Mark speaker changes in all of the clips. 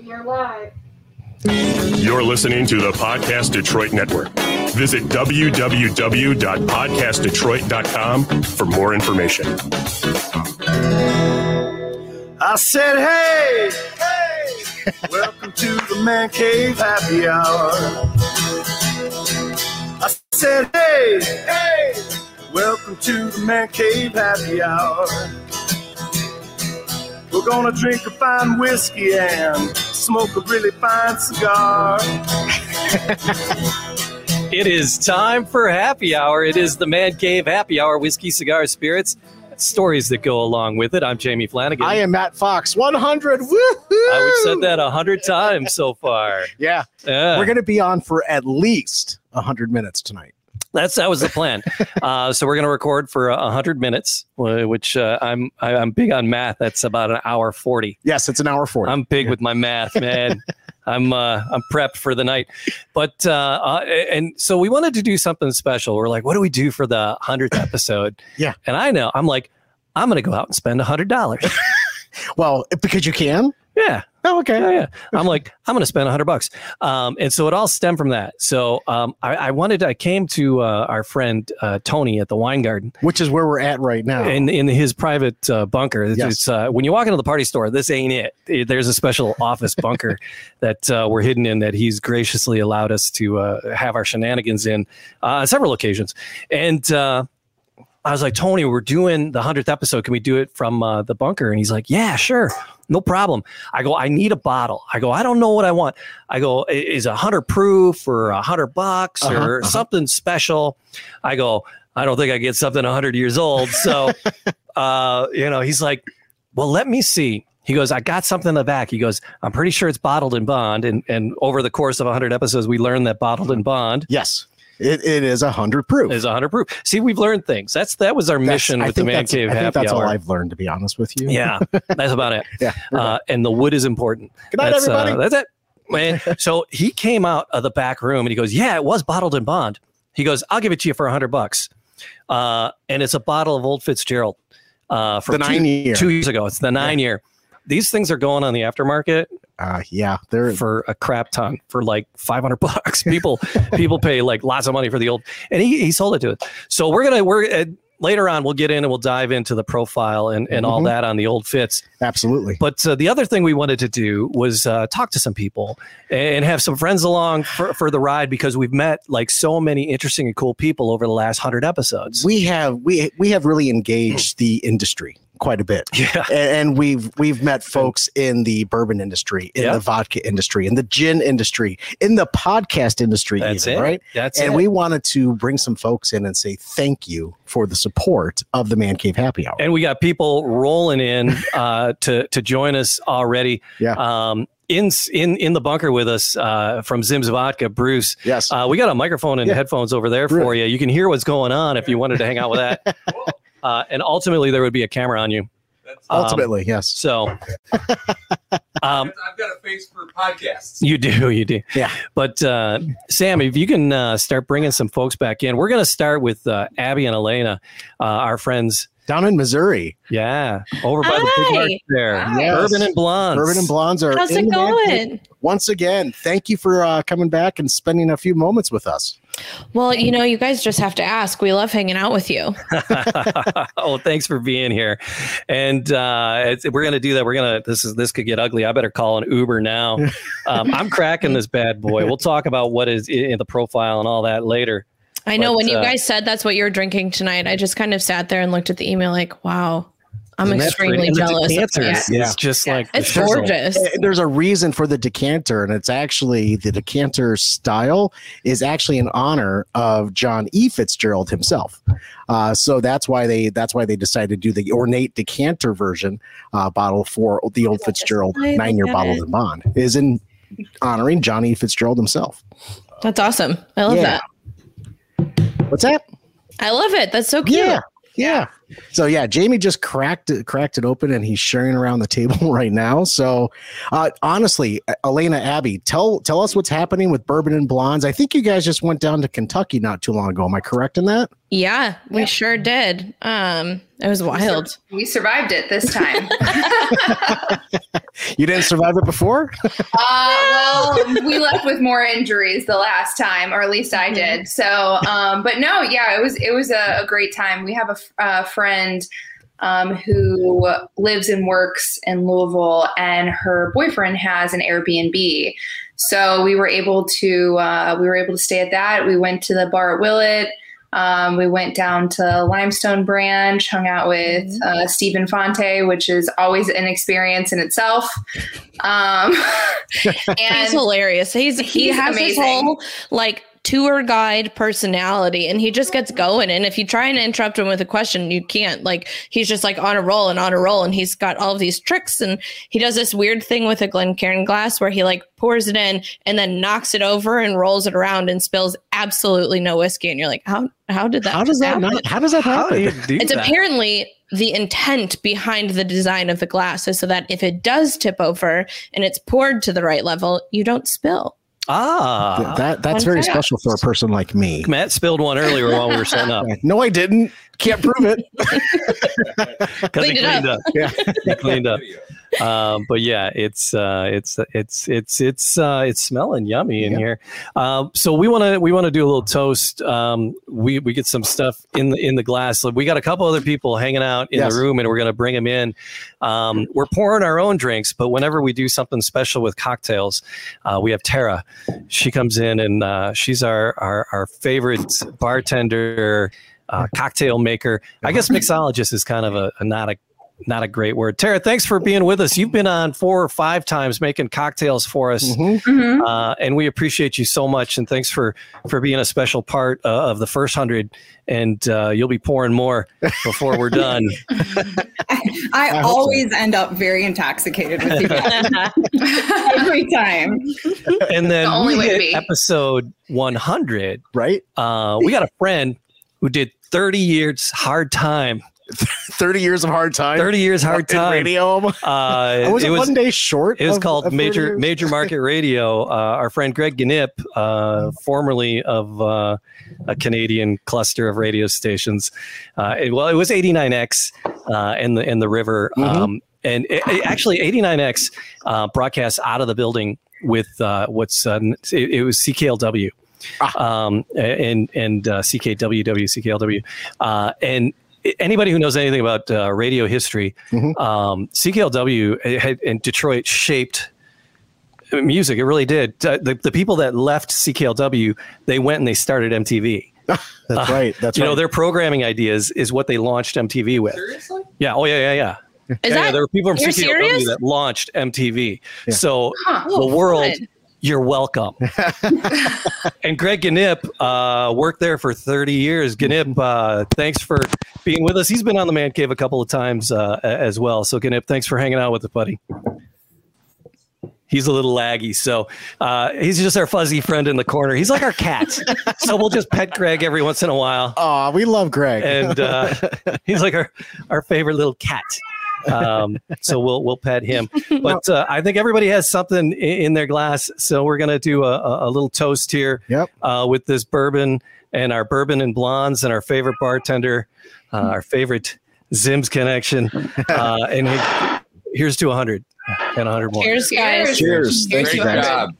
Speaker 1: You're live.
Speaker 2: You're listening to the Podcast Detroit Network. Visit www.podcastdetroit.com for more information.
Speaker 3: I said, hey, hey, welcome to the Man Cave Happy Hour. I said, hey, hey, welcome to the Man Cave Happy Hour. We're gonna drink a fine whiskey and smoke a really fine cigar.
Speaker 4: It is time for happy hour. It is the Man Cave Happy Hour, whiskey, cigar, spirits, stories that go along with it. I'm Jamie Flanagan.
Speaker 5: I am Matt Fox. 100. Woohoo!
Speaker 4: Uh, we've said that a hundred times so far.
Speaker 5: Yeah.
Speaker 4: Yeah,
Speaker 5: We're going to be on for at least 100 minutes tonight.
Speaker 4: That's that was the plan. uh, so we're going to record for a hundred minutes, which uh, I'm I, I'm big on math. That's about an hour forty.
Speaker 5: Yes, it's an hour 40.
Speaker 4: I'm big with my math, man. I'm uh, I'm prepped for the night, but uh, uh, and so we wanted to do something special. We're like, what do we do for the hundredth episode?
Speaker 5: Yeah.
Speaker 4: and I know I'm like, I'm gonna go out and spend a hundred dollars.
Speaker 5: well, because you can.
Speaker 4: yeah,
Speaker 5: Oh, okay.
Speaker 4: yeah, yeah. I'm like, I'm gonna spend a hundred bucks, um, and so it all stemmed from that. So um, I, I wanted, I came to uh, our friend uh, Tony at the Wine Garden.
Speaker 5: Which is where we're at right now.
Speaker 4: in in his private uh, bunker. It's,
Speaker 5: Yes.
Speaker 4: it's, uh, when you walk into the party store, this ain't it. It- There's a special office bunker that uh, we're hidden in that he's graciously allowed us to uh, have our shenanigans in uh, on several occasions. And uh, I was like, Tony, we're doing the hundredth episode. Can we do it from uh, the bunker? And he's like, Yeah, sure. No problem. I go, I need a bottle. I go, I don't know what I want. I go, is a hundred proof or a hundred bucks
Speaker 5: Uh-huh,
Speaker 4: or
Speaker 5: uh-huh.
Speaker 4: something special? I go, I don't think I get something 100 years old. So, uh, you know, he's like, well, let me see. He goes, I got something in the back. He goes, I'm pretty sure it's bottled in bond. And, and over the course of 100 episodes, we learned that bottled in bond
Speaker 5: yes, it, it is 100 proof.
Speaker 4: is 100 proof. See, we've learned things. That's that was our
Speaker 5: That's-
Speaker 4: mission
Speaker 5: I
Speaker 4: with the Man Cave
Speaker 5: I think that's all I've learned, to be honest with you.
Speaker 4: Yeah, that's about it.
Speaker 5: Yeah.
Speaker 4: Uh, and the wood is important.
Speaker 5: Good night,
Speaker 4: that's, uh,
Speaker 5: everybody.
Speaker 4: that's it. Man, so he came out of the back room and he goes, "Yeah, it was bottled in bond." He goes, "I'll give it to you for a hundred bucks," uh, and it's a bottle of Old Fitzgerald uh, from
Speaker 5: The
Speaker 4: two,
Speaker 5: nine year.
Speaker 4: two years ago. It's the nine year. These things are going on the aftermarket
Speaker 5: Uh, yeah, they're
Speaker 4: for a crap ton for like 500 bucks. People people pay like lots of money for the old and he, he sold it to us. So we're going to we're uh, later on we'll get in and we'll dive into the profile and and all
Speaker 5: Mhm.
Speaker 4: that on the old fits.
Speaker 5: absolutely.
Speaker 4: But uh, the other thing we wanted to do was uh, talk to some people and have some friends along for, for the ride because we've met like so many interesting and cool people over the last 100 episodes.
Speaker 5: We have we we have really engaged the industry quite a bit.
Speaker 4: yeah.
Speaker 5: and, we've we've met folks in the bourbon industry, in
Speaker 4: Yeah.
Speaker 5: the vodka industry, in the gin industry, in the podcast industry,
Speaker 4: That's
Speaker 5: even,
Speaker 4: it.
Speaker 5: right?
Speaker 4: That's
Speaker 5: and
Speaker 4: it.
Speaker 5: we wanted to bring some folks in and say thank you for the support of the Man Cave Happy Hour.
Speaker 4: and we got people rolling in uh, to to join us already.
Speaker 5: Yeah.
Speaker 4: Um, in in in the bunker with us uh, from Zim's Vodka, Bruce.
Speaker 5: yes,
Speaker 4: Uh, we got a microphone and
Speaker 5: Yeah.
Speaker 4: headphones over there for you. You can hear what's going on if you wanted to hang out with that. Uh, and ultimately, there would be a camera on you. Um,
Speaker 5: ultimately, yes.
Speaker 4: So, um,
Speaker 6: I've got a face for podcasts.
Speaker 4: you do, you do.
Speaker 5: Yeah.
Speaker 4: But uh, Sam, if you can uh, start bringing some folks back in, we're going to start with uh, Abby and Aalina, uh, our friends.
Speaker 5: Down in Missouri,
Speaker 4: Yeah, over by the big
Speaker 1: Hi.
Speaker 4: market there.
Speaker 5: Yes.
Speaker 4: Bourbon and blondes.
Speaker 5: Bourbon and Blondes are
Speaker 1: How's it
Speaker 5: the Man Cave.
Speaker 1: going?
Speaker 5: Once again, thank you for uh, coming back and spending a few moments with us.
Speaker 1: Well, you know, you guys just have to ask. We love hanging out with you.
Speaker 4: oh, thanks for being here. And uh, it's, we're going to do that. We're going to, this is, this could get ugly. I better call an Uber now. Um, I'm cracking this bad boy. We'll talk about what is in the profile and all that later.
Speaker 1: I know
Speaker 4: But,
Speaker 1: when you
Speaker 4: uh,
Speaker 1: guys said that's what you're drinking tonight, I just kind of sat there and looked at the email like, wow, I'm
Speaker 4: Isn't
Speaker 1: extremely
Speaker 4: pretty? And the
Speaker 1: jealous. of
Speaker 4: decanters
Speaker 1: that.
Speaker 5: Yeah.
Speaker 4: is just like
Speaker 1: It's
Speaker 4: the shizzle.
Speaker 1: gorgeous.
Speaker 5: Uh, There's a reason for the decanter, and it's actually the decanter style is actually in honor of John E. Fitzgerald himself. Uh, so that's why they that's why they decided to do the ornate decanter version uh, bottle for the old Fitzgerald nine year bottle
Speaker 1: it.
Speaker 5: and bond is in honoring John E. Fitzgerald himself.
Speaker 1: That's awesome. I love
Speaker 5: Yeah.
Speaker 1: that.
Speaker 5: What's that?
Speaker 1: I love it. That's so cute.
Speaker 5: Yeah, yeah. So yeah, Jamie just cracked it, cracked it open, and he's sharing around the table right now. So uh, honestly, Aalina, Abby, tell tell us what's happening with Bourbon and Blondes. I think you guys just went down to Kentucky not too long ago. Am I correct in that?
Speaker 1: Yeah, we sure did. Um, it was wild.
Speaker 7: We survived it this time.
Speaker 5: You didn't survive it before.
Speaker 7: Uh, well, we left with more injuries the last time, or at least I did. So, um, but no, yeah, it was it was a, a great time. We have a, f- a friend um, who lives and works in Louisville, and her boyfriend has an Airbnb. So we were able to uh, we were able to stay at that. We went to the bar at Willett. Um, we went down to Limestone Branch, hung out with uh, Stephen Fonte, which is always an experience in itself. Um,
Speaker 1: He's hilarious. He's he has
Speaker 7: amazing.
Speaker 1: his whole like tour guide personality and he just gets going and if you try and interrupt him with a question you can't like he's just like on a roll and on a roll and he's got all of these tricks and he does this weird thing with a Glencairn glass where he like pours it in and then knocks it over and rolls it around and spills absolutely no whiskey and you're like how how did that
Speaker 5: how does that
Speaker 1: happen?
Speaker 5: not? How does that
Speaker 4: How do you
Speaker 5: happen?
Speaker 4: do
Speaker 1: it's
Speaker 4: that?
Speaker 1: apparently the intent behind the design of the glass is so that if it does tip over and it's poured to the right level, you don't spill.
Speaker 4: Ah,
Speaker 5: that that's very special for a person like me.
Speaker 4: Matt spilled one earlier while we were setting up.
Speaker 5: No, I didn't. Can't prove it.
Speaker 4: Because he
Speaker 1: Cleaned up.
Speaker 4: up.
Speaker 5: Yeah.
Speaker 4: He cleaned up. Um, but yeah, it's uh, it's it's it's it's uh, it's smelling yummy in
Speaker 5: Yeah.
Speaker 4: here. Um, so we want to we want to do a little toast. Um, we we get some stuff in the in the glass. We got a couple other people hanging out in
Speaker 5: Yes.
Speaker 4: the room, and we're gonna bring them in. Um, we're pouring our own drinks, but whenever we do something special with cocktails, uh, we have Tara. She comes in, and uh, she's our our our favorite bartender. Uh, cocktail maker. I guess mixologist is kind of a, a not a not a great word. Tara, thanks for being with us. You've been on four or five times making cocktails for us,
Speaker 5: Mhm.
Speaker 7: Mhm.
Speaker 4: uh, and we appreciate you so much. And thanks for for being a special part uh, of the first hundred. And uh, you'll be pouring more before we're done.
Speaker 8: I
Speaker 5: I hope so.
Speaker 8: always end up very intoxicated with you guys every time.
Speaker 4: And then
Speaker 7: The only
Speaker 4: we
Speaker 7: way
Speaker 4: hit episode one hundred.
Speaker 5: Right?
Speaker 4: Uh, we got a friend who did thirty years hard time.
Speaker 5: 30 years of hard time.
Speaker 4: Thirty years hard
Speaker 5: in
Speaker 4: time.
Speaker 5: radio.
Speaker 4: Uh,
Speaker 5: was it, one day short?
Speaker 4: It was
Speaker 5: of-
Speaker 4: called
Speaker 5: of
Speaker 4: Major
Speaker 5: years?
Speaker 4: Major Market Radio. Uh, our friend Greg Gnyp, uh, formerly of uh, a Canadian cluster of radio stations. Uh, it- well, it was 89X uh, and the and the River,
Speaker 5: Mhm.
Speaker 4: um, and it, it- actually 89X uh, broadcast out of the building with uh, what's uh, it, it was CKLW. Um, and and uh, CKWW, CKLW, uh, and anybody who knows anything about uh, radio history,
Speaker 5: Mhm.
Speaker 4: um, CKLW had, in Detroit shaped music. It really did. Uh, The, the people that left CKLW, they went and they started MTV.
Speaker 5: That's right. That's right.
Speaker 4: you
Speaker 5: right.
Speaker 4: know, their programming ideas is what they launched MTV with.
Speaker 6: Seriously?
Speaker 4: Yeah. Oh, yeah, yeah, yeah.
Speaker 1: Is
Speaker 4: yeah, yeah, there were people from CKLW
Speaker 1: serious?
Speaker 4: that launched MTV.
Speaker 5: Yeah.
Speaker 4: So
Speaker 7: Huh.
Speaker 4: the world,
Speaker 1: fun.
Speaker 4: You're welcome. and Greg Gnyp uh, worked there for 30 years. Gnyp, uh, thanks for being with us. He's been on the Man Cave a couple of times uh, as well. So Gnyp, thanks for hanging out with us, buddy. He's a little laggy, so uh, he's just our fuzzy friend in the corner. He's like our cat, so we'll just pet Greg every once in a while
Speaker 5: Aw, we love Greg.
Speaker 4: and uh, he's like our, our favorite little cat. Um, so we'll we'll pet him. But uh, I think everybody has something in, in their glass, so we're gonna do a, a, a little toast here
Speaker 5: Yep.
Speaker 4: uh, with this bourbon and our bourbon and blondes and our favorite bartender, uh, our favorite Zims connection, uh, and he- here's to 100 and 100 more.
Speaker 1: Cheers, guys.
Speaker 5: Cheers. Thank
Speaker 7: Cheers
Speaker 5: you,
Speaker 7: to
Speaker 5: guys.
Speaker 7: that.
Speaker 6: job.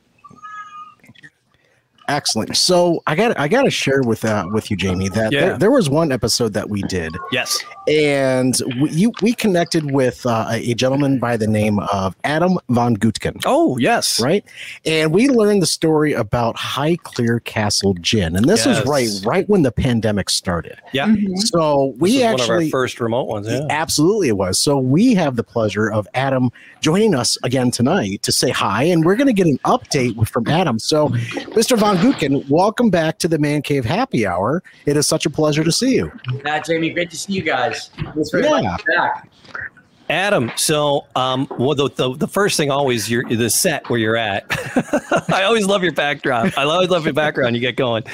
Speaker 5: Excellent. So I got I got to share with uh, with you, Jamie, that
Speaker 4: Yeah.
Speaker 5: there, there was one episode that we did,
Speaker 4: Yes.
Speaker 5: and we, you we connected with uh, a gentleman by the name of Adam von Gootkin.
Speaker 4: Oh yes.
Speaker 5: Right, and we learned the story about Highclere Castle Gin, and this
Speaker 4: Yes.
Speaker 5: was right right when the pandemic started.
Speaker 4: Yeah.
Speaker 5: So
Speaker 4: This
Speaker 5: we
Speaker 4: was one of
Speaker 5: actually
Speaker 4: our first remote ones. Yeah.
Speaker 5: Absolutely, it was. So we have the pleasure of Adam joining us again tonight to say hi, and we're going to get an update from Adam. So, Mr. Von Gootkin, welcome back to the Man Cave Happy Hour. It is such a pleasure to see you.
Speaker 6: Matt, Jamie, great to see you guys. Thanks for
Speaker 5: Yeah.
Speaker 6: inviting me back.
Speaker 4: Adam, so um, well, the, the, the first thing always you're the set where you're at. I always love your backdrop. I always love your background. You get going,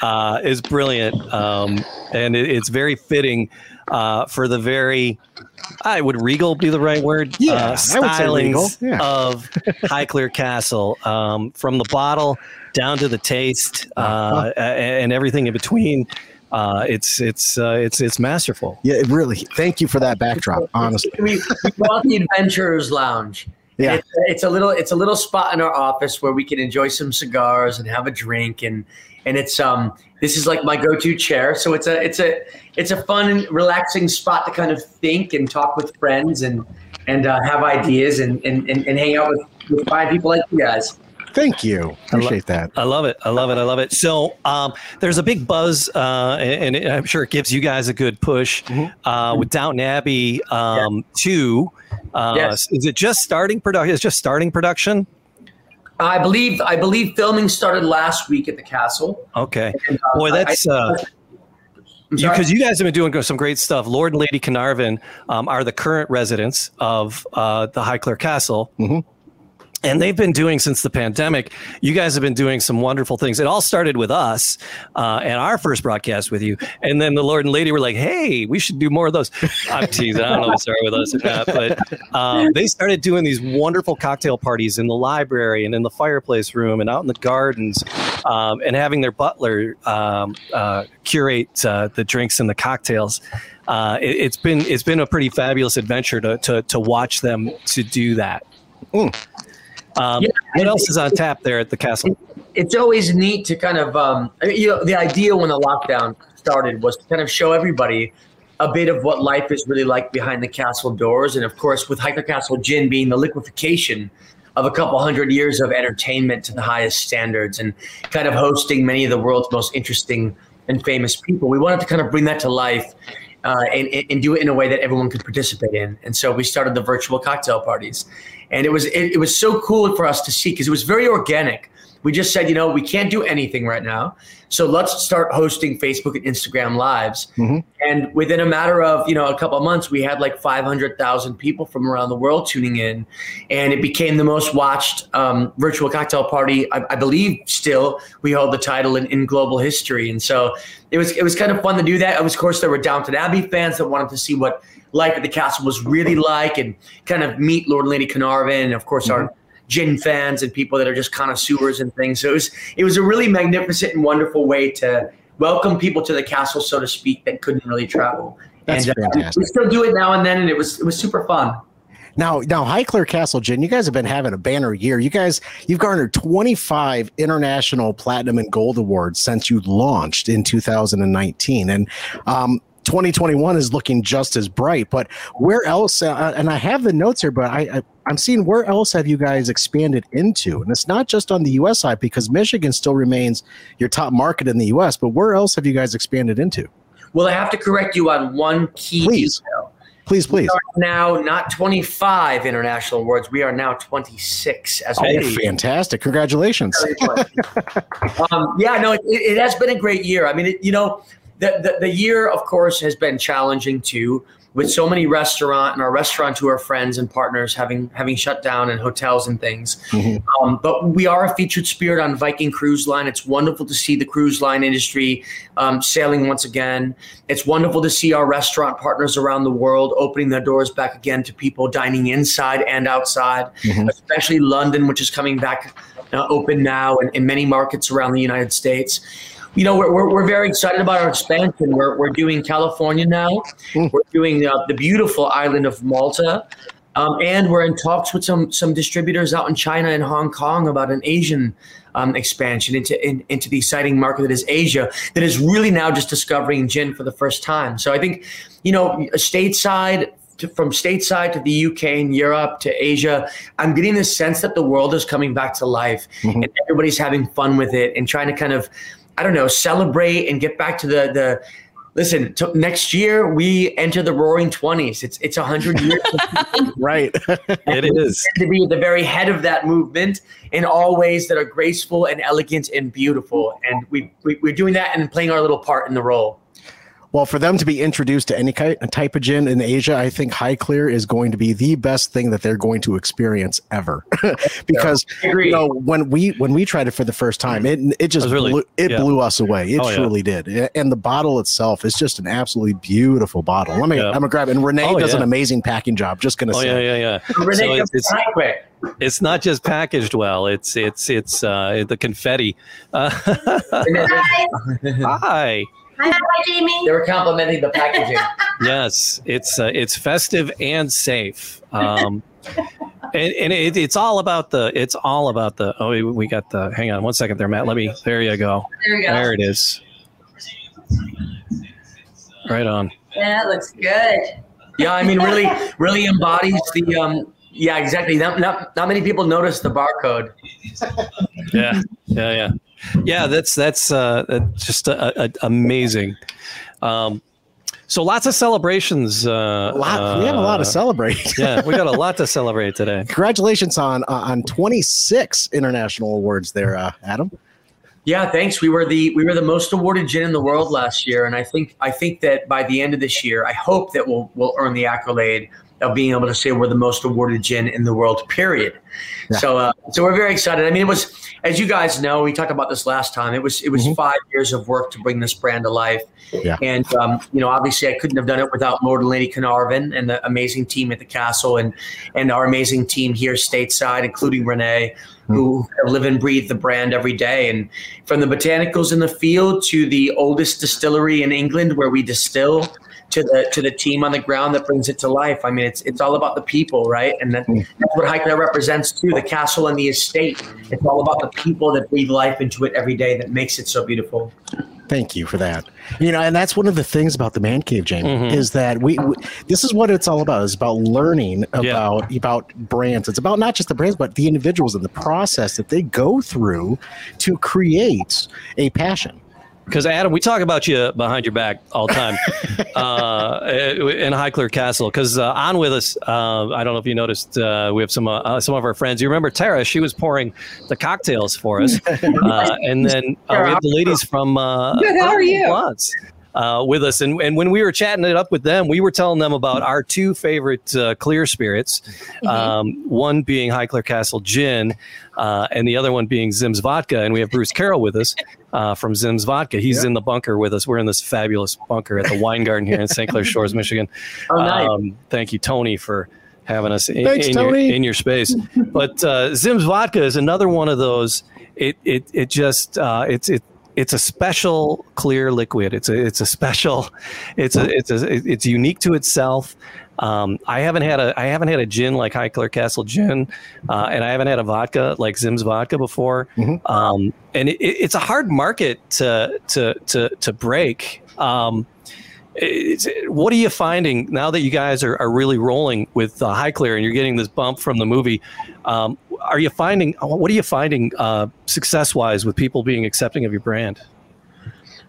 Speaker 4: uh, is brilliant, um, and it, it's very fitting uh, for the very, I would regal be the right word?
Speaker 5: Yeah,
Speaker 4: uh,
Speaker 5: I would say regal,
Speaker 4: stylings
Speaker 5: yeah.
Speaker 4: of Highclere Castle, um, from the bottle down to the taste, uh, a- and everything in between. Uh, it's it's uh, it's it's masterful.
Speaker 5: Yeah, it really. Thank you for that backdrop. Honestly,
Speaker 6: we, we call the Adventurers Lounge.
Speaker 5: Yeah.
Speaker 6: It's, it's a little it's a little spot in our office where we can enjoy some cigars and have a drink and and it's um this is like my go-to chair so it's a it's a it's a fun and relaxing spot to kind of think and talk with friends and and uh, have ideas and, and and and hang out with, with fine people like you guys.
Speaker 5: Thank you. Appreciate that.
Speaker 4: I love it. I love it. I love it. So um, there's a big buzz, uh, and, and I'm sure it gives you guys a good push uh, with Downton Abbey um, two. Uh,
Speaker 6: Yes.
Speaker 4: Is it just starting production? It's just starting production.
Speaker 6: I believe I believe filming started last week at the castle.
Speaker 4: Okay,
Speaker 6: And, uh,
Speaker 4: boy, that's
Speaker 6: I-
Speaker 4: uh,
Speaker 6: I'm
Speaker 4: because you guys have been doing some great stuff. Lord and Lady Carnarvon um, are the current residents of uh, the Highclere Castle.
Speaker 5: Mhm.
Speaker 4: And they've been doing since the pandemic. You guys have been doing some wonderful things. It all started with us uh, and our first broadcast with you. And then the Lord and Lady were like, hey, we should do more of those. I'm teasing. I don't know if it started with us or not. But um, they started doing these wonderful cocktail parties in the library and in the fireplace room and out in the gardens um, and having their butler um, uh, curate uh, the drinks and the cocktails. Uh, it, it's been it's been a pretty fabulous adventure to to, to watch them to do that.
Speaker 5: Mm.
Speaker 4: Um,
Speaker 6: Yeah,
Speaker 4: what else is on tap there at the castle?
Speaker 6: it's always neat to kind of um, you know the idea when the lockdown started was to kind of show everybody a bit of what life is really like behind the castle doors and of course with Highclere Castle Gin being the liquefaction of a couple hundred years of entertainment to the highest standards and kind of hosting many of the world's most interesting and famous people we wanted to kind of bring that to life uh, and, and- and do it in a way that everyone could participate in. And so we started the virtual cocktail parties, and it was it, it was so cool for us to see because it was very organic. We just said, you know, we can't do anything right now, so let's start hosting Facebook and Instagram lives.
Speaker 5: Mhm.
Speaker 6: And within a matter of you know a couple of months, we had like five hundred thousand people from around the world tuning in, and it became the most watched um, virtual cocktail party. I, I believe still we hold the title in, in global history, and so it was it was kind of fun to do that. Of course, there were Downton Abbey fans that wanted to see what life at the castle was really like, and kind of meet Lord and Lady Carnarvon, and of course our gin fans and people that are just connoisseurs and things. So it was it was a really magnificent and wonderful way to welcome people to the castle, so to speak, that couldn't really travel.
Speaker 5: That's
Speaker 6: and uh,
Speaker 5: fantastic.
Speaker 6: we still do it now and then, and it was it was super fun.
Speaker 5: Now, now, Highclere Castle Gin, you guys have been having a banner year. You guys, you've garnered 25 international platinum and gold awards since you launched in 2019, and um, 2021 is looking just as bright. But where else? Uh, and I have the notes here, but I, I I'm seeing where else have you guys expanded into? And it's not just on the U.S. side because Michigan still remains your top market in the U.S. But where else have you guys expanded into?
Speaker 6: Well, I have to correct you on one key
Speaker 5: Please.
Speaker 6: detail.
Speaker 5: Please, please.
Speaker 6: We are now not 25 international awards. We are now 26 as
Speaker 5: Oh,
Speaker 6: a
Speaker 5: fantastic! Congratulations.
Speaker 6: um, yeah, no, it, it has been a great year. I mean, it, you know, the, the the year, of course, has been challenging too, with so many restaurant and our restaurateur friends and partners having having shut down and hotels and things.
Speaker 5: Mhm.
Speaker 6: Um, but we are a featured spirit on Viking Cruise Line. It's wonderful to see the cruise line industry um, sailing once again. It's wonderful to see our restaurant partners around the world opening their doors back again to people dining inside and outside,
Speaker 5: Mhm.
Speaker 6: especially London, which is coming back uh, open now in, in many markets around the United States. You know, we're, we're, we're very excited about our expansion. We're, we're doing California now.
Speaker 5: Mm.
Speaker 6: We're doing uh, the beautiful island of Malta. Um, and we're in talks with some some distributors out in China and Hong Kong about an Asian um, expansion into in, into the exciting market that is Asia, that is really now just discovering gin for the first time. So I think, you know, stateside to, from stateside to the UK and Europe to Asia, I'm getting this sense that the world is coming back to life
Speaker 5: Mhm.
Speaker 6: and everybody's having fun with it and trying to kind of, I don't know, celebrate and get back to the the. Listen, t- next year we enter the Roaring Twenties. It's it's a hundred years
Speaker 5: Right.
Speaker 4: It is.
Speaker 6: to be at the very head of that movement in all ways that are graceful and elegant and beautiful. And we, we we're doing that and playing our little part in the role.
Speaker 5: Well, for them to be introduced to any ki- type of gin in Asia, I think Highclere is going to be the best thing that they're going to experience ever. because
Speaker 6: I agree.
Speaker 5: you know when we when we tried it for the first time, it it just
Speaker 4: It really-
Speaker 5: blew, it
Speaker 4: yeah.
Speaker 5: blew us away. It
Speaker 4: Oh, yeah.
Speaker 5: truly did. And the bottle itself is just an absolutely beautiful bottle. Let me
Speaker 4: Yeah.
Speaker 5: I'm gonna grab it. And Renee
Speaker 4: Oh,
Speaker 5: does an amazing packing job. Just gonna
Speaker 4: Oh
Speaker 5: say.
Speaker 4: yeah, yeah, yeah.
Speaker 6: Renee
Speaker 4: So it's, it's
Speaker 6: to
Speaker 4: it's not just packaged well. It's it's it's uh, the confetti. Uh, hi.
Speaker 9: Hi, Jamie.
Speaker 6: They were complimenting the packaging.
Speaker 4: Yes, it's uh, it's festive and safe. Um, and and it, it's all about the it's all about the oh we, we got the hang on one second there Matt let me there you go
Speaker 9: There we go.
Speaker 4: there it is right on
Speaker 9: Yeah, it looks good.
Speaker 6: Yeah, I mean, really, really embodies the. Um, yeah, exactly. Not, not, not many people notice the barcode.
Speaker 4: yeah yeah yeah yeah that's that's uh just a, a, amazing um so lots of celebrations uh
Speaker 5: lot, we have a lot to
Speaker 4: uh,
Speaker 5: celebrate.
Speaker 4: yeah we got a lot to celebrate today
Speaker 5: Congratulations on uh, on 26 international awards there, uh, Adam.
Speaker 6: Yeah, thanks. We were the we were the most awarded gin in the world last year, and I think I think that by the end of this year, I hope that we'll we'll earn the accolade of being able to say we're the most awarded gin in the world. Period. So uh, so we're very excited. I mean, it was as you guys know, we talked about this last time. It was it was five years of work to bring this brand to life.
Speaker 5: Yeah.
Speaker 6: And um, you know, obviously, I couldn't have done it without Lord and Lady Carnarvon and the amazing team at the castle, and and our amazing team here stateside, including Renee, who live and breathe the brand every day. And from the botanicals in the field to the oldest distillery in England, where we distill, to the to the team on the ground that brings it to life. I mean, it's it's all about the people, right? And that, that's what Highclere represents too. The castle and the estate. It's all about the people that breathe life into it every day that makes it so beautiful.
Speaker 5: Thank you for that. You know, and that's one of the things about the man cave, Jamie,
Speaker 4: Mhm.
Speaker 5: is that we, we this is what it's all about. It's about learning about about brands. It's about not just the brands, but the individuals and the process that they go through to create a passion.
Speaker 4: Because Adam, we talk about you behind your back all the time uh, in Highclere Castle. Because uh, on with us, uh, I don't know if you noticed, uh, we have some uh, some of our friends. You remember Tara? She was pouring the cocktails for us, uh, and then uh, we have the ladies from uh,
Speaker 8: Good, how are you?
Speaker 4: Blondes, Uh, with us, and, and when we were chatting it up with them, we were telling them about our two favorite uh, clear spirits. Um, one being Highclere Castle Gin, uh, and the other one being Zim's Vodka. And we have Bruce Carroll with us uh, from Zim's Vodka. He's in the bunker with us. We're in this fabulous bunker at the Wine Garden here in St. Clair Shores, Michigan.
Speaker 6: Oh, nice.
Speaker 4: Um, thank you, Tony, for having us in,
Speaker 5: Thanks,
Speaker 4: in, your,
Speaker 5: Tony.
Speaker 4: in your space. But uh, Zim's Vodka is another one of those. It it it just uh, it's it. It's a special clear liquid. It's a it's a special. It's a it's a it's unique to itself. Um, I haven't had a I haven't had a gin like Highclere Castle gin, uh, and I haven't had a vodka like Zim's vodka before. Um, and it, it- it's a hard market to to to to break. Um, what are you finding now that you guys are, are really rolling with uh, Highclere and you're getting this bump from the movie? Um, are you finding what are you finding uh, success wise with people being accepting of your brand?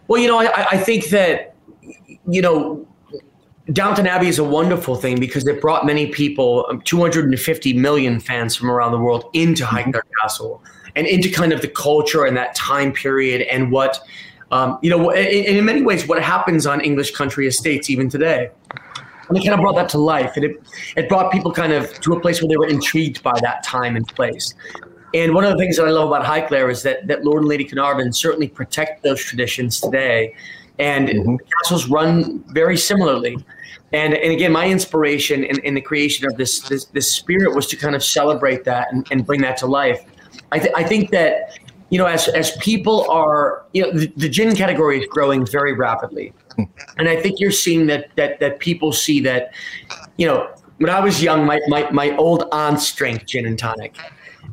Speaker 6: Well, you know, I, I think that, you know, Downton Abbey is a wonderful thing because it brought many people, um, 250 million fans from around the world, into Highclere Castle and into kind of the culture and that time period and what, um, you know, in, in many ways, what happens on English country estates even today. And it kind of brought that to life. And it, it brought people kind of to a place where they were intrigued by that time and place. And one of the things that I love about Highclere is that, that Lord and Lady Carnarvon certainly protect those traditions today. And the castles run very similarly. And, and again, my inspiration in, in the creation of this, this this spirit was to kind of celebrate that and, and bring that to life. I, th- I think that you know as as people are you know the, the gin category is growing very rapidly, hmm. and I think you're seeing that that that people see that you know when I was young, my my, my old aunt's drank gin and tonic.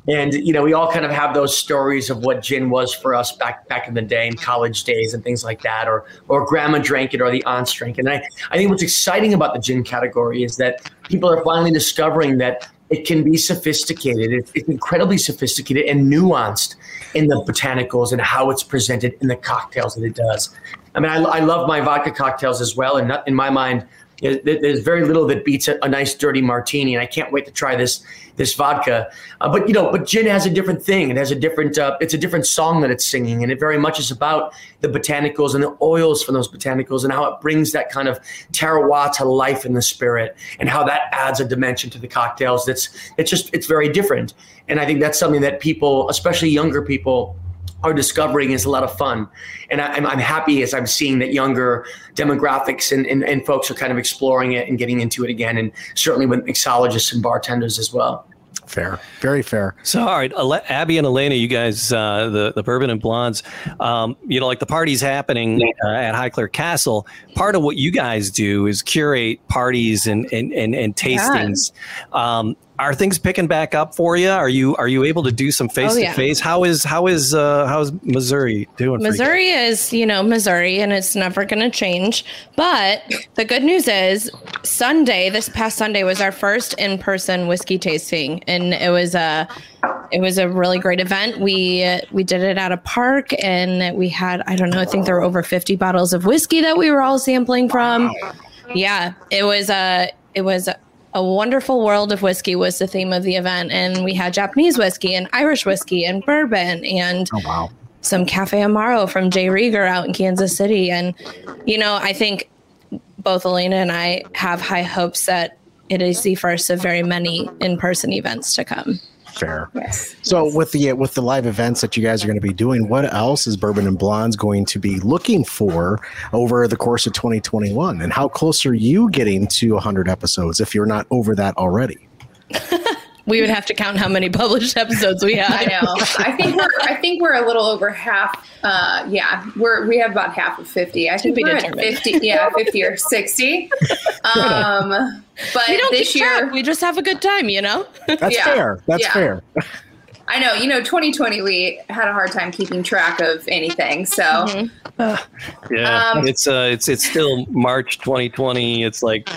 Speaker 6: And you know, we all kind of have those stories of what gin was for us back back in the day, in college days, and things like that. Or or grandma drank it, or the aunts drank it. And I, I think what's exciting about the gin category is that people are finally discovering that it can be sophisticated. It, it's incredibly sophisticated and nuanced in the botanicals and how it's presented in the cocktails that it does. I mean, I, I love my vodka cocktails as well, and in my mind, There- There's very little that beats a, a nice dirty martini, and I can't wait to try this this vodka. Uh, but you know, but gin has a different thing. It has a different. Uh, it's a different song that it's singing, and it very much is about the botanicals and the oils from those botanicals, and how it brings that kind of terroir to life in the spirit, and how that adds a dimension to the cocktails. That's it's just it's very different, and I think that's something that people, especially younger people, are discovering is a lot of fun. And I, I'm, I'm happy as I'm seeing that younger demographics and, and, and folks are kind of exploring it and getting into it again. And certainly with mixologists and bartenders as well.
Speaker 5: Fair, very fair.
Speaker 4: So, all right, Ale- Abby and Aalina, you guys, uh, the the bourbon and blondes, um, you know, like the party's happening uh, at Highclere Castle. Part of what you guys do is curate parties and and and, and tastings. Um, are things picking back up for you? Are you are you able to do some face to face? How is how is uh, how's Missouri doing? for you?
Speaker 1: Missouri is, you know, Missouri and it's never going to change. But the good news is Sunday, this past Sunday was our first in-person whiskey tasting and it was a it was a really great event. We we did it at a park and we had I don't know, I think there were over 50 bottles of whiskey that we were all sampling from. Yeah, it was a it was a, a wonderful world of whiskey was the theme of the event and we had Japanese whiskey and Irish whiskey and bourbon and
Speaker 5: Oh wow.
Speaker 1: some Cafe Amaro from J. Rieger out in Kansas City. And, you know, I think both Aalina and I have high hopes that it is the first of very many in person events to come.
Speaker 5: Fair. So with the with the live events that you guys are going to be doing, what else is Bourbon and Blondes going to be looking for over the course of 2021? And how close are you getting to 100 episodes if you're not over that already?
Speaker 1: We would have to count how many published episodes we have.
Speaker 7: I know. I think we're I think we're a little over half. Uh, yeah, we're we have about half of fifty. I think
Speaker 1: be
Speaker 7: we're at
Speaker 1: determined.
Speaker 7: fifty. Yeah, fifty or sixty. Um, but
Speaker 1: We don't
Speaker 7: this year,
Speaker 1: track. We just have a good time, you know?
Speaker 5: That's
Speaker 7: Yeah.
Speaker 5: fair. That's
Speaker 7: Yeah.
Speaker 5: fair.
Speaker 7: I know. You know, twenty twenty we had a hard time keeping track of anything. So
Speaker 1: Mm-hmm.
Speaker 4: Yeah,
Speaker 7: Um,
Speaker 4: it's uh, it's it's still March 2020. It's like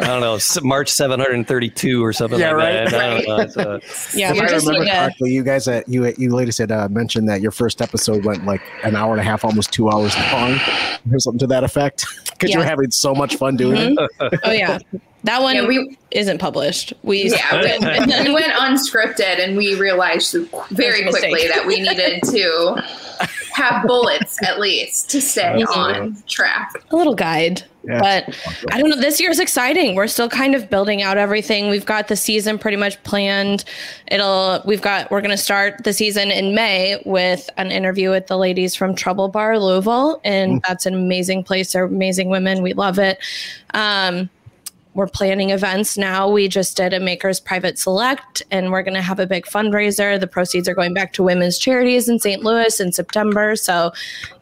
Speaker 4: I don't know, March 732 or something
Speaker 5: Yeah,
Speaker 4: like
Speaker 5: right.
Speaker 4: that. I don't know. It's, uh,
Speaker 1: Yeah,
Speaker 5: If I remember
Speaker 1: like a,
Speaker 5: correctly, you guys, uh, you you ladies had uh, mentioned that your first episode went like an hour and a half, almost two hours long, or something to that effect, because you're
Speaker 1: Yeah.
Speaker 5: having so much fun doing it.
Speaker 1: oh yeah. That one
Speaker 7: Yeah, we-
Speaker 1: isn't published. We
Speaker 7: yeah, we, we went unscripted, and we realized very
Speaker 1: That was a
Speaker 7: quickly that we needed to have bullets at least to stay on track.
Speaker 1: a little guide.
Speaker 5: Yeah.
Speaker 1: But I don't know. This year's exciting. We're still kind of building out everything. We've got the season pretty much planned. It'll. We've got. We're going to start the season in May with an interview with the ladies from Trouble Bar Louisville, and that's an amazing place. They're amazing women. We love it. Um, we're planning events now. We just did a Makers Private Select, and we're going to have a big fundraiser. The proceeds are going back to women's charities in St. Louis in September. So,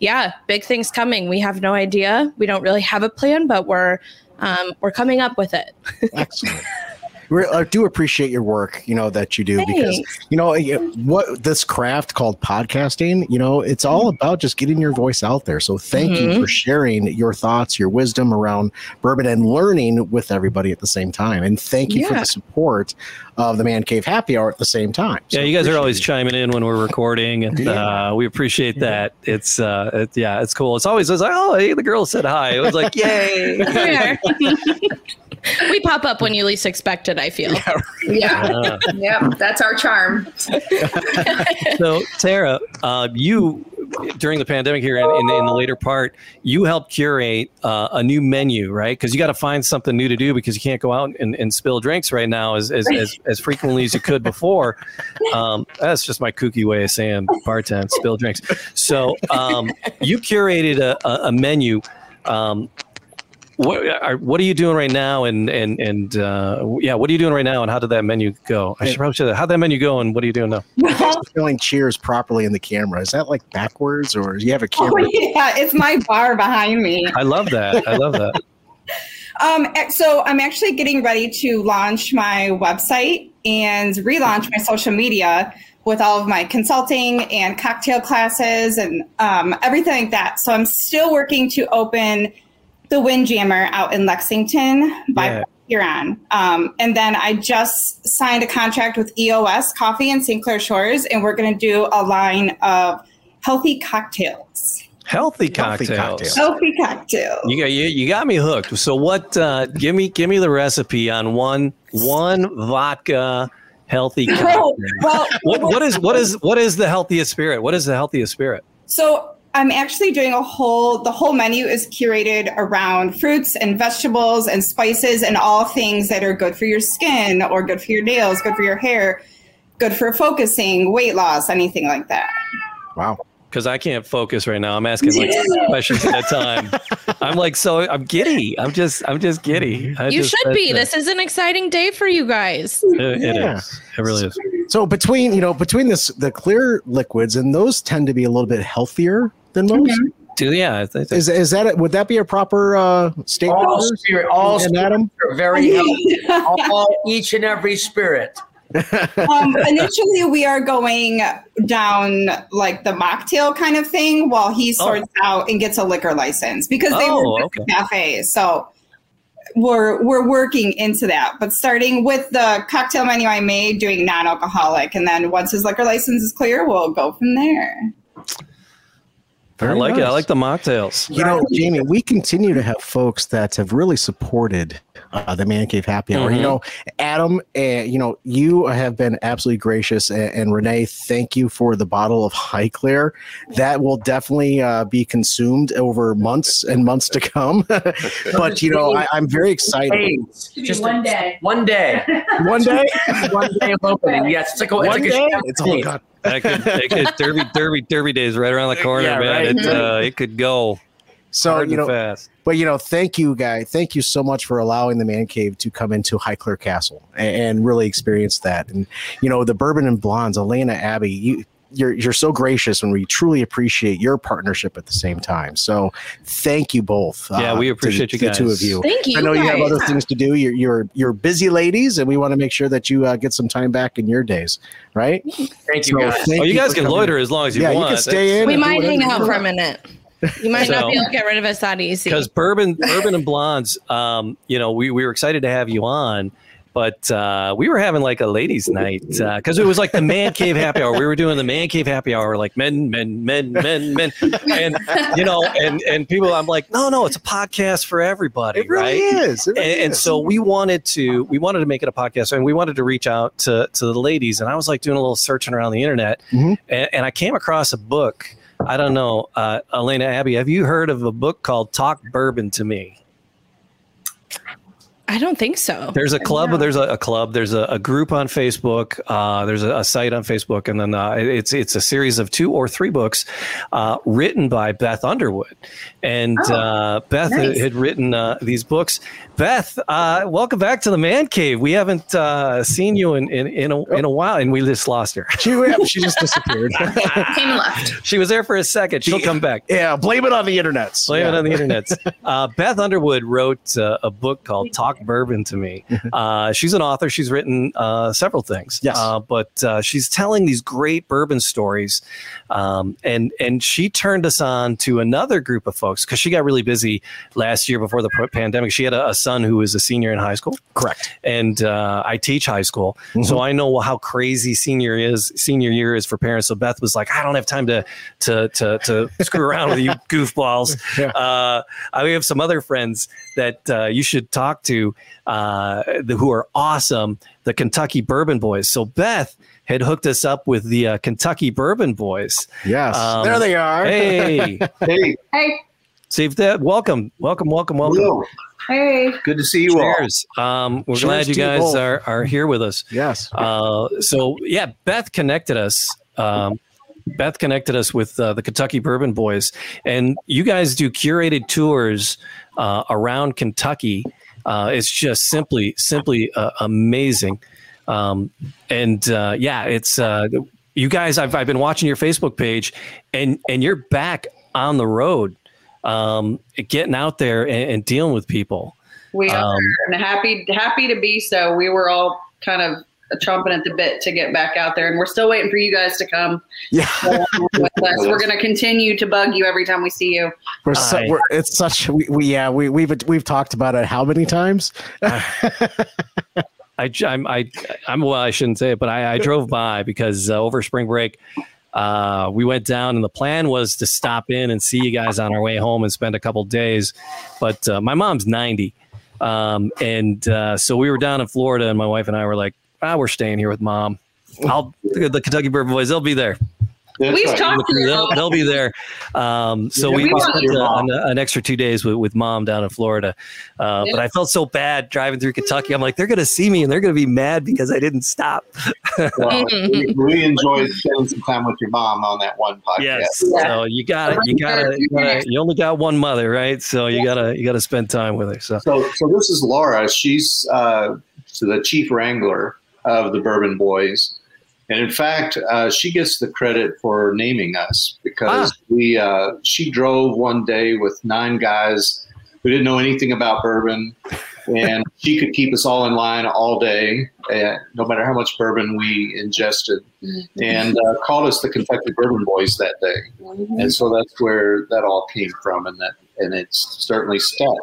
Speaker 1: yeah, big things coming. We have no idea. We don't really have a plan, but we're um, we're coming up with it.
Speaker 5: Excellent. We I do appreciate your work, you know, that you do because you know what this craft called podcasting. You know, it's all about just getting your voice out there. So thank you
Speaker 1: Mhm.
Speaker 5: for sharing your thoughts, your wisdom around bourbon, and learning with everybody at the same time. And thank you for the support of the Man Cave Happy Hour at the same time. So
Speaker 4: yeah, you guys are always
Speaker 5: it.
Speaker 4: chiming in when we're recording, and
Speaker 5: Yeah.
Speaker 4: uh, we appreciate that. It's uh, it, yeah, it's cool. It's always it's like, oh, hey, the girl said hi. It was like, yay.
Speaker 1: we pop up when you least expect it. I feel.
Speaker 7: Yeah,
Speaker 4: Uh,
Speaker 7: yep, that's our charm.
Speaker 4: so Tara, uh, you during the pandemic here in, in, in the later part, you helped curate uh, a new menu, right? Because you got to find something new to do because you can't go out and, and spill drinks right now as as, as, as frequently as you could before. Um, that's just my kooky way of saying bartend, spill drinks. So um, you curated a, a, a menu. Um, what are what are you doing right now? And and and uh, yeah, what are you doing right now? And how did that menu go? I should probably say that. How'd that menu go? And what are you doing now?
Speaker 5: feeling cheers properly in the camera. Is that like backwards, or do you have a
Speaker 8: Oh,
Speaker 5: camera?
Speaker 8: yeah, it's my bar behind me.
Speaker 4: I love that. I love that.
Speaker 8: Um, eh, so I'm actually getting ready to launch my website and relaunch my social media with all of my consulting and cocktail classes and um, everything like that. So I'm still working to open the Windjammer out in Lexington by
Speaker 4: Yeah.
Speaker 8: Huron. Um, and then I just signed a contract with EOS Coffee in St. Clair Shores, and we're going to do a line of healthy cocktails.
Speaker 4: Healthy
Speaker 5: Healthy
Speaker 4: cocktails.
Speaker 5: cocktails.
Speaker 8: Healthy cocktails.
Speaker 4: You got you, you got me hooked. So what? Uh, give me give me the recipe on one one vodka healthy cocktail.
Speaker 8: Oh, well,
Speaker 4: What what is what is what is the healthiest spirit? What is the healthiest spirit?
Speaker 8: So I'm actually doing a whole the whole menu is curated around fruits and vegetables and spices and all things that are good for your skin or good for your nails, good for your hair, good for focusing, weight loss, anything like that.
Speaker 5: Wow.
Speaker 4: Because I can't focus right now. I'm asking like six questions at a time. I'm like so I'm giddy. I'm just I'm just giddy. I
Speaker 1: You
Speaker 4: just-
Speaker 1: should be. This is an exciting day for you guys.
Speaker 4: it. It- it
Speaker 5: Yeah.
Speaker 4: is. It really is.
Speaker 5: So between you know between this the clear liquids and those tend to be a little bit healthier than most.
Speaker 4: Do yeah. I think
Speaker 5: Is is that would that be a proper uh, statement?
Speaker 6: All
Speaker 5: Bruce?
Speaker 6: spirit, all spirit
Speaker 5: Adam?
Speaker 6: very healthy. all, each and every spirit.
Speaker 8: Um, initially, we are going down like the mocktail kind of thing while he sorts out and gets a liquor license because they
Speaker 4: Oh,
Speaker 8: with
Speaker 4: okay.
Speaker 8: cafes. So we're we're working into that. But starting with the cocktail menu I made, doing non-alcoholic, and then once his liquor license is clear, we'll go from there.
Speaker 4: I
Speaker 5: Very
Speaker 4: like it. I like the mocktails.
Speaker 5: You know, Jamie, we continue to have folks that have really supported uh, the Man Cave Happy Hour. You
Speaker 4: Mhm.
Speaker 5: know, Adam, uh, you know, you have been absolutely gracious, and, and Renee, thank you for the bottle of Highclere. That will definitely uh, be consumed over months and months to come. but you know, I, I'm very excited.
Speaker 6: Hey, just one day. One day.
Speaker 5: One day,
Speaker 6: one day of opening. Yes, it's like a, it's
Speaker 5: one
Speaker 6: like
Speaker 5: day,
Speaker 6: a
Speaker 5: it's oh god.
Speaker 4: That could, that could derby derby derby days right around the corner,
Speaker 5: Yeah,
Speaker 4: man.
Speaker 5: right.
Speaker 4: It, uh, it could go
Speaker 5: So
Speaker 4: hard
Speaker 5: you
Speaker 4: and
Speaker 5: know,
Speaker 4: fast.
Speaker 5: But you know, thank you, guy. Thank you so much for allowing the man cave to come into Highclere Castle and, and really experience that. And you know, the bourbon and blondes, Aalina Abby, you you're you're so gracious, and we truly appreciate your partnership at the same time. So thank you both. uh,
Speaker 4: Yeah, we
Speaker 5: to
Speaker 4: appreciate you
Speaker 5: the two of you.
Speaker 1: Thank you.
Speaker 5: I know you have other things to do. You're you're you're busy ladies, and we want to make sure that you uh, get some time back in your days, right?
Speaker 6: Thank you,
Speaker 5: So
Speaker 6: guys.
Speaker 5: thank
Speaker 4: Oh, you guys can
Speaker 5: coming.
Speaker 4: loiter as long as you
Speaker 5: Yeah,
Speaker 4: want.
Speaker 5: you can stay in.
Speaker 1: We might hang out for a minute. You might not be able to get rid of us that easy.
Speaker 4: because bourbon bourbon and blondes um you know we, we were excited to have you on but uh we were having like a ladies night because it was like the man cave happy hour. We were doing the man cave happy hour like men men men men men. And you know and and people i'm like no no it's a podcast for everybody
Speaker 5: It really
Speaker 4: right?
Speaker 5: is. It really
Speaker 4: and, and so we wanted to we wanted to make it a podcast and we wanted to reach out to to the ladies and i was like doing a little searching around the internet
Speaker 5: Mhm.
Speaker 4: and, and i came across a book. I don't know uh, aalina abby have you heard of a book called talk bourbon to me
Speaker 1: I don't think so.
Speaker 4: there's a club there's a, a club there's a, a group on facebook uh, there's a, a site on facebook and then uh, it's it's a series of two or three books uh, written by beth underwood and
Speaker 7: Oh,
Speaker 4: uh, beth had,
Speaker 7: nice.
Speaker 4: had written uh, these books beth uh, welcome back to the man cave we haven't uh, seen you in, in, in, a, in a while and we just lost her
Speaker 5: She, yeah, she just disappeared.
Speaker 7: Came and left.
Speaker 4: she was there for a second she'll come back
Speaker 5: yeah, blame it on the internet.
Speaker 4: Blame it on the internet. Uh, Beth Underwood wrote uh, a book called Talk Bourbon to Me. Uh, she's an author. She's written uh, several things.
Speaker 5: Yes.
Speaker 4: Uh, but uh, she's telling these great bourbon stories. Um, and, and she turned us on to another group of folks because she got really busy last year before the pandemic. She had a, a son who was a senior in high school.
Speaker 5: Correct.
Speaker 4: And uh, I teach high school. So I know how crazy senior is senior year is for parents. So Beth was like, I don't have time to to to, to screw around with you goofballs.
Speaker 5: Yeah.
Speaker 4: Uh, I have some other friends that uh, you should talk to uh, the, who are awesome, the Kentucky Bourbon Boys. So Beth had hooked us up with the uh, Kentucky Bourbon Boys.
Speaker 5: Yes,
Speaker 4: Um,
Speaker 5: there they are.
Speaker 4: Hey,
Speaker 10: Hey,
Speaker 7: Hey,
Speaker 4: see that? Welcome, welcome, welcome, welcome.
Speaker 10: Will,
Speaker 7: hey.
Speaker 10: good to see you all.
Speaker 4: Cheers. Um, we're
Speaker 5: Cheers
Speaker 4: glad you
Speaker 5: to you
Speaker 4: guys
Speaker 5: both.
Speaker 4: are, are here with us.
Speaker 5: Yes.
Speaker 4: Uh, so yeah, Beth connected us. Um, Beth connected us with uh, the Kentucky Bourbon Boys, and you guys do curated tours uh, around Kentucky. Uh, it's just simply, simply uh, amazing. Um, and uh, yeah, it's uh, you guys. I've I've been watching your Facebook page, and and you're back on the road, um, getting out there and, and dealing with people.
Speaker 11: We are
Speaker 4: Um,
Speaker 11: and happy happy to be so. We were all kind of chomping at the bit to get back out there, and we're still waiting for you guys to come
Speaker 5: Yeah.
Speaker 11: with us. We're going to continue to bug you every time we see you.
Speaker 5: We're, so, we're it's such we, we yeah we we've we've talked about it how many times?
Speaker 4: I, I'm, I, I'm, well, I shouldn't say it, but I, I drove by because uh, over spring break, uh, we went down, and the plan was to stop in and see you guys on our way home and spend a couple days. But uh, my mom's 90. Um, and uh, so we were down in Florida, and my wife and I were like, ah, we're staying here with mom. I'll the Kentucky Bourbon Boys, they'll be there.
Speaker 11: We've talked to your
Speaker 4: They'll, they'll be there. Um, so
Speaker 11: Yeah,
Speaker 4: we,
Speaker 11: we
Speaker 4: we spent
Speaker 11: your
Speaker 4: uh, an, an extra two days with, with mom down in Florida. Uh, But I felt so bad driving through Kentucky. I'm like, they're going to see me and they're going to be mad because I didn't stop.
Speaker 10: Well, we, we enjoyed spending some time with your mom on that one podcast.
Speaker 4: Yes. So you got to You got to. You, gotta, you only got one mother, right? So you gotta. You gotta spend time with her. So.
Speaker 10: So, so this is Laura. She's uh, the chief wrangler of the Bourbon Boys, and in fact, uh, she gets the credit for naming us because we. Uh, she drove one day with nine guys who didn't know anything about bourbon, and she could keep us all in line all day, uh, no matter how much bourbon we ingested, and uh, called us the Kentucky Bourbon Boys that day. And so that's where that all came from, and that and it's certainly stuck.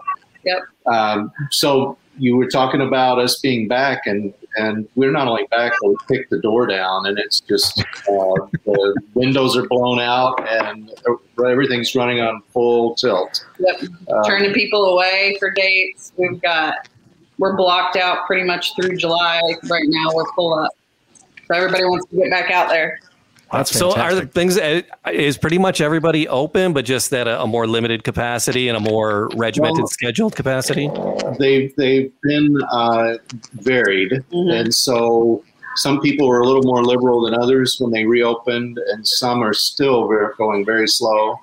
Speaker 11: Yep.
Speaker 10: Um, so you were talking about us being back, and and we're not only back, but we kicked the door down, and it's just uh, the windows are blown out, and everything's running on full tilt.
Speaker 11: Yep.
Speaker 10: Um,
Speaker 11: Turning people away for dates. We've got we're blocked out pretty much through July. Right now we're full up. So everybody wants to get back out there.
Speaker 4: That's so are the things uh, is pretty much everybody open, but just at a, a more limited capacity and a more regimented,
Speaker 10: Well-
Speaker 4: scheduled capacity.
Speaker 10: they've they've been uh, varied, and so some people were a little more liberal than others when they reopened, and some are still very, going very slow.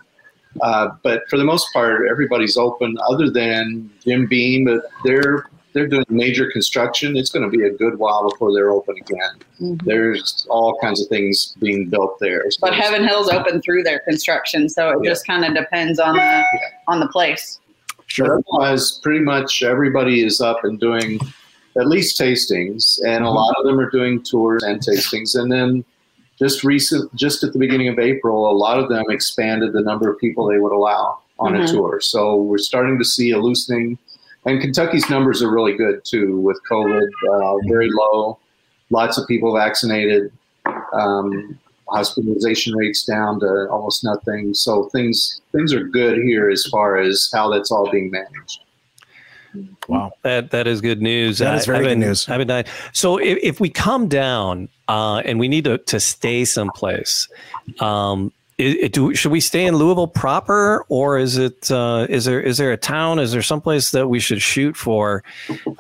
Speaker 10: Uh, but for the most part, everybody's open, other than Jim Beam. But they're they're doing major construction. It's going to be a good while before they're open again. There's all kinds of things being built there. So
Speaker 11: But Heaven Hill's open through their construction, so it just kind of depends on the on the place.
Speaker 10: Sure. Otherwise, pretty much everybody is up and doing at least tastings, and a lot of them are doing tours and tastings. And then just recent, just at the beginning of April, a lot of them expanded the number of people they would allow on a
Speaker 12: Mhm.
Speaker 10: tour. So we're starting to see a loosening, and Kentucky's numbers are really good too, with COVID uh, very low, lots of people vaccinated. Um, hospitalization rates down to almost nothing. So things things are good here as far as how that's all being managed.
Speaker 5: Wow,
Speaker 4: that that is good news.
Speaker 5: That is very
Speaker 4: I've
Speaker 5: good
Speaker 4: been-
Speaker 5: news.
Speaker 4: I've been dying. So if, if we come down uh, and we need to, to stay someplace, um, i- i- do should we stay in Louisville proper, or is it uh, is there is there a town? Is there someplace that we should shoot for?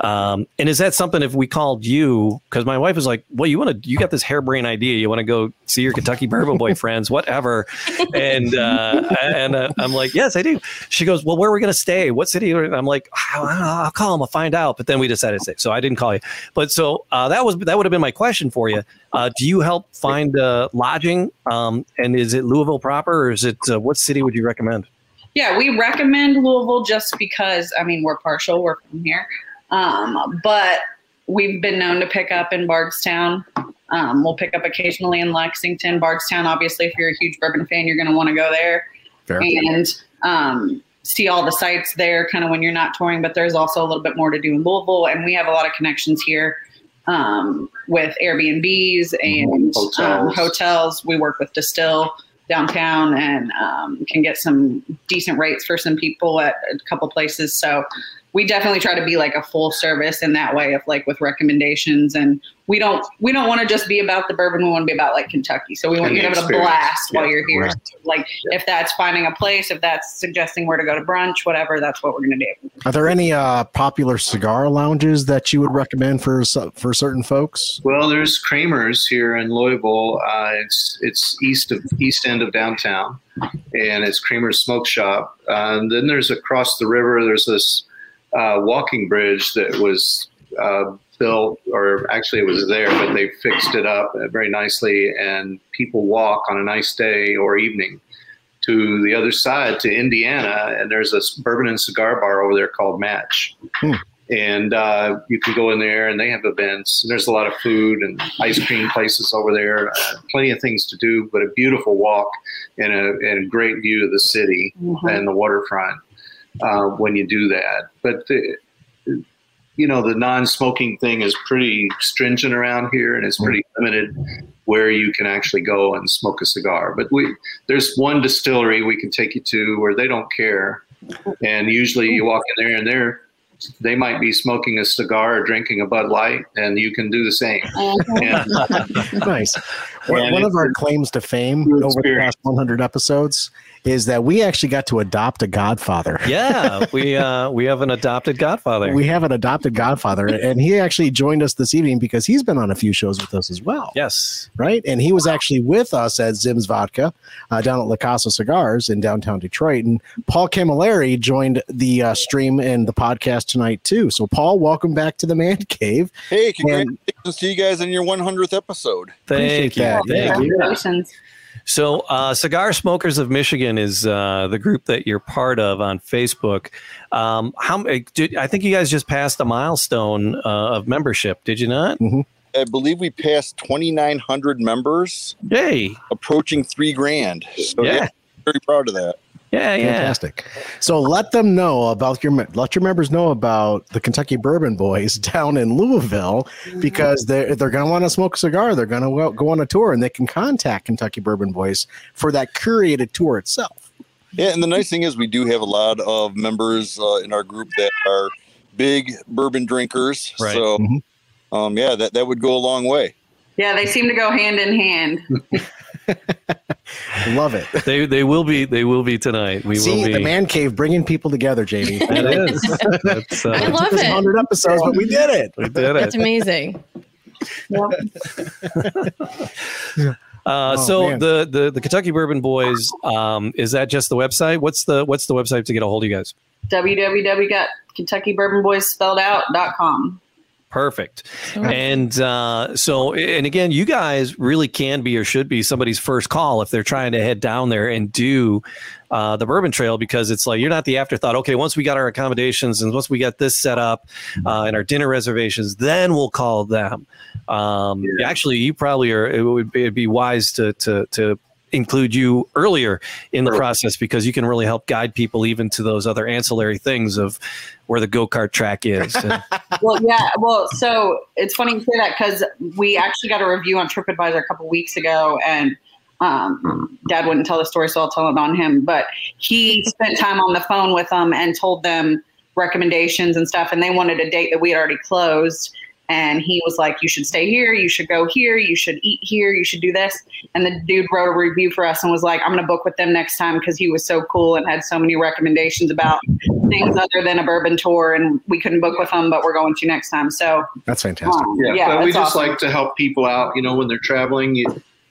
Speaker 4: Um, and is that something if we called you? Because my wife was like, well, you want to you got this harebrained idea. You want to go see your Kentucky Bourbon Boy friends, whatever. And uh, and uh, I'm like, yes, I do. She goes, well, where are we going to stay? What city? And I'm like, I don't know, I'll call them. I'll find out. But then we decided to stay. So I didn't call you. But so uh, that was that would have been my question for you. Uh, do you help find uh, lodging? Um, and is it Louisville proper, or is it uh, what city would you recommend?
Speaker 11: Yeah, we recommend Louisville just because I mean we're partial, we're from here, um, but we've been known to pick up in Bardstown. Um, we'll pick up occasionally in Lexington, Bardstown. Obviously, if you're a huge bourbon fan, you're going to want to go there
Speaker 5: Fair.
Speaker 11: and um, see all the sites there, kind of when you're not touring. But there's also a little bit more to do in Louisville, and we have a lot of connections here um, with Airbnbs and
Speaker 10: Hotels.
Speaker 11: Um, hotels. We work with Distil downtown and um, can get some decent rates for some people at a couple places. So we definitely try to be like a full service in that way of like with recommendations and we don't we don't want to just be about the bourbon we want to be about like kentucky so we want you to
Speaker 10: the
Speaker 11: have a
Speaker 10: experience.
Speaker 11: blast while you're here
Speaker 10: right.
Speaker 11: like if that's finding a place if that's suggesting where to go to brunch whatever that's what we're going to do
Speaker 5: Are there any uh, popular cigar lounges that you would recommend for for certain folks?
Speaker 10: Well, there's Kramer's here in Louisville. Uh, it's it's east of east end of downtown, and it's Kramer's Smoke Shop. Uh, and then there's across the river. There's this uh, walking bridge that was uh, built, or actually it was there, but they fixed it up uh, very nicely, and people walk on a nice day or evening to the other side to Indiana, and there's a bourbon and cigar bar over there called Match. And uh, you can go in there and they have events and there's a lot of food and ice cream places over there uh, plenty of things to do but a beautiful walk and a, and a great view of the city
Speaker 11: Mhm.
Speaker 10: and the waterfront uh, when you do that but the, you know the non-smoking thing is pretty stringent around here, and it's pretty limited where you can actually go and smoke a cigar. But we there's one distillery we can take you to where they don't care, and usually you walk in there and they're they might be smoking a cigar or drinking a Bud Light, and you can do the same. And-
Speaker 5: nice. One,
Speaker 10: And
Speaker 5: one of our claims to fame over the past 100 episodes is that we actually got to adopt a godfather.
Speaker 4: Yeah, we uh, we have an adopted godfather.
Speaker 5: We have an adopted godfather, and he actually joined us this evening because he's been on a few shows with us as well.
Speaker 4: yes.
Speaker 5: Right. And he was actually with us at Zim's Vodka uh, down at La Casa Cigars in downtown Detroit. And Paul Camilleri joined the uh, stream and the podcast tonight, too. So, Paul, welcome back to the Man Cave.
Speaker 12: Hey, congratulations to you guys on your 100th episode.
Speaker 4: Thank you.
Speaker 5: that.
Speaker 4: Thank you.
Speaker 11: Congratulations.
Speaker 4: So, uh, Cigar Smokers of Michigan is uh, the group that you're part of on Facebook. Um, how did, I think you guys just passed a milestone uh, of membership? Did you not?
Speaker 12: I believe we passed 2,900 members,
Speaker 4: Yay!
Speaker 12: approaching three grand. So,
Speaker 4: Yeah.
Speaker 12: yeah, very proud of that.
Speaker 4: Yeah, yeah.
Speaker 5: Fantastic. So let them know about your let your members know about the Kentucky Bourbon Boys down in Louisville because they're they're going to want to smoke a cigar. They're going to go on a tour and they can contact Kentucky Bourbon Boys for that curated tour itself.
Speaker 12: Yeah, and the nice thing is we do have a lot of members uh, in our group that are big bourbon drinkers.
Speaker 4: Right.
Speaker 12: So,
Speaker 5: Mhm.
Speaker 12: um, yeah, that, that would go a long way.
Speaker 11: Yeah, they seem to go hand in hand.
Speaker 5: Love it.
Speaker 4: They they will be they will be tonight. We will
Speaker 5: See
Speaker 4: be.
Speaker 5: the man cave bringing people together, Jamie.
Speaker 4: That is. That's, uh,
Speaker 1: I love it.
Speaker 5: 100 episodes, but we did it.
Speaker 4: we did
Speaker 1: That's
Speaker 4: it.
Speaker 1: amazing.
Speaker 4: Uh,
Speaker 5: Oh,
Speaker 4: so
Speaker 5: man.
Speaker 4: the, the the Kentucky Bourbon Boys um, is that just the website? What's the what's the website to get a hold of you guys?
Speaker 11: www.kentuckybourbonboysspelledout.com.
Speaker 4: Perfect. And uh, so, and again, you guys really can be or should be somebody's first call if they're trying to head down there and do uh, the Bourbon Trail because it's like you're not the afterthought. Okay, once we got our accommodations and once we got this set up uh, and our dinner reservations, then we'll call them. Um, Actually, you probably are. It would be, it'd be wise to to to include you earlier in the process because you can really help guide people even to those other ancillary things of where the go-kart track is.
Speaker 11: Well, yeah. Well, so it's funny you say that because we actually got a review on TripAdvisor a couple weeks ago, and um, Dad wouldn't tell the story, so I'll tell it on him. But he spent time on the phone with them and told them recommendations and stuff, and they wanted a date that we had already closed. And he was like, "You should stay here. You should go here. You should eat here. You should do this." And the dude wrote a review for us and was like, "I'm going to book with them next time because he was so cool and had so many recommendations about things other than a bourbon tour, and we couldn't book with them, but we're going to next time." So
Speaker 5: That's fantastic.
Speaker 11: um,
Speaker 10: Yeah,
Speaker 11: yeah,
Speaker 10: but we just
Speaker 11: awesome.
Speaker 10: like to help people out. You know, when they're traveling, you,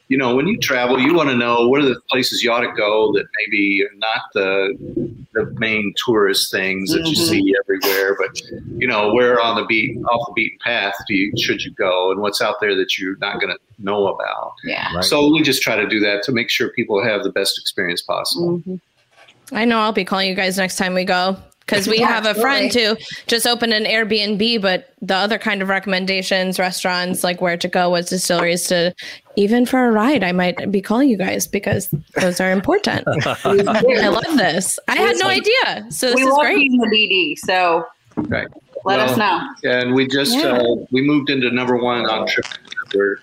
Speaker 10: you know, when you travel, you want to know what are the places you ought to go that maybe are not the the main tourist things that you
Speaker 11: Mhm.
Speaker 10: see everywhere, but you know, where on the beat off the beaten path do you should you go, and what's out there that you're not going to know about.
Speaker 11: yeah.
Speaker 5: Right.
Speaker 10: So we just try to do that to make sure people have the best experience possible.
Speaker 11: Mhm.
Speaker 1: I know I'll be calling you guys next time we go because we
Speaker 7: Yeah,
Speaker 1: have a friend
Speaker 7: absolutely.
Speaker 1: who just opened an Airbnb, but the other kind of recommendations, restaurants, like where to go, what distilleries to, even for a ride, I might be calling you guys because those are important. I love this. I had no idea. So this
Speaker 11: we
Speaker 1: is
Speaker 11: love
Speaker 1: great.
Speaker 11: being the BD, so
Speaker 10: Right.
Speaker 11: let us know.
Speaker 10: And we just
Speaker 1: Yeah.
Speaker 10: uh, we moved into number one on trip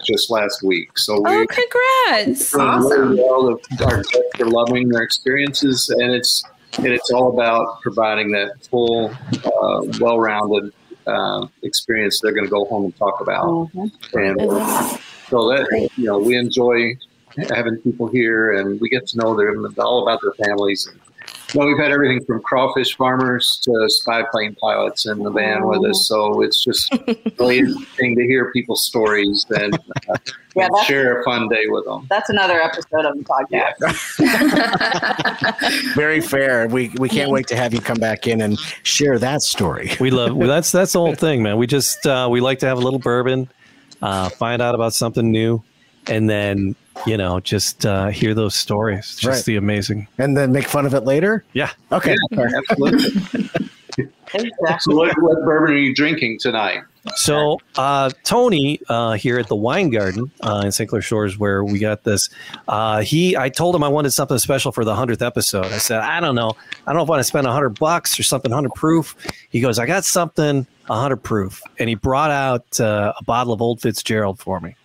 Speaker 10: just last week, so we.
Speaker 1: Oh, congrats.
Speaker 10: doing
Speaker 7: Awesome.
Speaker 10: really well. The- Our guests are loving their experiences, and it's and it's all about providing that full, uh, well-rounded uh, experience they're going to go home and talk about.
Speaker 11: Mhm.
Speaker 10: And uh, so that you know, we enjoy having people here, and we get to know them and all about their families. Well, we've had everything from crawfish farmers to spy plane pilots in the van with us, so it's just really interesting to hear people's stories and, uh,
Speaker 11: Yeah,
Speaker 10: and share a fun day with them.
Speaker 11: That's another episode of the podcast.
Speaker 5: Very fair. We we can't wait to have you come back in and share that story.
Speaker 4: we love well, that's that's the whole thing, man. We just uh, we like to have a little bourbon, uh, find out about something new, and then you know just uh, hear those stories. Just
Speaker 5: Right.
Speaker 4: the amazing.
Speaker 5: And then make fun of it later?
Speaker 4: Yeah.
Speaker 5: Okay.
Speaker 10: Absolutely.
Speaker 11: Exactly.
Speaker 10: So what, what bourbon are you drinking tonight?
Speaker 4: So uh, Tony uh, here at the Wine Garden uh, in St. Clair Shores, where we got this, uh, he I told him I wanted something special for the hundredth episode. I said I don't know, I don't know if I want to spend hundred bucks or something hundred proof. He goes, I got something hundred proof, and he brought out uh, a bottle of Old Fitzgerald for me.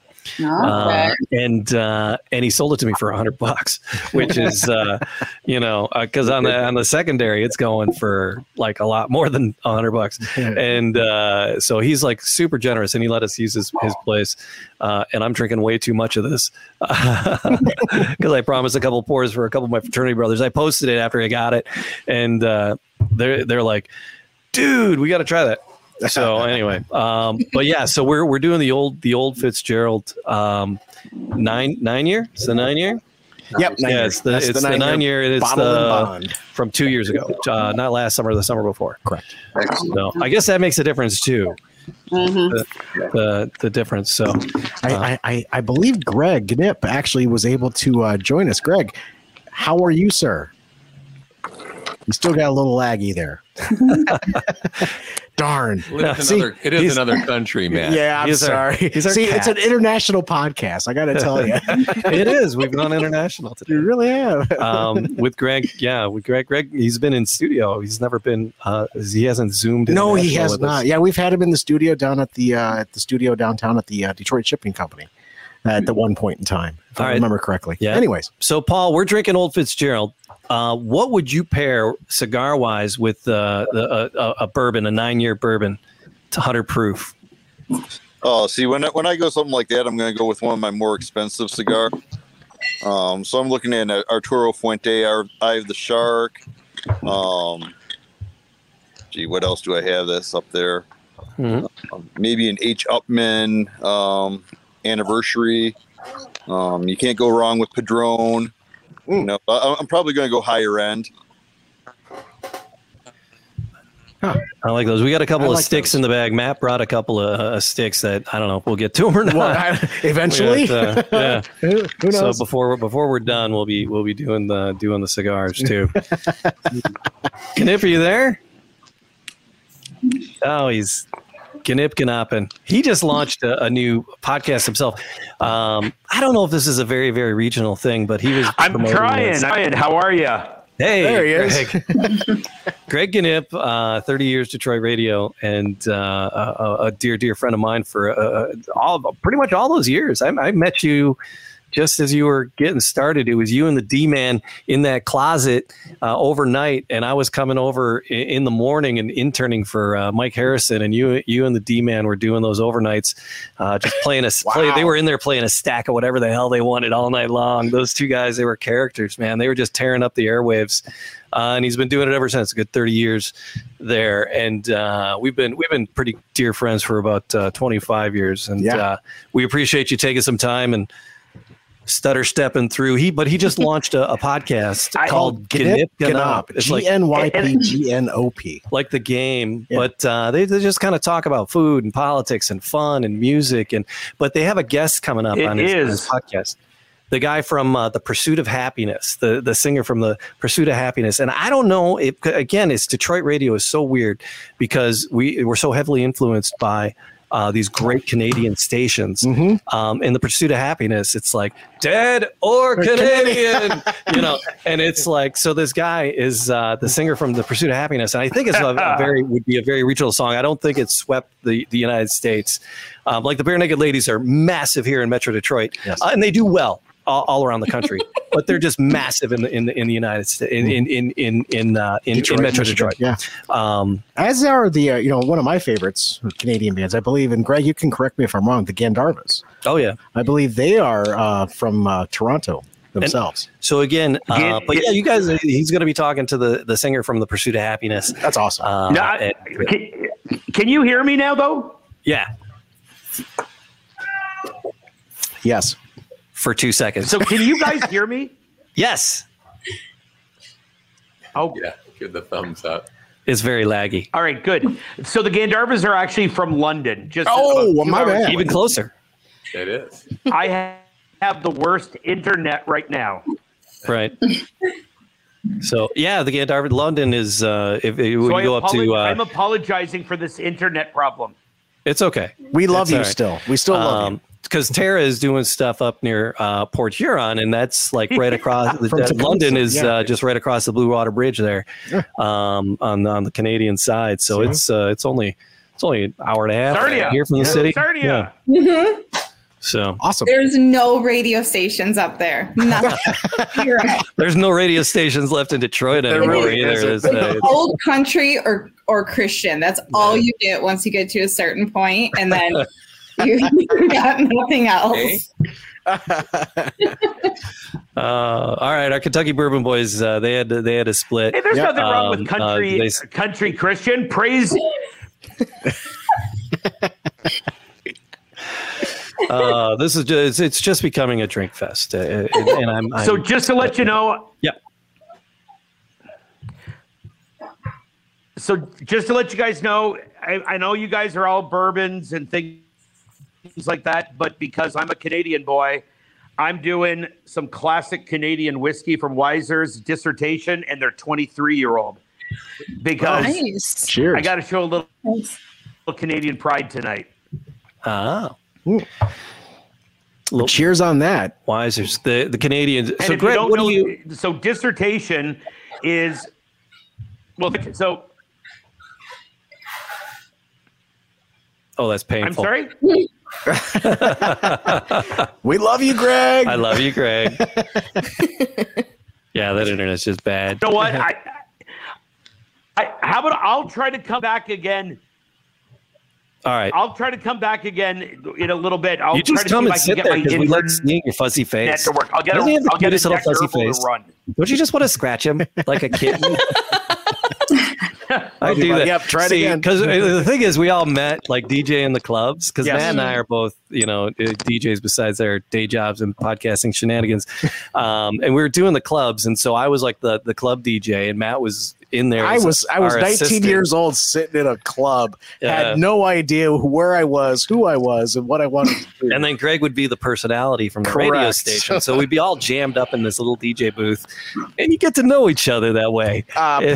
Speaker 4: Uh, and uh, and he sold it to me for a hundred bucks, which is uh, you know because on the on the secondary it's going for like a lot more than a hundred bucks, and uh, so he's like super generous and he let us use his, his place, uh, and I'm drinking way too much of this. Because I promised a couple pours for a couple of my fraternity brothers. I posted it after I got it, and uh, they're they're like, dude, we got to try that so anyway, um, but yeah, so we're we're doing the old the old Fitzgerald um, nine nine year. It's the nine year.
Speaker 5: Yep, nine
Speaker 4: yeah,
Speaker 5: year.
Speaker 4: it's the
Speaker 5: That's the
Speaker 4: it's the
Speaker 5: nine
Speaker 4: nine
Speaker 5: year
Speaker 4: year. It's
Speaker 5: bottle and
Speaker 4: the
Speaker 5: bond.
Speaker 4: from two years ago, uh, not last summer, the summer before.
Speaker 5: Correct.
Speaker 4: So I guess that makes a difference too. The, the the difference. So
Speaker 5: I, I, I, I believe Greg Gnyp actually was able to uh, join us. Greg, how are you, sir? You still got a little laggy there. Darn.
Speaker 13: Well, it's
Speaker 5: See,
Speaker 13: another, it is another country, man.
Speaker 5: Yeah, I'm
Speaker 4: He's
Speaker 5: sorry.
Speaker 4: he's our
Speaker 5: See, it's an international podcast. I got to tell you.
Speaker 4: it is. We've gone international today.
Speaker 5: You really have.
Speaker 4: um, with Greg, yeah, with Greg. Greg, he's been in studio. He's never been. Uh, he hasn't zoomed. in.
Speaker 5: no, he has
Speaker 4: with us.
Speaker 5: not. Yeah, we've had him in the studio down at the uh, at the studio downtown at the uh, Detroit Shipping Company at the one point in time, if
Speaker 4: All
Speaker 5: I
Speaker 4: right.
Speaker 5: remember correctly.
Speaker 4: Yeah.
Speaker 5: Anyways,
Speaker 4: So, Paul, we're drinking Old Fitzgerald. Uh, what would you pair cigar wise with uh, the, uh, a, a bourbon, a nine year bourbon, to hundred proof?
Speaker 12: Oh, see, when I, when I go something like that, I'm going to go with one of my more expensive cigar. Um, so I'm looking at Arturo Fuente, Our Eye of the Shark. Um, gee, what else do I have that's up there?
Speaker 4: Mhm.
Speaker 12: Um, maybe an H. Upmann um, anniversary. Um, you can't go wrong with Padron. You know, I, I'm probably going to go higher end.
Speaker 4: I like those. We got a couple
Speaker 5: I
Speaker 4: of
Speaker 5: like
Speaker 4: sticks in the bag. Matt brought a couple of uh, sticks that I don't know if we'll get to them or not.
Speaker 5: Well, I- eventually.
Speaker 4: Got, uh, yeah.
Speaker 5: who, who
Speaker 4: So before before we're done, we'll be we'll be doing the doing the cigars too. Gnyp, are you there? Oh, he's Knip Knappen. He just launched a, a new podcast himself. Um, I don't know if this is a very very regional thing, but he was.
Speaker 14: I'm
Speaker 4: promoting
Speaker 14: trying.
Speaker 4: this.
Speaker 14: Trying. How are you?
Speaker 4: Hey,
Speaker 5: There he is.
Speaker 4: Greg. Greg Gnyp, uh, 30 years Detroit radio, and uh, a, a dear, dear friend of mine for uh, all pretty much all those years. I, I met you just as you were getting started. It was you and the D man in that closet uh, overnight, and I was coming over in the morning and interning for uh, Mike Harrison, and you, you and the D man were doing those overnights, uh, just playing a. Play, they were in there playing a stack of whatever the hell they wanted all night long. Those two guys, they were characters, man. They were just tearing up the airwaves. Uh, and he's been doing it ever since. A good thirty years there, and uh, we've been we've been pretty dear friends for about uh, twenty five years, and
Speaker 5: Yeah.
Speaker 4: uh, we appreciate you taking some time and stutter stepping through. He but he just launched a, a podcast called
Speaker 5: Gnip
Speaker 4: Gnip
Speaker 5: Gnop.
Speaker 4: It's
Speaker 5: G
Speaker 4: like
Speaker 5: N Y P G N O P.
Speaker 4: like the game,
Speaker 5: Yeah.
Speaker 4: but uh, they, they just kind of talk about food and politics and fun and music, and but they have a guest coming up
Speaker 14: It
Speaker 4: on his, on his podcast. The guy from uh, the Pursuit of Happiness, the the singer from the Pursuit of Happiness, and I don't know. If, again, it's Detroit radio is so weird because we we're so heavily influenced by. Uh, these great Canadian stations,
Speaker 5: Mm-hmm.
Speaker 4: um, in the pursuit of happiness, it's like dead or Canadian, you know. And it's like so. This guy is uh, the singer from the Pursuit of Happiness, and I think it's a, a very would be a very regional song. I don't think it swept the the United States. Um, like the Barenaked Ladies are massive here in Metro Detroit,
Speaker 5: Yes.
Speaker 4: uh, and they do well all, all around the country. but they're just massive in the in the in the United States in in in in in, uh, in, in Metro
Speaker 5: Michigan.
Speaker 4: Detroit.
Speaker 5: Yeah.
Speaker 4: Um,
Speaker 5: As are the uh, you know one of my favorites Canadian bands, I believe, and Greg, you can correct me if I'm wrong. The Gandharvas,
Speaker 4: oh yeah.
Speaker 5: I believe they are uh, from uh, Toronto themselves.
Speaker 4: So again, uh,
Speaker 14: Get-
Speaker 4: but yeah, you guys, he's going to be talking to the the singer from the Pursuit of Happiness.
Speaker 5: That's awesome.
Speaker 4: Uh,
Speaker 14: No, I-
Speaker 4: and-
Speaker 14: can, can you hear me now, though?
Speaker 4: yeah,
Speaker 5: yes.
Speaker 4: For two seconds.
Speaker 14: So can you guys hear me?
Speaker 4: yes,
Speaker 14: Oh,
Speaker 13: Yeah, give the thumbs up.
Speaker 4: it's very laggy.
Speaker 14: all right, good. So the Gandharvas are actually from London. Just
Speaker 5: Oh,
Speaker 14: about two
Speaker 5: my
Speaker 14: hours
Speaker 5: bad.
Speaker 4: Even closer,
Speaker 13: It is.
Speaker 14: I have the worst internet right now.
Speaker 4: right? So yeah, the Gandharvin London is uh, if, if
Speaker 14: So
Speaker 4: when
Speaker 14: I
Speaker 4: you go up to uh,
Speaker 14: I'm apologizing for this internet problem.
Speaker 4: It's okay.
Speaker 5: We love
Speaker 4: It's
Speaker 5: you
Speaker 4: all right.
Speaker 5: still. We still love you.
Speaker 4: Because Tara is doing stuff up near uh, Port Huron, and that's like right across. the,
Speaker 5: From
Speaker 4: London is
Speaker 5: yeah.
Speaker 4: uh, just right across the Blue Water Bridge there, um, on on the Canadian side. So
Speaker 5: See?
Speaker 4: it's uh, it's only it's only an hour and a half
Speaker 14: Sarnia.
Speaker 4: here from the
Speaker 14: Yeah.
Speaker 4: city.
Speaker 14: Sarnia.
Speaker 8: Mhm.
Speaker 4: So
Speaker 5: awesome.
Speaker 8: There's no radio stations up there. Nothing.
Speaker 4: There's no radio stations left in Detroit anymore
Speaker 5: really
Speaker 4: either.
Speaker 5: isn't.
Speaker 4: It's, uh, it's-
Speaker 8: Old country or or Christian. That's all you get once you get to a certain point, and then you, you got nothing else.
Speaker 4: Uh, all right, our Kentucky Bourbon Boys, uh, they had they had a split.
Speaker 14: Hey, there's nothing wrong with
Speaker 4: Um,
Speaker 14: country
Speaker 4: uh, they-
Speaker 14: country Christian. Praise
Speaker 4: uh, this is just it's just becoming a drink fest, uh, and, and I'm, I'm
Speaker 14: so just to let you know,
Speaker 4: yeah.
Speaker 14: So just to let you guys know, I, I know you guys are all bourbons and things like that, but because I'm a Canadian boy, I'm doing some classic Canadian whiskey from Wiser's dissertation and their 23 year old. Because
Speaker 1: Nice.
Speaker 5: Cheers.
Speaker 14: I got to show a little, little Canadian pride tonight.
Speaker 4: Ah.
Speaker 5: Cheers on that.
Speaker 4: Wisers, the the Canadians.
Speaker 14: And
Speaker 4: so Greg, what
Speaker 14: know,
Speaker 4: do you?
Speaker 14: so dissertation is well. So
Speaker 4: Oh, that's painful.
Speaker 14: I'm sorry.
Speaker 5: We love you, Greg.
Speaker 4: I love you, Greg. yeah, that internet's just bad.
Speaker 14: You know what? I, I, how about I'll try to come back again.
Speaker 4: All right.
Speaker 14: I'll try to come back again in a little bit. I'll
Speaker 4: you
Speaker 14: try
Speaker 4: just
Speaker 14: to
Speaker 4: come
Speaker 14: see
Speaker 4: and sit there because we like
Speaker 14: internet
Speaker 4: seeing your fuzzy face.
Speaker 14: to work. I'll get a,
Speaker 4: Doesn't he have the
Speaker 14: I'll get a
Speaker 4: cutest little fuzzy face?
Speaker 14: run.
Speaker 4: Don't you just want to scratch him like a kitten? I do that.
Speaker 5: Yep, try again.
Speaker 4: Because the thing is, we all met like DJ in the clubs. Because
Speaker 5: Yes.
Speaker 4: Matt and I are both, you know, uh, DJs besides their day jobs and podcasting shenanigans. Um, and we were doing the clubs, and so I was like the the club DJ, and Matt was in there.
Speaker 5: I was I was 19
Speaker 4: assistant.
Speaker 5: years old, sitting in a club,
Speaker 4: Yeah.
Speaker 5: had no idea where I was, who I was, and what I wanted to do.
Speaker 4: And then Greg would be the personality from the radio station. So we'd be all jammed up in this little DJ booth, and you get to know each other that way.
Speaker 5: Uh,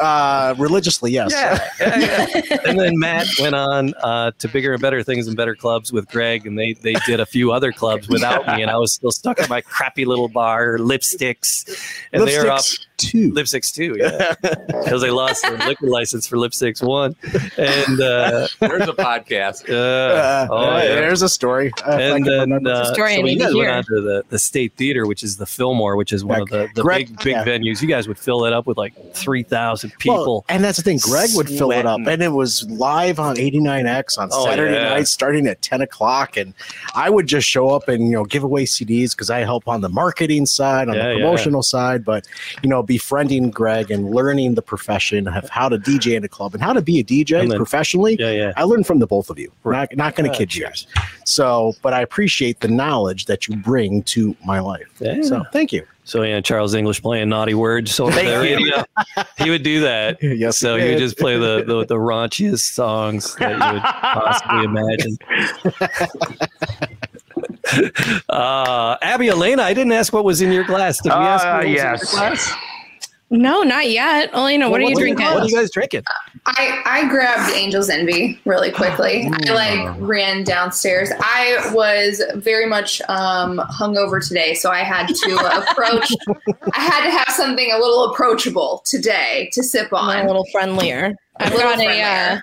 Speaker 5: uh, religiously, yes.
Speaker 4: Yeah, yeah, yeah. and then Matt went on uh, to bigger and better things and better clubs with Greg, and they they did a few other clubs without me, and I was still stuck in my crappy little bar, Lipsticks, and they were up
Speaker 5: Lipsticks two.
Speaker 4: Lipsticks two, yeah, because they lost their liquor license for Lipsticks one, and uh,
Speaker 13: There's a podcast.
Speaker 4: uh, oh yeah.
Speaker 5: There's a story. Uh,
Speaker 4: and then
Speaker 5: remember.
Speaker 4: uh,
Speaker 1: a story I
Speaker 4: so we
Speaker 1: need to
Speaker 4: guys went
Speaker 1: hear.
Speaker 4: on to the, the State Theater, which is the Fillmore, which is one
Speaker 5: Yeah,
Speaker 4: of the, the
Speaker 5: Greg-
Speaker 4: big big
Speaker 5: yeah.
Speaker 4: venues. You guys would fill it up with like three thousand people.
Speaker 5: Well, and that's the thing. Greg would fill it up, and it was live on 89X on
Speaker 4: Oh,
Speaker 5: Saturday
Speaker 4: yeah.
Speaker 5: night, starting at 10 o'clock. And I would just show up and you know give away CDs because I help on the marketing side, on
Speaker 4: Yeah,
Speaker 5: the
Speaker 4: yeah.
Speaker 5: promotional side, but you know befriending Greg and learning the profession of how to DJ in a club and how to be a DJ
Speaker 4: then-
Speaker 5: professionally.
Speaker 4: yeah, yeah.
Speaker 5: I learned from the both of you. Not not going to
Speaker 4: Uh,
Speaker 5: kid you guys. So, but I appreciate the knowledge that you bring to my life.
Speaker 4: Yeah.
Speaker 5: So, thank you.
Speaker 4: So yeah, Charles English playing naughty words over
Speaker 5: Thank
Speaker 4: the
Speaker 5: you.
Speaker 4: radio. He would do that.
Speaker 5: Yes,
Speaker 4: So
Speaker 5: he
Speaker 4: he would just play the, the the raunchiest songs that you would possibly imagine. Uh, Abby Aalina, I didn't ask what was in your glass. Did we ask
Speaker 14: Uh,
Speaker 4: what was
Speaker 14: yes.
Speaker 4: in your glass?
Speaker 1: No, not yet. Aalina, what are you
Speaker 4: What's in your
Speaker 1: drinking?
Speaker 4: glass? What are you guys drinking?
Speaker 7: I, I grabbed Angel's Envy really quickly. I like ran downstairs. I was very much um, hungover today, so I had to approach. I had to have something a little approachable today to sip on.
Speaker 1: a little friendlier. I've
Speaker 7: little
Speaker 1: got a, uh,
Speaker 7: friendlier.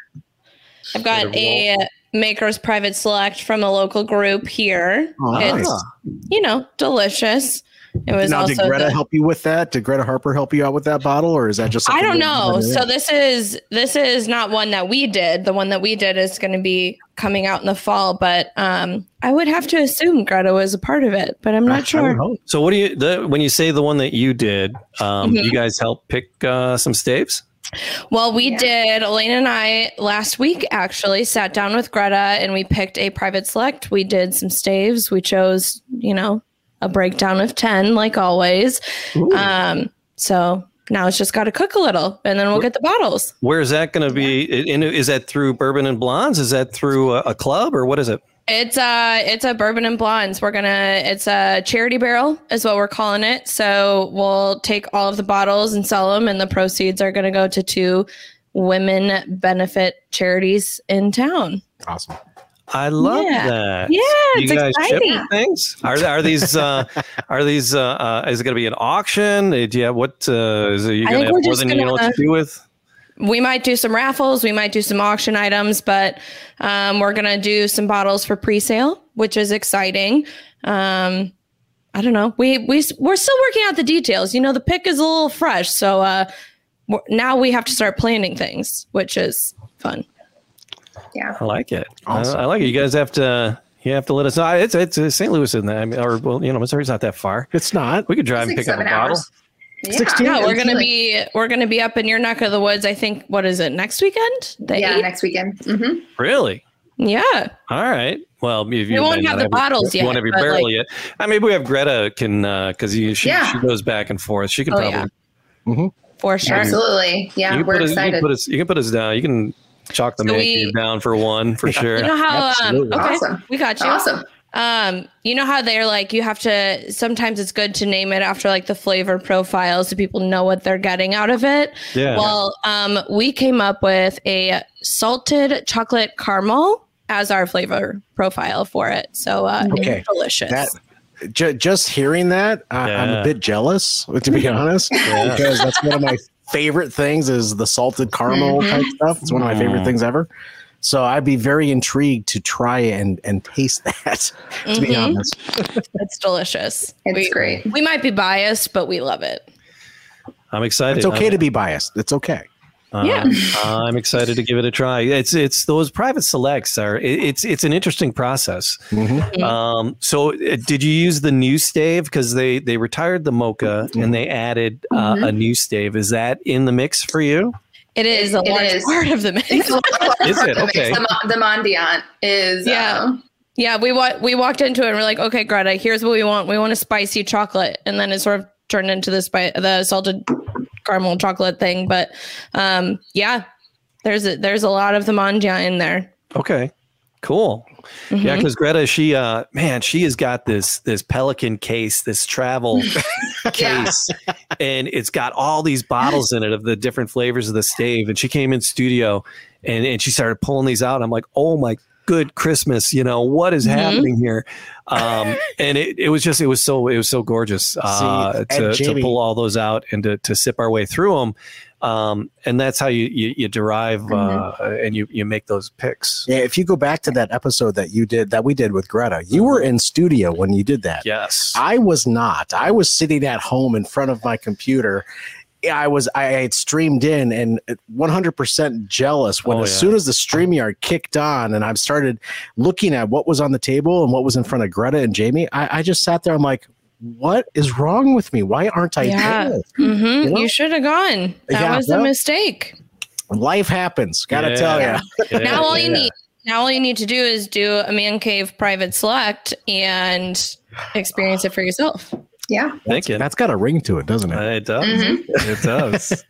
Speaker 1: I've got a Maker's Private Select from a local group here.
Speaker 5: Oh,
Speaker 1: it's
Speaker 5: nice.
Speaker 1: you know delicious. It was
Speaker 5: now,
Speaker 1: also
Speaker 5: did Greta
Speaker 1: the-
Speaker 5: help you with that? Did Greta Harper help you out with that bottle, or is that just?
Speaker 1: I don't know. So this is this is not one that we did. The one that we did is going to be coming out in the fall, but um, I would have to assume Greta was a part of it, but I'm not sure.
Speaker 4: So what do you the, when you say the one that you did? Um,
Speaker 1: Mhm.
Speaker 4: You guys help pick uh, some staves.
Speaker 1: Well, we did. Aalina and I last week actually sat down with Greta and we picked a private select. We did some staves. We chose, you know, a breakdown of 10, like always. Um, so now it's just got to cook a little and then we'll get the bottles.
Speaker 4: Where is that going to be? In, is that through Bourbon and Blondes? Is that through a, a club or what is it?
Speaker 1: It's a it's a bourbon and blondes. We're gonna it's a charity barrel is what we're calling it. So we'll take all of the bottles and sell them, and the proceeds are gonna go to two women benefit charities in town.
Speaker 5: Awesome.
Speaker 4: I love
Speaker 1: Yeah.
Speaker 4: that.
Speaker 1: Yeah,
Speaker 4: you
Speaker 1: it's
Speaker 4: guys
Speaker 1: exciting.
Speaker 4: ship things. Are are these uh, are these uh, uh, is it going to be an auction? Uh, Do you have what uh, is it? You
Speaker 1: I
Speaker 4: going to
Speaker 1: think
Speaker 4: have
Speaker 1: we're
Speaker 4: more
Speaker 1: just
Speaker 4: than you know what
Speaker 1: gonna-
Speaker 4: to do with?
Speaker 1: We might do some raffles, we might do some auction items, but um, we're gonna do some bottles for pre-sale, which is exciting. Um, I don't know. We we we're still working out the details. You know, the pick is a little fresh, so uh, now we have to start planning things, which is fun.
Speaker 7: Yeah.
Speaker 4: I like it. I-
Speaker 5: Awesome.
Speaker 4: I, like it. You guys have to. You have to let us know. It's it's St. Louis in there. I mean, or well, you know, Missouri's not that far.
Speaker 5: It's not.
Speaker 4: We could drive and
Speaker 7: Six,
Speaker 4: pick up a
Speaker 7: seven
Speaker 4: bottle.
Speaker 7: Hours. Yeah.
Speaker 1: Yeah, we're gonna be we're gonna be up in your neck of the woods. I think what is it next weekend? The
Speaker 7: Yeah,
Speaker 1: 8th?
Speaker 7: next weekend. hmm
Speaker 4: Really?
Speaker 1: Yeah.
Speaker 4: All right. Well, if you
Speaker 1: We won't have
Speaker 4: not
Speaker 1: the bottles
Speaker 4: you won't
Speaker 1: yet,
Speaker 4: have your
Speaker 1: but,
Speaker 4: barrel
Speaker 1: like-
Speaker 4: yet. I mean, we have Greta can because she
Speaker 7: Yeah.
Speaker 4: she goes back and forth. She can
Speaker 1: Oh,
Speaker 4: probably
Speaker 1: yeah.
Speaker 5: Mm-hmm.
Speaker 1: For sure.
Speaker 7: Absolutely. Yeah,
Speaker 4: you can
Speaker 7: we're
Speaker 4: put us, you can
Speaker 7: excited.
Speaker 4: put us you can put us down. You can chalk the
Speaker 1: So
Speaker 4: man
Speaker 1: we-
Speaker 4: down for one for sure.
Speaker 1: You know how um, okay,
Speaker 7: Awesome.
Speaker 1: we got you.
Speaker 7: Awesome.
Speaker 1: Um, you know how they're like you have to sometimes it's good to name it after like the flavor profile so people know what they're getting out of it.
Speaker 4: Yeah.
Speaker 1: Well, um, we came up with a salted chocolate caramel as our flavor profile for it. So uh
Speaker 5: Okay.
Speaker 1: it's delicious.
Speaker 5: That ju- just hearing that, I, I'm
Speaker 4: Yeah.
Speaker 5: a bit jealous, to be honest,
Speaker 4: Yeah.
Speaker 5: because that's one of my favorite things is the salted caramel
Speaker 7: Mhm.
Speaker 5: type stuff. It's one of my favorite
Speaker 4: Mm.
Speaker 5: things ever. So I'd be very intrigued to try and and taste that. To be
Speaker 1: Mhm.
Speaker 5: honest,
Speaker 1: it's delicious.
Speaker 7: It's
Speaker 1: we,
Speaker 7: great.
Speaker 1: We might be biased, but we love it.
Speaker 4: I'm excited.
Speaker 5: it's okay
Speaker 4: I'm-
Speaker 5: to be biased. It's okay.
Speaker 4: Um,
Speaker 1: Yeah.
Speaker 4: I'm excited to give it a try. It's it's those private selects are it, it's it's an interesting process.
Speaker 5: Mhm.
Speaker 4: Um, so uh, did you use the new stave because they they retired the mocha and they added uh,
Speaker 7: Mhm.
Speaker 4: a new stave? Is that in the mix for you?
Speaker 1: It is a
Speaker 7: It
Speaker 1: large
Speaker 7: is.
Speaker 1: part of the mix.
Speaker 7: It's a lot of
Speaker 4: Is it? Okay.
Speaker 7: The, Mo- the Mendiant is
Speaker 1: Yeah.
Speaker 7: um,
Speaker 1: Yeah, we wa- we walked into it and we're like, okay, Greta, here's what we want. We want a spicy chocolate, and then it sort of turned into the spi- the salted caramel chocolate thing. But um, yeah, there's a, there's a lot of the manja in there.
Speaker 4: Okay, cool. Yeah,
Speaker 1: Mhm.
Speaker 4: because Greta, she uh, man, she has got this this Pelican case, this travel case, and it's got all these bottles in it of the different flavors of the stave. And she came in studio, and and she started pulling these out. I'm like, oh my good Christmas, you know what is
Speaker 1: Mhm.
Speaker 4: happening here? Um, and it, it was just it was so it was so gorgeous uh,
Speaker 5: and
Speaker 4: to, to pull all those out and to, to sip our way through them. Um, and that's how you you, you derive uh, and you you make those picks.
Speaker 5: Yeah, if you go back to that episode that you did that we did with Greta, you were in studio when you did that.
Speaker 4: Yes.
Speaker 5: I was not. I was sitting at home in front of my computer. I was I had streamed in and 100% jealous when
Speaker 4: Oh,
Speaker 5: as
Speaker 4: yeah.
Speaker 5: soon as the StreamYard kicked on and I started looking at what was on the table and what was in front of Greta and Jamie, I, I just sat there. I'm like, what is wrong with me? Why aren't I
Speaker 1: Yeah.
Speaker 5: there?
Speaker 1: hmm
Speaker 5: You
Speaker 1: You, should have gone. That
Speaker 5: Yeah,
Speaker 1: was a
Speaker 5: well-
Speaker 1: mistake.
Speaker 5: Life happens. Gotta
Speaker 4: Yeah.
Speaker 5: tell you.
Speaker 4: Yeah,
Speaker 1: now all you
Speaker 4: yeah.
Speaker 1: need now all you need to do is do a man cave private select and experience it for yourself.
Speaker 7: yeah.
Speaker 4: thank you.
Speaker 5: That's got a ring to it, doesn't it?
Speaker 4: Uh, It does.
Speaker 7: Mhm.
Speaker 4: It does.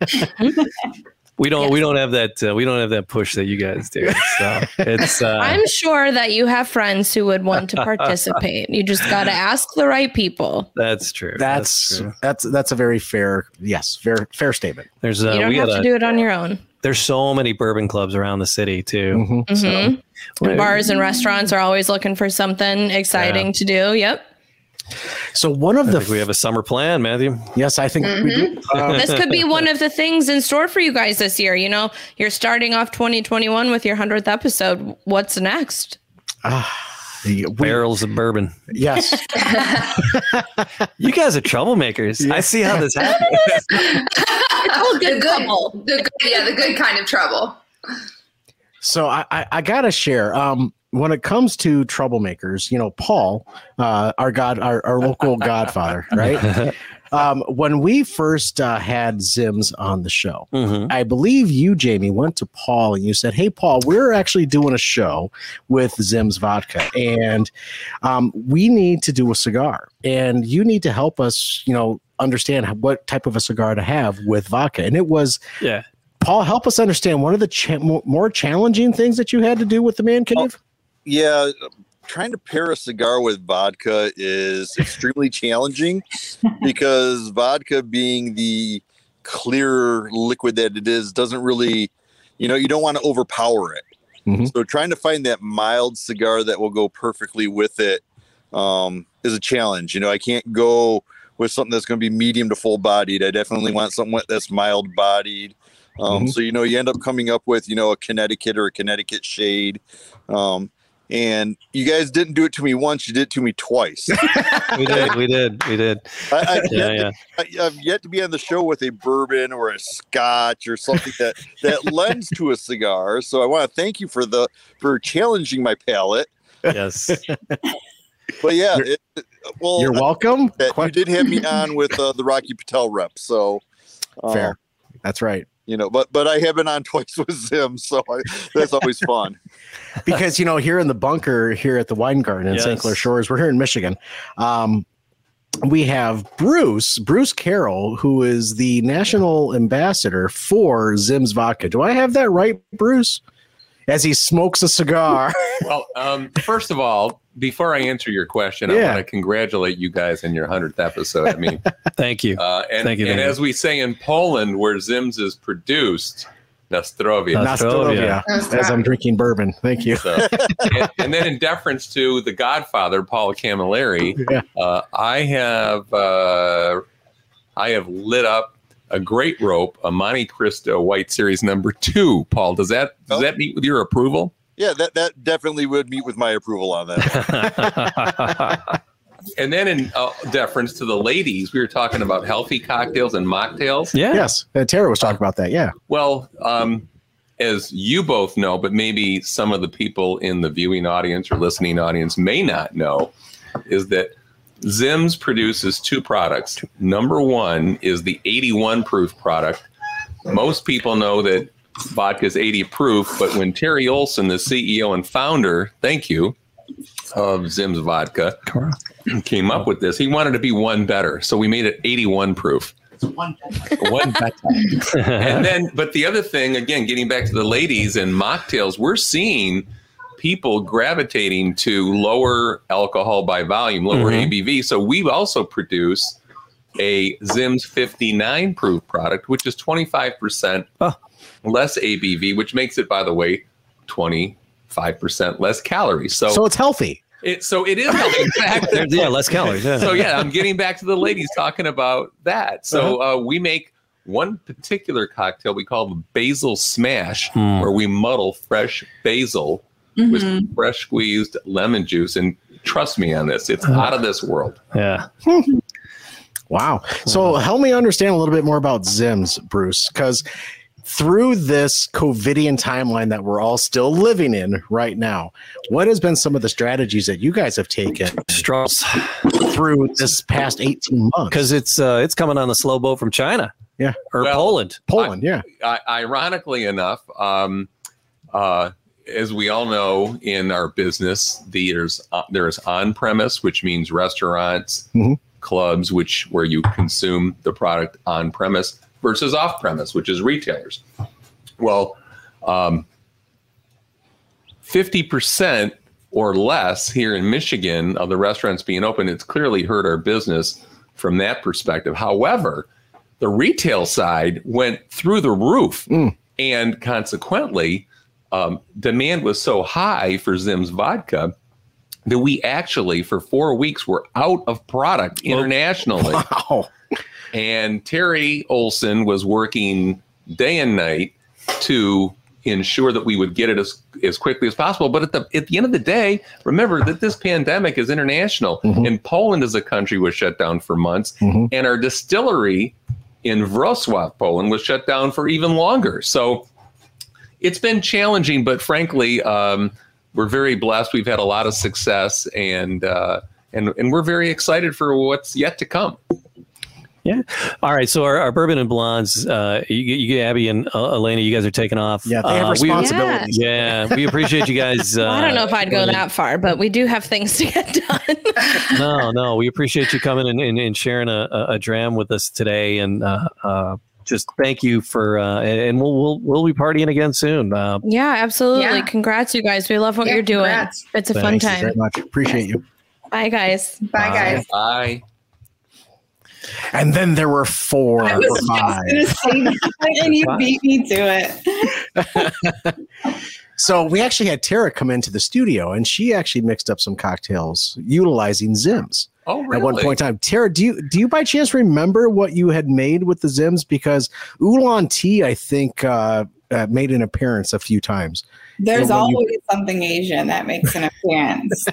Speaker 4: we don't. We don't have that. Uh, we don't have that push that you guys do. So it's. Uh,
Speaker 1: I'm sure that you have friends who would want to participate. You just got to ask the right people.
Speaker 4: that's true.
Speaker 5: That's
Speaker 4: true.
Speaker 5: that's that's a very fair yes, fair fair statement.
Speaker 4: There's. Uh,
Speaker 1: you don't
Speaker 4: we
Speaker 1: have
Speaker 4: got
Speaker 1: to do it on your own.
Speaker 4: There's so many bourbon clubs around the city too.
Speaker 5: Mhm.
Speaker 4: So,
Speaker 1: Mhm. Bars and restaurants are always looking for something exciting to do. Yep.
Speaker 5: So one of
Speaker 4: I
Speaker 5: the
Speaker 4: think we have a summer plan, Matthew.
Speaker 5: yes, I think we do. Uh,
Speaker 1: This could be one of the things in store for you guys this year. You know, you're starting off 2021 with your 100th episode. What's next?
Speaker 5: ah, the- we-
Speaker 4: Barrels of bourbon.
Speaker 5: yes,
Speaker 4: You guys are troublemakers. I see how this happens.
Speaker 1: It's all
Speaker 7: the
Speaker 1: good
Speaker 7: good,
Speaker 1: trouble.
Speaker 7: the good, yeah, the good kind of trouble.
Speaker 5: So I, I, I gotta share. Um, when it comes to troublemakers, you know, Paul, uh, our god, our, our local godfather, right? Um, when we first uh, had Zims on the show,
Speaker 4: Mhm.
Speaker 5: I believe you, Jamie, went to Paul and you said, "Hey, Paul, we're actually doing a show with Zims Vodka, and um, we need to do a cigar, and you need to help us, you know, understand what type of a cigar to have with vodka." And it was
Speaker 4: Yeah.
Speaker 5: Paul, help us understand one of the cha- more challenging things that you had to do with the man cave.
Speaker 12: Yeah, trying to pair a cigar with vodka is extremely challenging because vodka, being the clear liquid that it is, doesn't really you know, you don't want to overpower it.
Speaker 5: Mhm.
Speaker 12: So trying to find that mild cigar that will go perfectly with it um, is a challenge. You know, I can't go with something that's going to be medium to full bodied. I definitely want something that's mild bodied. Um,
Speaker 5: Mhm.
Speaker 12: So you know, you end up coming up with you know a Connecticut or a Connecticut shade. Um, and you guys didn't do it to me once; you did it to me twice.
Speaker 4: we did, we did, we did.
Speaker 12: I, I've,
Speaker 4: Yeah,
Speaker 12: yet
Speaker 4: yeah.
Speaker 12: To, I, I've yet to be on the show with a bourbon or a scotch or something that that lends to a cigar. So I want to thank you for the for challenging my palate.
Speaker 4: Yes.
Speaker 12: But yeah, it, it- well,
Speaker 5: You're welcome.
Speaker 12: you did have me on with uh, the Rocky Patel rep, so uh,
Speaker 5: Fair. That's right.
Speaker 12: You know, but but I have been on twice with Zim, so I, that's always fun.
Speaker 5: because you know here in the bunker here at the wine garden in St. Clair Shores, we're here in Michigan. Um, we have Bruce Bruce Carroll, who is the national ambassador for Zim's Vodka. Do I have that right, Bruce? As he smokes a cigar.
Speaker 13: Well, um, first of all, before I answer your question, I
Speaker 5: Yeah.
Speaker 13: want to congratulate you guys in your hundredth episode. I mean,
Speaker 4: thank you.
Speaker 13: uh, and,
Speaker 4: Thank you,
Speaker 13: and
Speaker 4: thank you.
Speaker 13: as we say in Poland, where Zims is produced, Nastrovia.
Speaker 5: Nostrovia, as I'm drinking bourbon. Thank you.
Speaker 13: So, and, and then in deference to the Godfather, Paul Camilleri, uh, I have uh, I have lit up a great rope, a Montecristo White Series number two. Paul, does that does that meet with your approval?
Speaker 12: Yeah, that that definitely would meet with my approval on that.
Speaker 13: And then in uh, deference to the ladies, we were talking about healthy cocktails and mocktails.
Speaker 5: Yes. Uh, Tara was talking about that. Yeah.
Speaker 13: Well, um, as you both know, but maybe some of the people in the viewing audience or listening audience may not know, is that Zims produces two products. Number one is the 81 proof product. Most people know that vodka is 80 proof, but when Terry Olson, the CEO and founder, thank you, of Zims Vodka, came up with this, he wanted to be one better. So we made it 81 proof. One better. and then, but the other thing, again, getting back to the ladies and mocktails, we're seeing people gravitating to lower alcohol by volume, lower
Speaker 4: Mhm.
Speaker 13: ABV. So we also produce a Zims 59 proof product, which is 25% less ABV, which makes it, by the way, 25% less calories. So,
Speaker 5: So it's healthy.
Speaker 13: it, so it is healthy. In fact,
Speaker 4: There- yeah, less calories. Yeah.
Speaker 13: so yeah, I'm getting back to the ladies talking about that. So
Speaker 4: Uh-huh.
Speaker 13: uh, we make one particular cocktail we call the basil smash,
Speaker 4: Hmm.
Speaker 13: where we muddle fresh basil
Speaker 7: Mm-hmm.
Speaker 13: with fresh squeezed lemon juice. And trust me on this, it's out of this world.
Speaker 4: Yeah.
Speaker 5: Wow. So help me understand a little bit more about Zims, Bruce, because through this COVIDian timeline that we're all still living in right now, what has been some of the strategies that you guys have taken
Speaker 4: Strauss
Speaker 5: through this past 18 months?
Speaker 4: because it's uh, it's coming on the slow boat from China.
Speaker 5: Yeah.
Speaker 4: Or
Speaker 13: Well,
Speaker 4: Poland.
Speaker 5: Poland, yeah.
Speaker 13: I, ironically enough, um, uh, as we all know in our business, there's uh, there's on premise, which means restaurants,
Speaker 5: Mhm.
Speaker 13: clubs, which where you consume the product on premise, versus off premise, which is retailers. Well, um, fifty percent or less here in Michigan of the restaurants being open, it's clearly hurt our business from that perspective. However, the retail side went through the roof, and consequently, um, demand was so high for Zim's vodka that we actually, for four weeks, were out of product internationally.
Speaker 5: Wow.
Speaker 13: And Terry Olson was working day and night to ensure that we would get it as, as quickly as possible. But at the at the end of the day, remember that this pandemic is international, and Poland as a country was shut down for months, and our distillery in Wrocław, Poland, was shut down for even longer. So it's been challenging, but frankly, um, we're very blessed. We've had a lot of success, and uh, and and we're very excited for what's yet to come.
Speaker 4: Yeah. All right. So our, our bourbon and blondes, uh, you, you, Abby and uh, Aalina, you guys are taking off.
Speaker 5: Yeah, they have
Speaker 4: Uh, we-
Speaker 5: responsibilities.
Speaker 4: yeah, we appreciate you guys. Uh,
Speaker 1: Well, I don't know if I'd go
Speaker 4: really-
Speaker 1: that far, but we do have things to get done.
Speaker 4: no, no, we appreciate you coming and, and, and sharing a, a, a dram with us today, and uh, uh, just thank you for. Uh, and and we'll we'll we'll be partying again soon. Uh,
Speaker 1: yeah, absolutely.
Speaker 7: Yeah.
Speaker 1: Congrats, you guys. We love what
Speaker 7: Yeah,
Speaker 1: you're doing.
Speaker 7: congrats.
Speaker 1: It's a fun
Speaker 5: Thank you very
Speaker 1: time.
Speaker 5: much. Appreciate you.
Speaker 1: Bye, guys.
Speaker 7: Bye, guys.
Speaker 13: Bye.
Speaker 5: And then there were four
Speaker 8: I
Speaker 5: or
Speaker 8: was
Speaker 5: five.
Speaker 8: just gonna say that, and you beat me to it.
Speaker 5: So we actually had Tara come into the studio, and she actually mixed up some cocktails utilizing Zims.
Speaker 13: Oh,
Speaker 5: At one point in time, Tara, do you do you by chance remember what you had made with the Zims? Because oolong tea, I think, uh, uh, made an appearance a few times.
Speaker 8: There's
Speaker 5: And when you-
Speaker 8: always something Asian that makes an appearance.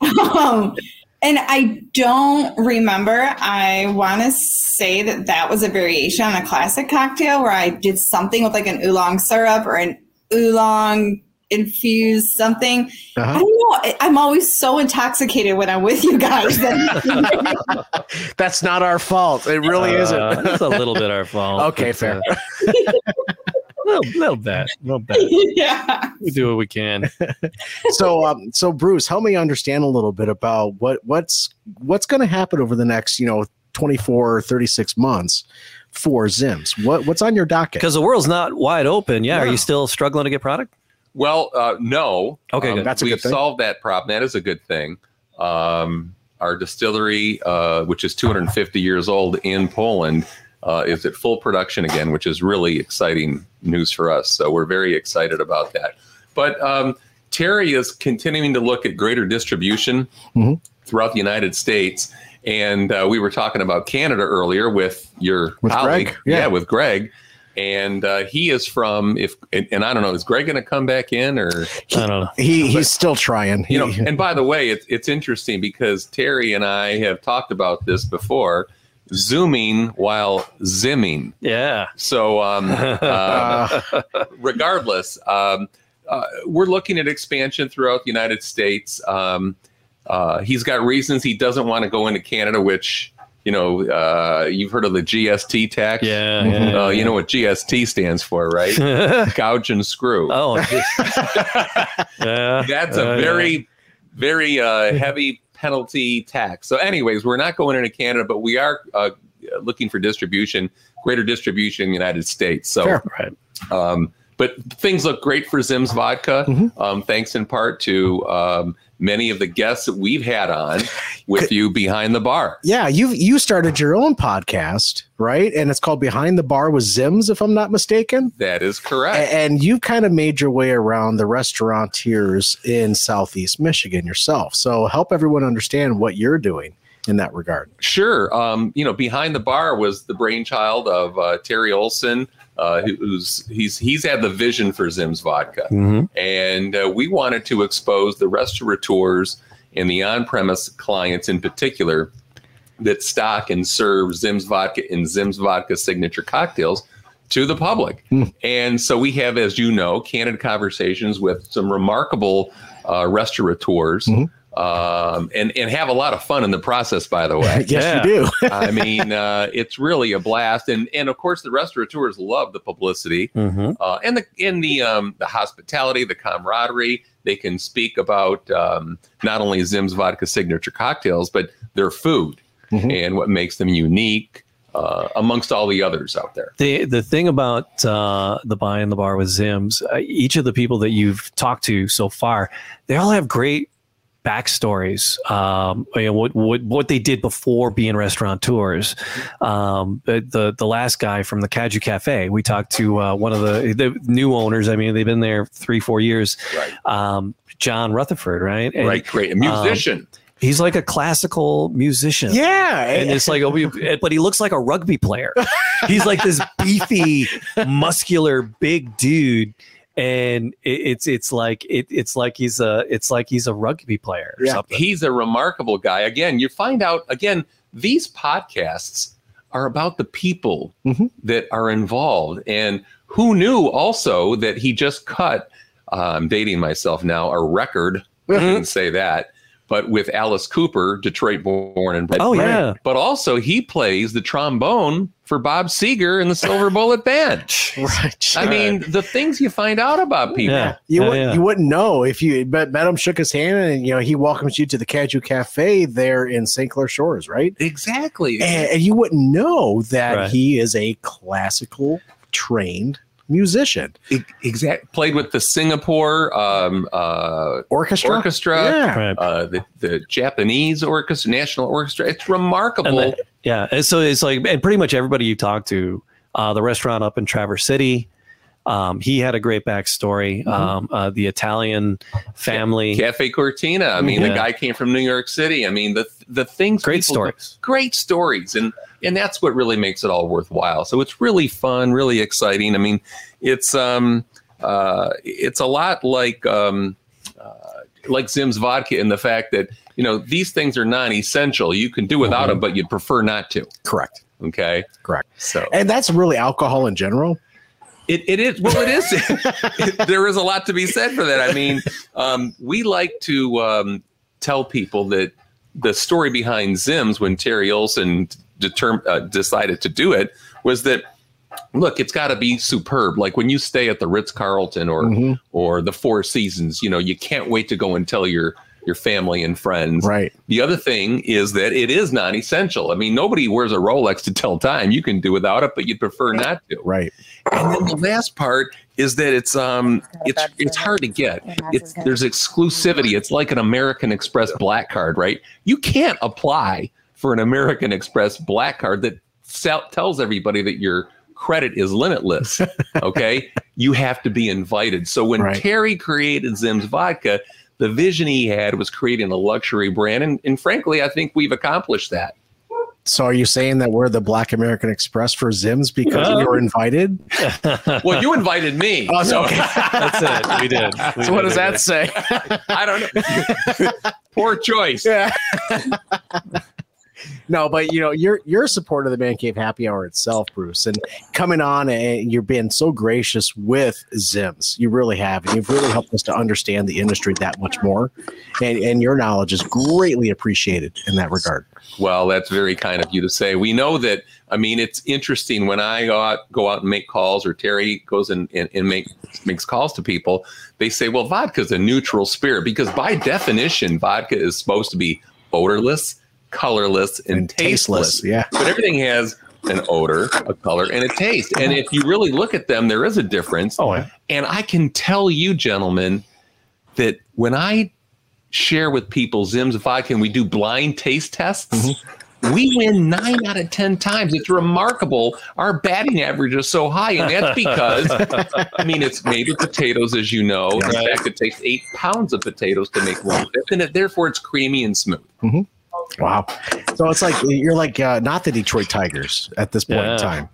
Speaker 8: um, and I don't remember. I want to say that that was a variation on a classic cocktail where I did something with like an oolong syrup or an oolong infused something.
Speaker 5: Uh-huh.
Speaker 8: I don't know. I- I'm always so intoxicated when I'm with you guys.
Speaker 5: That's not our fault. It really
Speaker 4: Uh,
Speaker 5: isn't.
Speaker 4: It's a little bit our fault.
Speaker 5: Okay,
Speaker 4: but,
Speaker 5: fair.
Speaker 4: uh, little, little bit, little bit.
Speaker 8: yeah.
Speaker 4: We do what we can.
Speaker 5: so um so bruce help me understand a little bit about what what's what's going to happen over the next you know 24 or 36 months for zims what what's on your docket
Speaker 4: Because the world's not wide open. Yeah. Are you still struggling to get product?
Speaker 13: Well, uh, no.
Speaker 4: Okay,
Speaker 13: Um,
Speaker 4: good.
Speaker 5: That's a
Speaker 13: we've
Speaker 5: good thing.
Speaker 13: solved that problem. That is a good thing. Um, our distillery, uh, which is 250 years old in Poland, uh, is at full production again, which is really exciting news for us. So we're very excited about that. But um, Terry is continuing to look at greater distribution
Speaker 5: Mhm.
Speaker 13: throughout the United States. And uh, we were talking about Canada earlier with your
Speaker 5: With
Speaker 13: colleague.
Speaker 5: Greg, yeah.
Speaker 13: with Greg. And uh, he is from if and, and I don't know is Greg going to come back in or
Speaker 4: I don't know.
Speaker 5: he he's still trying
Speaker 13: you know and by the way it's it's interesting because Terry and I have talked about this before zooming while zimming
Speaker 4: Yeah.
Speaker 13: so um, uh, regardless um, uh, we're looking at expansion throughout the United States um, uh, he's got reasons he doesn't want to go into Canada which you know uh, you've heard of the GST tax
Speaker 4: Yeah. yeah,
Speaker 13: uh, you know what GST stands for right
Speaker 4: yeah.
Speaker 13: gouge and screw
Speaker 4: oh, geez. yeah.
Speaker 13: that's a
Speaker 4: Uh,
Speaker 13: very, very uh, heavy penalty tax. So, anyways, we're not going into Canada, but we are uh, looking for distribution, greater distribution in the United States. So,
Speaker 5: Fair.
Speaker 4: Right.
Speaker 13: um, but things look great for Zim's vodka,
Speaker 5: Mm-hmm.
Speaker 13: um, thanks in part to um, many of the guests that we've had on with you behind the bar.
Speaker 5: yeah you you started your own podcast right and it's called behind the bar with zims if i'm not mistaken
Speaker 13: That is
Speaker 5: A-
Speaker 13: correct.
Speaker 5: and you kind of made your way around the restaurateurs in southeast michigan yourself so help everyone understand what you're doing in that regard
Speaker 13: Sure. Um, you know, behind the bar was the brainchild of uh, Terry Olson, uh, who's he's he's had the vision for Zim's vodka,
Speaker 4: Mhm.
Speaker 13: and uh, we wanted to expose the restaurateurs and the on-premise clients in particular that stock and serve Zim's vodka and Zim's vodka signature cocktails to the public. And so we have, as you know, candid conversations with some remarkable uh, restaurateurs. Um, and, and have a lot of fun in the process, by the way.
Speaker 5: yes
Speaker 4: Yeah.
Speaker 5: you do
Speaker 13: I mean, uh, it's really a blast, and and of course the restaurateurs love the publicity
Speaker 4: Mhm.
Speaker 13: uh, and the in the um, the hospitality, the camaraderie. They can speak about um, not only Zim's vodka signature cocktails, but their food
Speaker 5: Mhm.
Speaker 13: and what makes them unique uh, amongst all the others out there.
Speaker 4: The the thing about uh, the buy in the bar with Zims, uh, each of the people that you've talked to so far, they all have great backstories. Um, you know, what what what they did before being restaurateurs. Um, the, the last guy from the Caju Cafe, we talked to uh, one of the the new owners. I mean, they've been there three four years.
Speaker 13: Right.
Speaker 4: Um, John Rutherford, right? And,
Speaker 13: right, great, a musician.
Speaker 4: He's like a classical musician.
Speaker 5: yeah
Speaker 4: And it's like, oh, but he looks like a rugby player. He's like this beefy, muscular, big dude, and it, it's it's like it, it's like he's a it's like he's a rugby player or
Speaker 5: Yeah.
Speaker 4: something.
Speaker 13: He's a remarkable guy. Again, you find out again these podcasts are about the people
Speaker 5: Mhm.
Speaker 13: that are involved, and who knew also that he just cut. Uh, I'm dating myself now. A record. I can say that. But with Alice Cooper, Detroit born and bred.
Speaker 4: Oh, yeah.
Speaker 13: But also he plays the trombone for Bob Seger in the Silver Bullet Band.
Speaker 5: right
Speaker 13: I mean, the things you find out about people.
Speaker 4: Yeah,
Speaker 5: You,
Speaker 4: yeah,
Speaker 5: would,
Speaker 4: yeah.
Speaker 5: you wouldn't know if you met, met him, shook his hand, and you know he welcomes you to the Caju Cafe there in St. Clair Shores, right?
Speaker 13: Exactly.
Speaker 5: And, and you wouldn't know that
Speaker 4: Right.
Speaker 5: he is a classical trained musician,
Speaker 13: exact played with the Singapore um, uh,
Speaker 5: orchestra.
Speaker 13: orchestra,
Speaker 5: Yeah.
Speaker 4: Right.
Speaker 13: uh, the, the Japanese orchestra, national orchestra. It's remarkable
Speaker 4: And Yeah, and so it's like, and pretty much everybody you talk to, uh, the restaurant up in Traverse City, um, he had a great backstory.
Speaker 13: Mm-hmm.
Speaker 4: Um, uh, the Italian family,
Speaker 13: Cafe Cortina. I mean, the guy came from New York City. I mean, the the things.
Speaker 4: Great
Speaker 13: people do-
Speaker 4: stories.
Speaker 13: great stories, and and that's what really makes it all worthwhile. So it's really fun, really exciting. I mean, it's um uh it's a lot like um uh, like Zim's vodka in the fact that you know these things are non-essential. You can do without them, but you'd prefer not to.
Speaker 5: Correct.
Speaker 13: Okay.
Speaker 5: Correct.
Speaker 13: So
Speaker 5: And that's really alcohol in general.
Speaker 13: It, it is well it is there is a lot to be said for that i mean um, we like to um, tell people that the story behind zims when terry olson determ- uh, decided to do it was that look it's got to be superb. Like when you stay at the ritz-carlton or
Speaker 5: Mhm.
Speaker 13: or the four seasons you know you can't wait to go and tell your your family and friends.
Speaker 5: Right.
Speaker 13: The other thing is that it is non-essential. I mean nobody wears a rolex to tell time. You can do without it but you'd prefer not to.
Speaker 5: Right.
Speaker 13: And then the last part is that it's um it's it's hard to get. It's there's exclusivity. It's like an American Express black card, right? You can't apply for an American Express black card that sell, tells everybody that your credit is limitless. Okay, you have to be invited. So when
Speaker 5: Right.
Speaker 13: Terry created Zim's Vodka, the vision he had was creating a luxury brand, and, and frankly, I think we've accomplished that.
Speaker 5: So are you saying that we're the Black American Express for Zims because you uh, were invited?
Speaker 13: Well, you invited me.
Speaker 5: Oh, so-
Speaker 13: so
Speaker 4: That's it. We did. We
Speaker 5: so what
Speaker 4: did
Speaker 5: does
Speaker 4: it.
Speaker 5: that say?
Speaker 13: I don't know. Poor choice.
Speaker 5: Yeah. No, but you know, you're you're a supporter of the Man Cave Happy Hour itself, Bruce, and coming on eh, and you're being so gracious with Zims. You really have, and you've really helped us to understand the industry that much more. And and your knowledge is greatly appreciated in that regard.
Speaker 13: Well, that's very kind of you to say. We know that. I mean, it's interesting when I go out, go out and make calls, or Terry goes and, and, and make makes calls to people. They say, "Well, vodka is a neutral spirit because by definition, vodka is supposed to be odorless, colorless, and, tasteless.
Speaker 5: tasteless, yeah.
Speaker 13: but everything has an odor, a color, and a taste. And if you really look at them, there is a difference.
Speaker 4: Oh, yeah.
Speaker 13: And I can tell you, gentlemen, that when I share with people Zim's vodka and we do blind taste tests, mm-hmm. we win nine out of 10 times. It's remarkable. Our batting average is so high. And that's because, I mean, it's made with potatoes, as you know. In
Speaker 4: Right.
Speaker 13: fact, it takes eight pounds of potatoes to make one fifth, and it, therefore it's creamy and smooth. Mm-hmm.
Speaker 5: Wow. So it's like you're like uh, not the Detroit Tigers at this point
Speaker 13: Yeah.
Speaker 5: in time.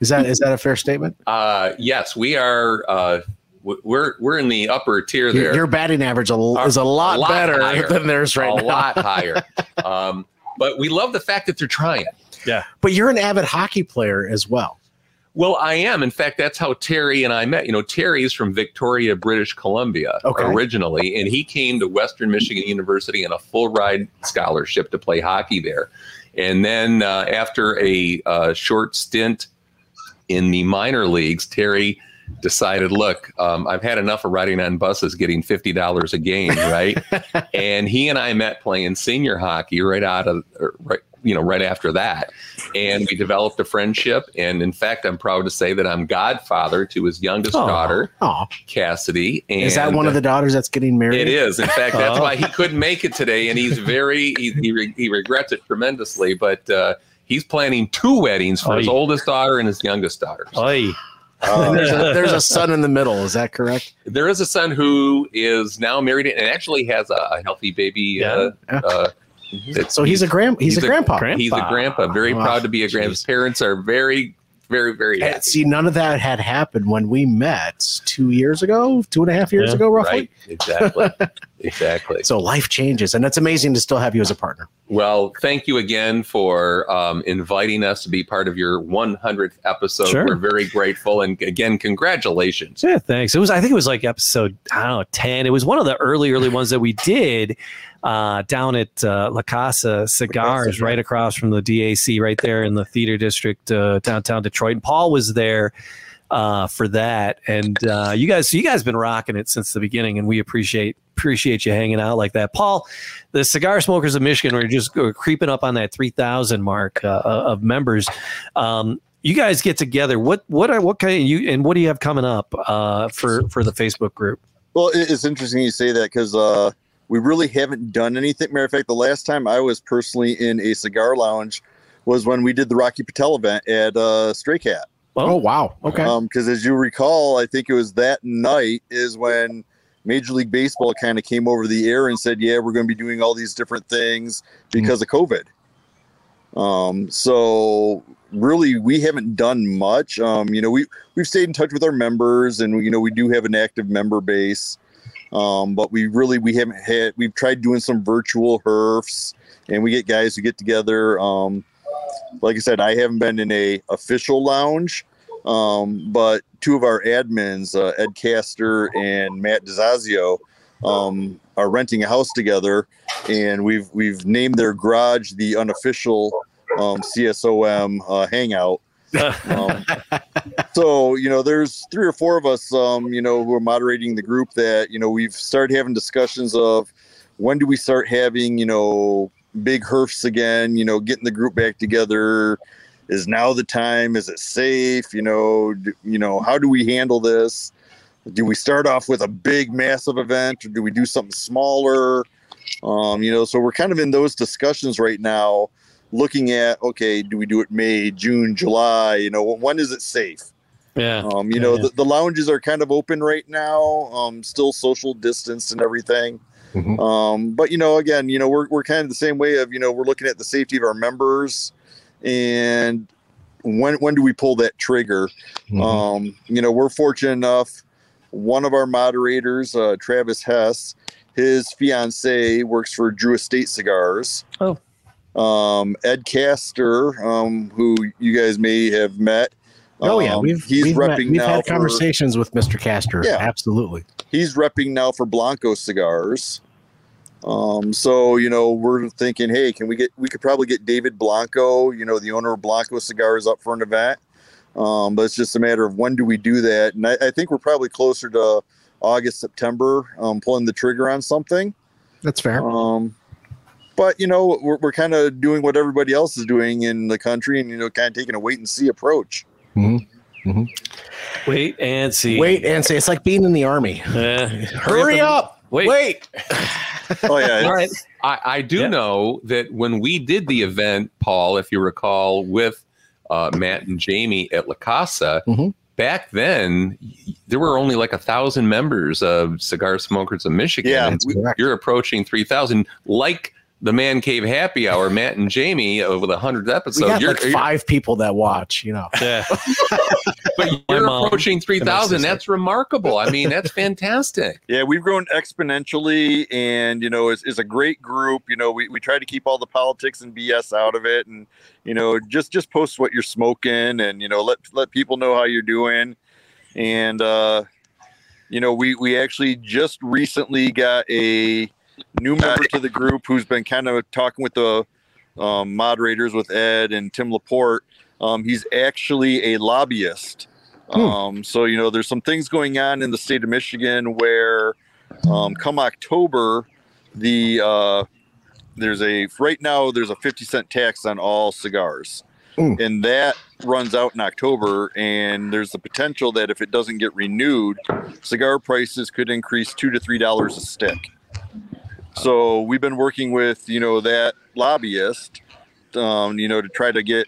Speaker 5: Is that is that a fair statement?
Speaker 13: Uh, yes, we are. Uh, we're we're in the upper tier
Speaker 5: Your,
Speaker 13: there.
Speaker 5: your batting average a- is a lot, better
Speaker 13: higher.
Speaker 5: than theirs right
Speaker 13: a
Speaker 5: now.
Speaker 13: lot higher. Um, but we love the fact that they're trying.
Speaker 4: Yeah.
Speaker 5: But you're an avid hockey player as well.
Speaker 13: Well, I am. In fact, that's how Terry and I met. You know, Terry is from Victoria, British Columbia
Speaker 5: Okay.
Speaker 13: originally, and he came to Western Michigan University on a full ride scholarship to play hockey there. And then uh, after a uh, short stint in the minor leagues, Terry decided, look, um, I've had enough of riding on buses getting $50 a game, right? and he and I met playing senior hockey right out of, right, you know, right after that. And we developed a friendship. And in fact, I'm proud to say that I'm godfather to his youngest
Speaker 5: Aw.
Speaker 13: daughter,
Speaker 5: Aw.
Speaker 13: Cassidy. And
Speaker 5: Is that one of the daughters that's getting married?
Speaker 13: it is. In fact, that's
Speaker 5: Oh.
Speaker 13: why he couldn't make it today, and he's very he he, re- he regrets it tremendously. But uh, he's planning two weddings for his oldest daughter and his youngest daughter.
Speaker 4: Oy.
Speaker 5: And there's, a, there's a son in the middle. Is that correct?
Speaker 13: There is a son who is now married and actually has a, a healthy baby. Uh, uh, that-
Speaker 5: So he's a grand- he's a grandpa.
Speaker 13: He's a grandpa. Very
Speaker 5: Wow.
Speaker 13: proud to be a grandpa. His parents are very, very, very happy.
Speaker 5: see, none of that had happened when we met two years ago, two and a half years
Speaker 13: Yeah.
Speaker 5: ago, roughly.
Speaker 13: Right. Exactly. exactly.
Speaker 5: So life changes, and it's amazing to still have you as a partner.
Speaker 13: Well, thank you again for um, inviting us to be part of your 100th episode.
Speaker 4: Sure.
Speaker 13: We're very grateful, and again, congratulations.
Speaker 4: Yeah, thanks. It was, I think it was like episode, I don't know, 10. It was one of the early, early ones that we did uh, down at uh, La Casa Cigars, right across from the DAC, right there in the theater district, uh, downtown Detroit. And Paul was there uh, for that. And uh, you guys, you guys been rocking it since the beginning, and we appreciate appreciate you hanging out like that. Paul, the Cigar Smokers of Michigan are just uh, creeping up on that 3,000 mark uh, of members. Um, you guys get together. What what are what kind of you and what do you have coming up uh, for for the Facebook group?
Speaker 12: Well, it's interesting you say that because uh, we really haven't done anything. Matter of fact, the last time I was personally in a cigar lounge was when we did the Rocky Patel event at uh, Stray Cat.
Speaker 5: Oh, wow. Okay.
Speaker 12: Because as you recall, I think it was that night is when Major League Baseball kind of came over the air and said, "Yeah, we're going to be doing all these different things because of COVID." Um, so really, we haven't done much. Um, you know, we we've stayed in touch with our members, and you know, we do have an active member base. Um, but we really we haven't had. We've tried doing some virtual herfs, and we get guys who get together. Um, like I said, I haven't been in a official lounge, um, but two of our admins, uh, Ed Caster and Matt DeZazio, um, are renting a house together, and we've we've named their garage the unofficial um, CSOM uh, hangout. Um, so you know, there's three or four of us, um, you know, who are moderating the group. That you know, we've started having discussions of when do we start having, you know, big herfs again. You know, getting the group back together. Is now the time? Is it safe? You know, do, you know, how do we handle this? Do we start off with a big, massive event, or do we do something smaller? Um, you know, so we're kind of in those discussions right now, looking at okay, do we do it May, June, July? You know, when is it safe?
Speaker 4: Yeah.
Speaker 12: Um, you know, The, the lounges are kind of open right now, um, still social distance and everything. Um, but you know, again, you know, we're we're kind of the same way of you know we're looking at the safety of our members, and when when do we pull that trigger? Um, you know, we're fortunate enough. One of our moderators, uh, Travis Hess, his fiance works for Drew Estate Cigars.
Speaker 4: Oh.
Speaker 12: Um, Ed Caster, um, who you guys may have met.
Speaker 5: Oh yeah,
Speaker 12: um,
Speaker 5: we've
Speaker 12: he's
Speaker 5: we've, met- we've had
Speaker 12: for-
Speaker 5: conversations with Mr. Castor.
Speaker 12: Yeah.
Speaker 5: absolutely.
Speaker 12: he's repping now for Blanco cigars. Um, so you know, we're thinking, hey, can we get? We could probably get David Blanco, you know, the owner of Blanco Cigars, up for an event. Um, but it's just a matter of when do we do that, and I, I think we're probably closer to August, September, um, pulling the trigger on something.
Speaker 5: That's fair.
Speaker 12: Um, but you know, we're, we're kind of doing what everybody else is doing in the country, and you know, kind of taking a wait and see approach.
Speaker 4: Wait and see.
Speaker 5: Wait and see. It's like being in the army. Hurry up!
Speaker 4: Wait.
Speaker 5: Wait.
Speaker 12: Oh yeah.
Speaker 13: All right. I, I do know that when we did the event, Paul, if you recall, with uh, Matt and Jamie at La Casa,
Speaker 5: Mm-hmm.
Speaker 13: back then there were only like a thousand members of Cigar Smokers of Michigan.
Speaker 12: Yeah,
Speaker 13: and
Speaker 12: that's
Speaker 13: you're approaching three thousand, like the Man Cave Happy Hour, Matt and Jamie over with a hundredth
Speaker 5: We
Speaker 13: episode.
Speaker 5: got
Speaker 13: you're,
Speaker 5: like
Speaker 13: you're-
Speaker 5: five people that watch. You know.
Speaker 4: Yeah.
Speaker 13: but you're
Speaker 4: mom
Speaker 13: approaching three
Speaker 4: and my
Speaker 13: thousand.
Speaker 4: sister.
Speaker 13: That's remarkable. I mean, that's fantastic.
Speaker 12: Yeah, we've grown exponentially, and you know, it's, it's a great group. You know, we, we try to keep all the politics and BS out of it, and you know, just just post what you're smoking, and you know, let let people know how you're doing, and uh, you know, we we actually just recently got a new member to the group who's been kind of talking with the um, moderators with Ed and Tim Laporte. Um, he's actually a lobbyist. Um, so you know, there's some things going on in the state of Michigan where, um, come October, the uh, there's a right now there's a 50 cent tax on all cigars, and that runs out in October. And there's the potential that if it doesn't get renewed, cigar prices could increase two to three dollars a stick. So we've been working with you know that lobbyist, um, you know, to try to get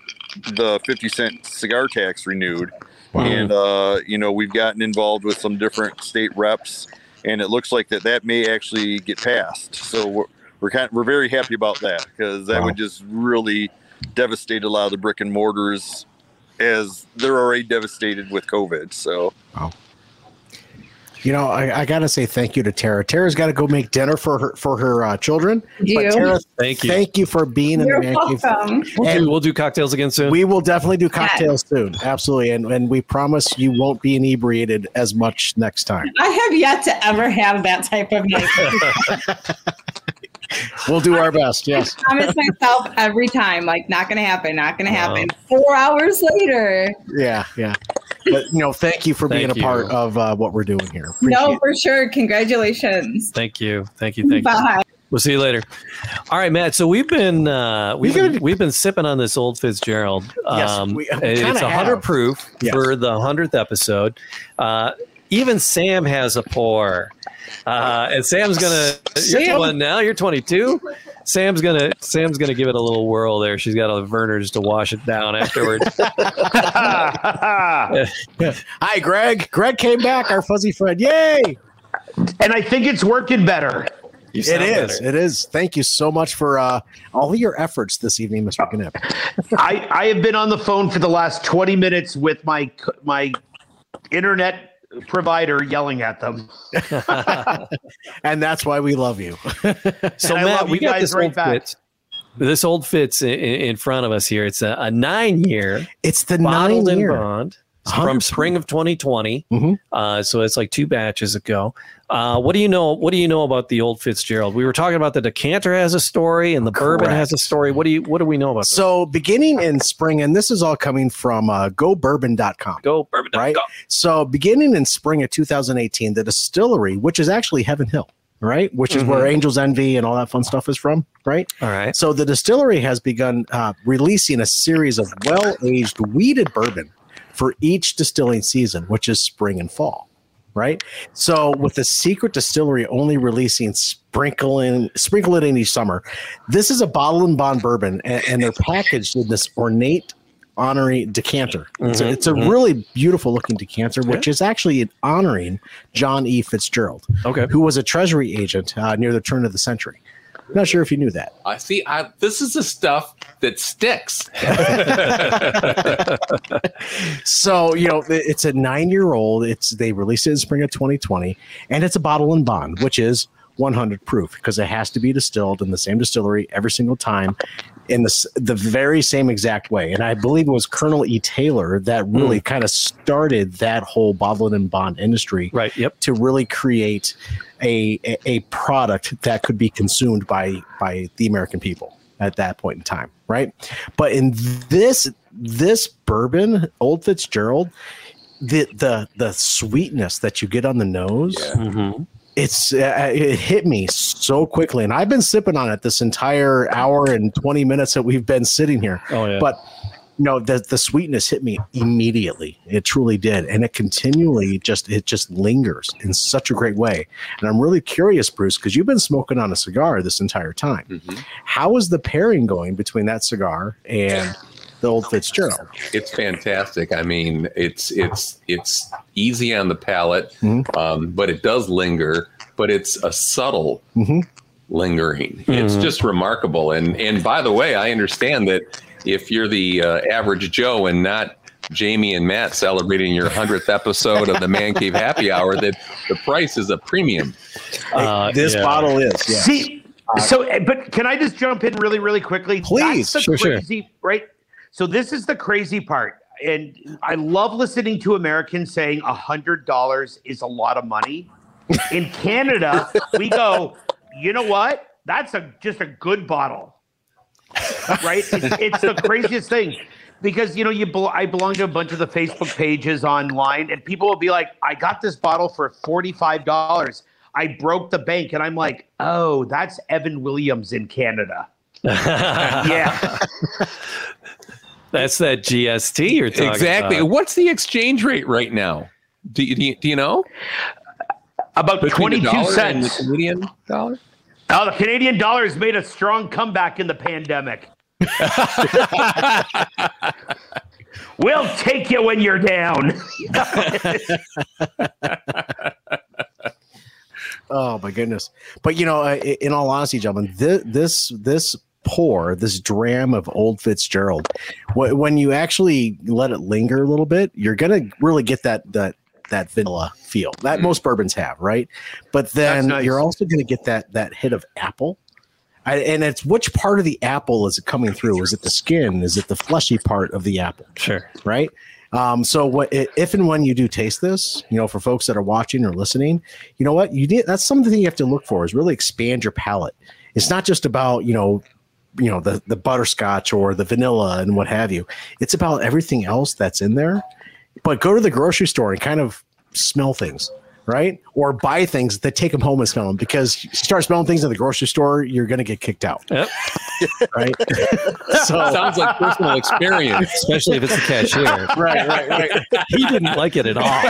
Speaker 12: the 50 cent cigar tax renewed. And uh, you know, we've gotten involved with some different state reps, and it looks like that that may actually get passed. So we're we're kind we're very happy about that because that
Speaker 5: Wow.
Speaker 12: would just really devastate a lot of the brick and mortars, as they're already devastated with COVID. So.
Speaker 5: You know, I, I got to say thank you to Tara. Tara's got to go make dinner for her for her uh, children.
Speaker 8: You.
Speaker 5: But Tara,
Speaker 4: Thank you.
Speaker 5: Thank you for being in
Speaker 8: You're
Speaker 5: the man cave.
Speaker 4: We'll
Speaker 5: And
Speaker 4: do, we'll do cocktails again soon.
Speaker 5: we will definitely do cocktails soon. Absolutely, and and we promise you won't be inebriated as much next time.
Speaker 8: I have yet to ever have that type of night.
Speaker 5: We'll do our best. Yes.
Speaker 8: I promise myself every time, like, not gonna happen, not gonna
Speaker 4: Wow.
Speaker 8: happen. Four hours later.
Speaker 5: Yeah. Yeah. But you know, thank you for being
Speaker 4: Thank
Speaker 5: a part of uh, what we're doing here.
Speaker 8: no,
Speaker 5: Appreciate
Speaker 8: for sure. Congratulations.
Speaker 4: Thank you. Thank you. Thank you.
Speaker 8: Bye.
Speaker 4: We'll see you later. All right, Matt. So we've been uh, we've been, we've been sipping on this old Fitzgerald.
Speaker 5: Yes,
Speaker 4: Um,
Speaker 5: we- we
Speaker 4: it's
Speaker 5: kinda
Speaker 4: a hundred proof
Speaker 5: Yes.
Speaker 4: for the hundredth episode. Uh, even Sam has a pour, uh, and Sam's gonna. You're
Speaker 5: Sam-
Speaker 4: one now. You're 22. Sam's gonna Sam's gonna give it a little whirl there. She's got a Vernors to wash it down afterwards.
Speaker 5: Hi, Greg. Greg came back, our fuzzy friend. Yay!
Speaker 14: And I think it's working better.
Speaker 5: It is. It is. Thank you so much for uh, all your efforts this evening, Mr. Gnyp.
Speaker 14: I, I have been on the phone for the last 20 minutes with my my internet provider yelling at them.
Speaker 5: and that's why we love you.
Speaker 4: So
Speaker 14: And I
Speaker 4: Matt, we got this
Speaker 14: right
Speaker 4: old
Speaker 14: back.
Speaker 4: Fitz. This old Fitz in, in front of us here. It's a, a nine year.
Speaker 5: It's the
Speaker 4: bottled
Speaker 5: nine
Speaker 4: in
Speaker 5: year.
Speaker 4: bond from
Speaker 5: 100%.
Speaker 4: spring of 2020.
Speaker 5: Mm-hmm.
Speaker 4: Uh, so it's like two batches ago. Uh, what do you know? What do you know about the old Fitzgerald? We were talking about the decanter has a story and the bourbon has a story. What do you? What do we know about? this?
Speaker 5: So beginning in spring, and this is all coming from uh, gobourbon.com.
Speaker 4: Go bourbon.
Speaker 5: Right. So beginning in spring of 2018, the distillery, which is actually Heaven Hill, right, which is where
Speaker 4: Mhm.
Speaker 5: Angels Envy and all that fun stuff is from, right?
Speaker 4: All right.
Speaker 5: So the distillery has begun uh, releasing a series of well-aged wheated bourbon for each distilling season, which is spring and fall. Right. So with the secret distillery only releasing sprinkle in sprinkle it in each summer, this is a bottle and bond bourbon, and, and they're packaged in this ornate honoring decanter. It's, a,
Speaker 4: Mhm,
Speaker 5: it's a
Speaker 4: mhm.
Speaker 5: really beautiful looking decanter, which is actually honoring John E. Fitzgerald,
Speaker 4: okay,
Speaker 5: who was a treasury agent uh, near the turn of the century. Not sure if you knew that.
Speaker 13: I see. I, this is the stuff that sticks.
Speaker 5: So you know, it's a nine-year-old. It's they released it in spring of 2020, and it's a bottle and bond, which is 100 proof because it has to be distilled in the same distillery every single time, in the the very same exact way. And I believe it was Colonel E. Taylor that really kind of started that whole bottle and bond industry,
Speaker 4: right? Yep.
Speaker 5: To really create a, a product that could be consumed by by the American people at that point in time, right? But in this this bourbon, Old Fitzgerald, the the the sweetness that you get on the nose,
Speaker 4: Mm-hmm.
Speaker 5: It's uh, it hit me so quickly, and I've been sipping on it this entire hour and twenty minutes that we've been sitting here.
Speaker 4: Oh yeah.
Speaker 5: But no, the the sweetness hit me immediately. It truly did, and it continually just it just lingers in such a great way. And I'm really curious, Bruce, because you've been smoking on a cigar this entire time.
Speaker 13: Mm-hmm.
Speaker 5: How is the pairing going between that cigar and the old Fitzgerald?
Speaker 13: It's fantastic. I mean, it's it's it's easy on the palate, um, but it does linger. But it's a subtle
Speaker 5: Mhm.
Speaker 13: lingering. It's
Speaker 5: Mhm.
Speaker 13: just remarkable. And and by the way, I understand that if you're the uh, average Joe and not Jamie and Matt celebrating your hundredth episode of the Man Cave Happy Hour, that the price is a premium.
Speaker 4: Uh,
Speaker 5: this bottle is yes.
Speaker 14: See, so, eh, but can I just jump in really, really quickly?
Speaker 5: Please.
Speaker 14: That's the
Speaker 5: Sure, sure.
Speaker 14: right? So this is the crazy part, and I love listening to Americans saying a hundred dollars is a lot of money. In Canada, we go, you know what? That's a just a good bottle, right? It's, it's the craziest thing. Because you know, you bel I belong to a bunch of the Facebook pages online, and people will be like, "I got this bottle for forty five dollars. I broke the bank," and I'm like, "Oh, that's Evan Williams in Canada." Yeah,
Speaker 4: That's that GST you're talking
Speaker 13: Exactly.
Speaker 4: about.
Speaker 13: What's the exchange rate right now? Do you, do you, do you know?
Speaker 14: about
Speaker 13: Between
Speaker 14: twenty two
Speaker 13: dollar and the
Speaker 14: cents.
Speaker 13: Canadian dollar?
Speaker 14: Oh, the Canadian dollar has made a strong comeback in the pandemic. we'll take you when you're down.
Speaker 5: Oh my goodness! But you know, uh, in all honesty, gentlemen, this this this pour, this dram of Old Fitzgerald, when you actually let it linger a little bit, you're gonna really get that that that vanilla feel that most bourbons have, right? But then
Speaker 14: nice.
Speaker 5: you're also gonna get that that hit of apple. I, and it's which part of the apple is it coming through? Is it the skin? Is it the fleshy part of the apple?
Speaker 4: Sure.
Speaker 5: right? Um, so what if and when you do taste this, you know, for folks that are watching or listening, you know what you need. That's something you have to look for is really expand your palate. It's not just about you know, you know the the butterscotch or the vanilla and what have you. It's about everything else that's in there. But go to the grocery store and kind of smell things. Right or buy things that take them home and smell them because you start smelling things in the grocery store, you're gonna get kicked out.
Speaker 4: Yep.
Speaker 5: Right.
Speaker 13: So it sounds like personal experience.
Speaker 4: Especially if it's the cashier.
Speaker 5: right, right, right.
Speaker 4: He didn't like it at all.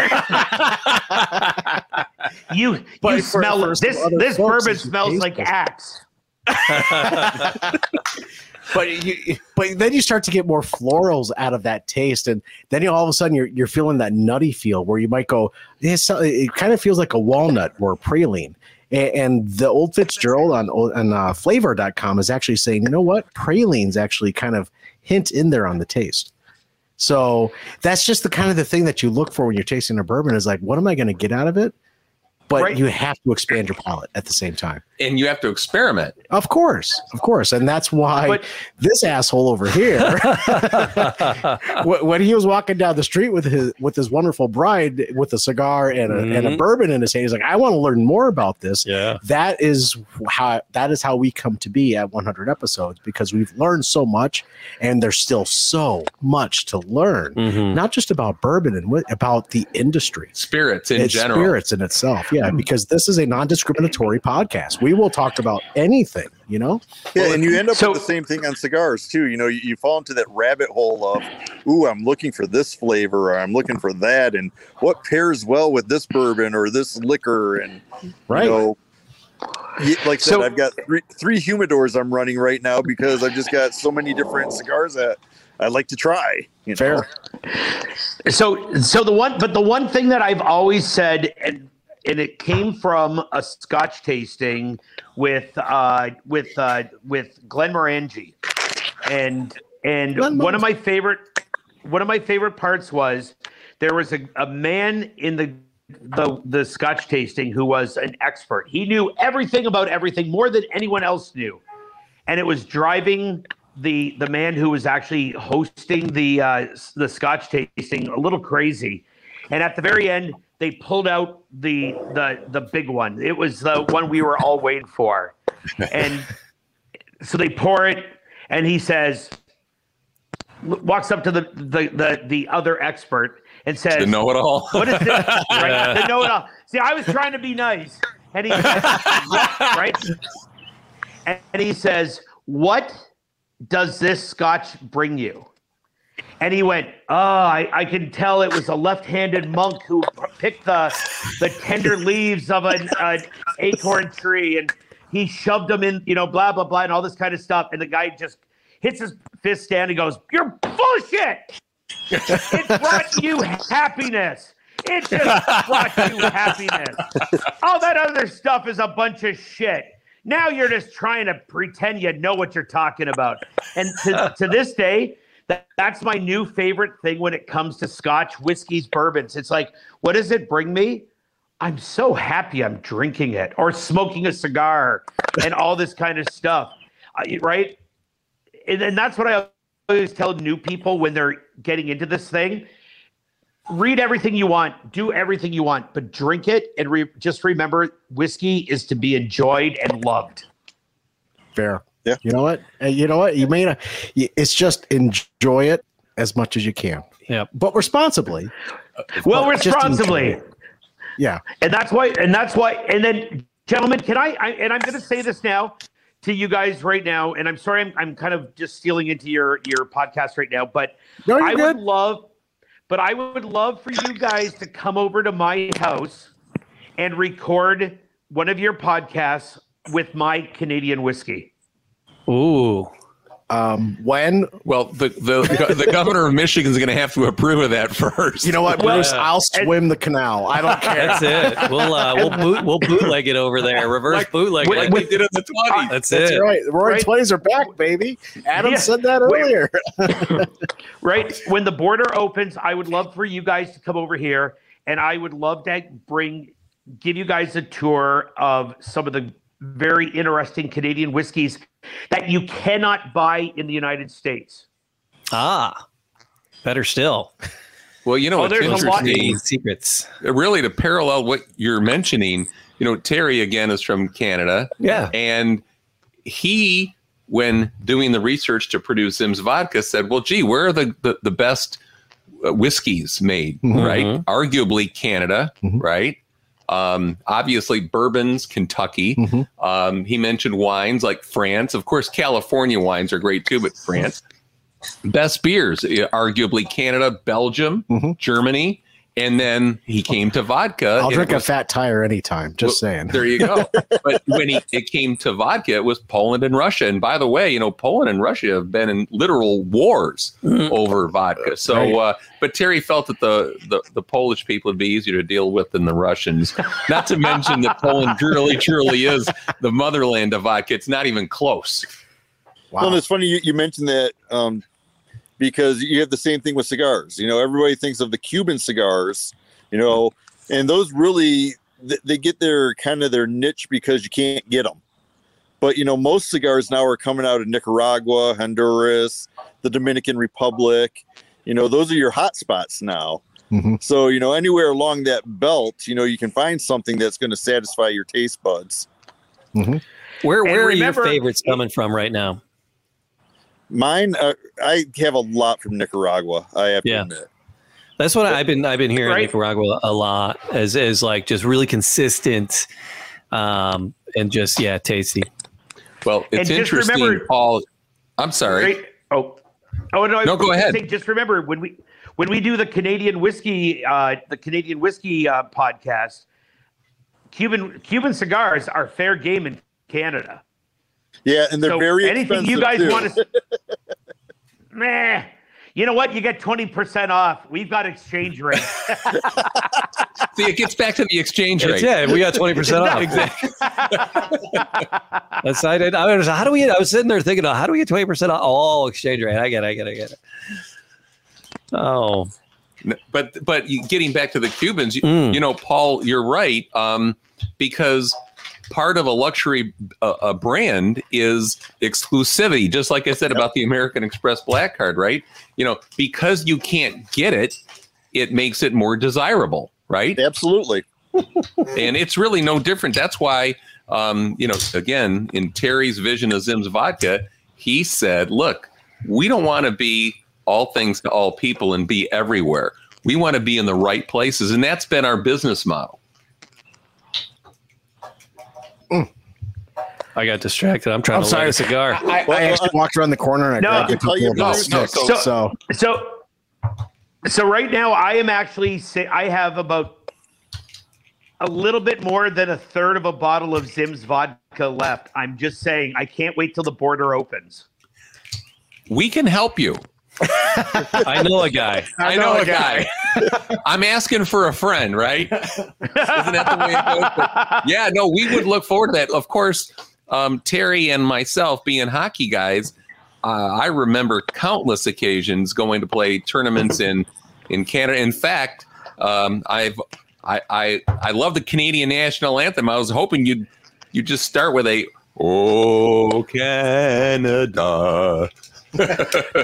Speaker 14: You
Speaker 5: But
Speaker 14: you smell this this
Speaker 5: folks,
Speaker 14: bourbon smells like axe.
Speaker 5: but you, but then you start to get more florals out of that taste, and then you all of a sudden you're you're feeling that nutty feel where you might go, it kind of feels like a walnut or a praline. And, and the old Fitzgerald on on uh, Flaviar.com is actually saying, you know what, pralines actually kind of hint in there on the taste. So that's just the kind of the thing that you look for when you're tasting a bourbon is like, what am I going to get out of it? But
Speaker 13: Right.
Speaker 5: you have to expand your palate at the same time.
Speaker 13: And you have to experiment.
Speaker 5: Of course, of course, and that's why this asshole over here, when he was walking down the street with his with his wonderful bride with a cigar and a, and a
Speaker 4: Mhm.
Speaker 5: bourbon in his hand, he's like, "I want to learn more about this."
Speaker 4: Yeah,
Speaker 5: that is how that is how we come to be at 100 episodes because we've learned so much, and there's still so much to learn,
Speaker 4: Mm-hmm.
Speaker 5: not just about bourbon and what about the industry,
Speaker 13: spirits in
Speaker 5: It's
Speaker 13: general.
Speaker 5: spirits in itself. Yeah, because this is a non-discriminatory podcast. We will talk about anything. You know.
Speaker 12: Yeah, and you end up with the same thing on cigars too. You know, you, you fall into that rabbit hole of, ooh, I'm looking for this flavor, or I'm looking for that, and what pairs well with this bourbon or this liquor, and
Speaker 5: Right.
Speaker 12: You know, like I said,
Speaker 14: So-
Speaker 12: I've got three, three humidors I'm running right now because I've just got so many different cigars that I like to try. You know?
Speaker 5: Fair.
Speaker 14: So, so the one, but the one thing that I've always said, and and it came from a Scotch tasting with uh, with uh, with Glenmorangie, and and one of my favorite one of my favorite parts was there was a, a man in the the the Scotch tasting who was an expert. He knew everything about everything more than anyone else knew, and it was driving the the man who was actually hosting the uh, the Scotch tasting a little crazy. And at the very end, they pulled out the the the big one. It was the one we were all waiting for, and so they pour it, and he says, walks up to the the the, the other expert and says,
Speaker 13: The know-it-all.
Speaker 14: What is this? right? The know-it-all. See, I was trying to be nice, and he right, and, and he says, "What does this scotch bring you?" And he went, "Oh, I, I can tell it was a left-handed monk who picked the the tender leaves of an, an acorn tree, and he shoved them in, you know, blah blah blah, and all this kind of stuff." And the guy just hits his fist down and goes, "You're bullshit! It brought you happiness." It just brought you happiness. All that other stuff is a bunch of shit. Now you're just trying to pretend you know what you're talking about. And to, to this day, that, that's my new favorite thing when it comes to scotch, whiskeys, bourbons. It's like, what does it bring me? I'm so happy I'm drinking it or smoking a cigar and all this kind of stuff. Right? And, and that's what I always tell new people when they're getting into this thing read everything you want, do everything you want, but drink it and re- just remember whiskey is to be enjoyed and loved.
Speaker 5: Fair. Yeah. You know what? You know what? You may not. It's just enjoy it as much as you can.
Speaker 4: Yeah.
Speaker 5: But responsibly.
Speaker 14: Well,
Speaker 5: But
Speaker 14: responsibly.
Speaker 5: Yeah.
Speaker 14: And that's why, and that's why, and then, gentlemen, can I, I and I'm going to say this now to you guys right now, and I'm sorry, I'm, I'm kind of just stealing into your your podcast right now, but
Speaker 5: No,
Speaker 14: I
Speaker 5: good.
Speaker 14: would love, but I would love for you guys to come over to my house and record one of your podcasts with my Canadian whiskey.
Speaker 4: Ooh.
Speaker 5: Um, when?
Speaker 13: Well, the the, the governor of Michigan is going to have to approve of that first.
Speaker 5: You know what,
Speaker 14: Well,
Speaker 5: Bruce? I'll swim the canal. I don't care.
Speaker 4: That's it. We'll uh, we'll boot we'll bootleg it over there. Reverse bootleg.
Speaker 13: like
Speaker 4: it.
Speaker 13: we did in the twenties.
Speaker 4: That's,
Speaker 5: That's
Speaker 4: it.
Speaker 5: right. The Roaring
Speaker 14: Right.
Speaker 5: Twenties are back, baby. Adam
Speaker 14: Yeah.
Speaker 5: said that earlier.
Speaker 14: right? When the border opens, I would love for you guys to come over here, and I would love to bring, give you guys a tour of some of the very interesting Canadian whiskeys that you cannot buy in the United States.
Speaker 4: Ah, better still.
Speaker 13: Well, you know
Speaker 14: Oh,
Speaker 13: what's
Speaker 14: there's a lot-
Speaker 13: interesting?
Speaker 4: Secrets.
Speaker 13: Really, to parallel what you're mentioning, you know, Terry again is from Canada.
Speaker 4: Yeah.
Speaker 13: And he, when doing the research to produce Zim's vodka, said, well, gee, where are the, the, the best uh, whiskeys made,
Speaker 4: Mhm.
Speaker 13: right? Arguably Canada, right? Um, obviously, bourbons, Kentucky. Um, he mentioned wines like France. Of course, California wines are great too, but France. Best beers, arguably Canada, Belgium, Germany, and then he came to vodka.
Speaker 5: I'll
Speaker 13: and it
Speaker 5: drink a fat tire anytime. Just
Speaker 13: well,
Speaker 5: saying.
Speaker 13: There you go. but when he it came to vodka, it was Poland and Russia. And by the way, you know, Poland and Russia have been in literal wars over vodka. So,
Speaker 5: Right.
Speaker 13: uh, but Terry felt that the, the the Polish people would be easier to deal with than the Russians. Not to mention that Poland truly, truly is the motherland of vodka. It's not even close.
Speaker 12: Well, it's funny you, you mentioned that um, because you have the same thing with cigars. You know, everybody thinks of the Cuban cigars, you know, and those really they get their kind of their niche because you can't get them. But you know, most cigars now are coming out of Nicaragua, Honduras, the Dominican Republic. You know, those are your hot spots now. Mm-hmm. So you know, anywhere along that belt, you know, you can find something that's going to satisfy your taste buds. Mm-hmm.
Speaker 4: Where
Speaker 12: And
Speaker 4: where are
Speaker 12: remember-
Speaker 4: your favorites coming from right now?
Speaker 12: Mine, uh, I have a lot from Nicaragua. I have to
Speaker 4: Yeah.
Speaker 12: admit.
Speaker 4: That's what I've been I've been hearing
Speaker 12: Right.
Speaker 4: Nicaragua a lot as as like just really consistent um and just yeah, tasty.
Speaker 13: Well,
Speaker 14: it's interesting, remember-
Speaker 13: Paul. I'm sorry.
Speaker 14: Right? Oh, oh no! I
Speaker 13: No,
Speaker 14: was
Speaker 13: go
Speaker 14: gonna
Speaker 13: ahead.
Speaker 14: say, just remember when we when we do the Canadian whiskey, uh, the Canadian whiskey uh, podcast, Cuban Cuban cigars are fair game in Canada.
Speaker 12: Yeah, and they're
Speaker 14: So
Speaker 12: very
Speaker 14: anything you guys
Speaker 12: too.
Speaker 14: want to. Meh. You know what? You get twenty percent off. We've got exchange rate.
Speaker 13: See, it gets back to the exchange
Speaker 4: It's-
Speaker 13: rate.
Speaker 4: yeah, we got 20% off.
Speaker 13: Exactly.
Speaker 4: That's I did I was how do we I was sitting there thinking, oh, how do we get 20% off? Oh, exchange rate. I get it, I get it, I get it. Oh.
Speaker 13: But but getting back to the Cubans, you,
Speaker 4: Mm.
Speaker 13: you know, Paul, you're right. Um, because part of a luxury uh, a brand is exclusivity, just like I said about the American Express Black Card, right? You know, because you can't get it, it makes it more desirable, right?
Speaker 12: Absolutely.
Speaker 13: and it's really no different. That's why, um, you know, again, in Terry's vision of Zim's vodka, he said, look, we don't want to be all things to all people and be everywhere. We want to be in the right places. And that's been our business model.
Speaker 4: I got distracted. I'm trying
Speaker 5: I'm
Speaker 4: to
Speaker 5: sorry.
Speaker 4: light a cigar.
Speaker 5: I, I actually walked around the corner and I
Speaker 14: No,
Speaker 5: grabbed a couple of those
Speaker 14: about-
Speaker 5: sticks.
Speaker 14: so-
Speaker 5: So,
Speaker 14: so so right now I am actually say I have about a little bit more than a third of a bottle of Zim's vodka left. I'm just saying I can't wait till the border opens.
Speaker 13: We can help you.
Speaker 4: I know a guy.
Speaker 13: I know a guy. I'm asking for a friend, right? Isn't that the way it goes? But yeah, no, we would look forward to that. Of course, um, Terry and myself being hockey guys, uh, I remember countless occasions going to play tournaments in in Canada. In fact, um, I've I, I I love the Canadian national anthem. I was hoping you'd you just start with a Oh Canada.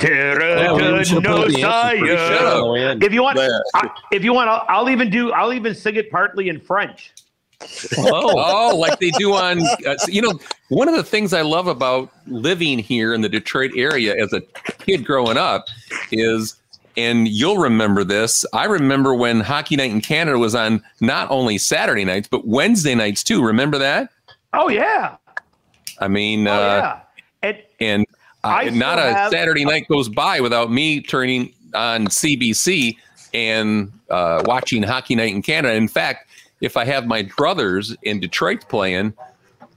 Speaker 14: Terra
Speaker 13: Yeah,
Speaker 14: no
Speaker 13: put the anthem. We
Speaker 14: Sire. If you want,
Speaker 13: Yeah.
Speaker 14: I, if you want, I'll, I'll even do. I'll even sing it partly in French.
Speaker 13: Oh, like they do on, uh, you know, one of the things I love about living here in the Detroit area as a kid growing up is, and you'll remember this. I remember when Hockey Night in Canada was on not only Saturday nights, but Wednesday nights too. Remember that?
Speaker 14: Oh yeah,
Speaker 13: I mean,
Speaker 14: oh
Speaker 13: uh,
Speaker 14: yeah. And
Speaker 13: and uh,
Speaker 14: I
Speaker 13: not a
Speaker 14: have-
Speaker 13: Saturday night goes by without me turning on CBC and uh, watching Hockey Night in Canada. In fact, if I have my brothers in Detroit playing,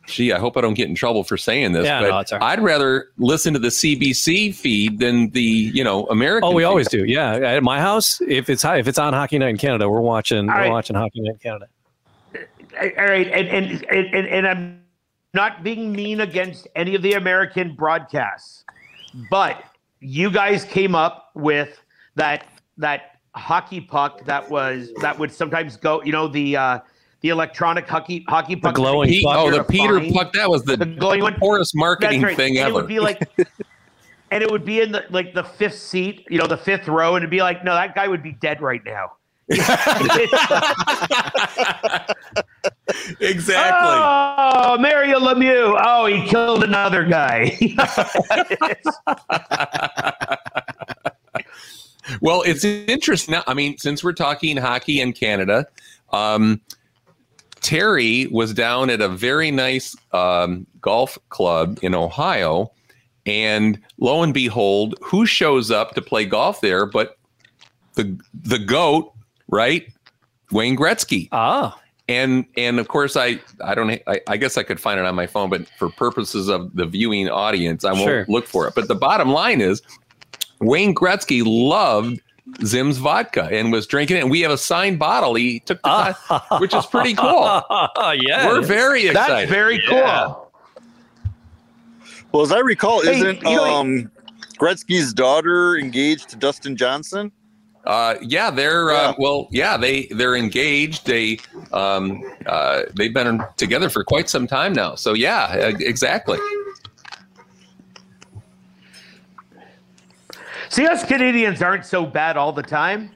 Speaker 13: gee, I hope I don't get in trouble for saying this,
Speaker 4: Yeah, no,
Speaker 13: but
Speaker 4: it's all right.
Speaker 13: I'd rather listen to the CBC feed than the you know American.
Speaker 4: Oh, we
Speaker 13: feed.
Speaker 4: always do. Yeah, at my house, if it's if it's on Hockey Night in Canada, we're watching
Speaker 14: All
Speaker 4: we're
Speaker 14: right.
Speaker 4: watching Hockey Night in Canada.
Speaker 14: all right, and and, and and and I'm not being mean against any of the American broadcasts, but you guys came up with that that hockey puck that was that would sometimes go. You know the uh, the electronic hockey hockey puck. that
Speaker 13: glowing
Speaker 14: you
Speaker 13: puck. Oh, the Peter
Speaker 14: fine.
Speaker 13: puck, that was the the
Speaker 14: glowing one.
Speaker 13: poorest marketing
Speaker 14: right.
Speaker 13: thing
Speaker 14: and
Speaker 13: ever.
Speaker 14: It would be like, and it would be in the like the fifth seat, you know, the fifth row, and it'd be like, no, that guy would be dead right now.
Speaker 13: exactly.
Speaker 14: Oh, Mario Lemieux. Oh, he killed another guy.
Speaker 13: Well, it's interesting. Now, I mean, since we're talking hockey in Canada, um, Terry was down at a very nice um, golf club in Ohio, and lo and behold, who shows up to play golf there? But the the goat, right? Wayne Gretzky.
Speaker 4: Ah.
Speaker 13: And and of course I I don't I, I guess I could find it on my phone, but for purposes of the viewing audience, I won't
Speaker 4: Sure.
Speaker 13: look for it. But the bottom line is Wayne Gretzky loved Zim's vodka and was drinking it. And we have a signed bottle. He took the which is pretty cool.
Speaker 4: yeah.
Speaker 13: We're very excited.
Speaker 14: That's very cool.
Speaker 13: Yeah.
Speaker 12: Well, as I recall,
Speaker 14: Hey,
Speaker 12: isn't
Speaker 14: you know-
Speaker 12: um, Gretzky's daughter engaged to Dustin Johnson?
Speaker 13: Uh, yeah, they're Uh, well, yeah, they they're engaged. They um, uh, they've been together for quite some time now. So yeah, exactly.
Speaker 14: See, us Canadians aren't so bad all the time.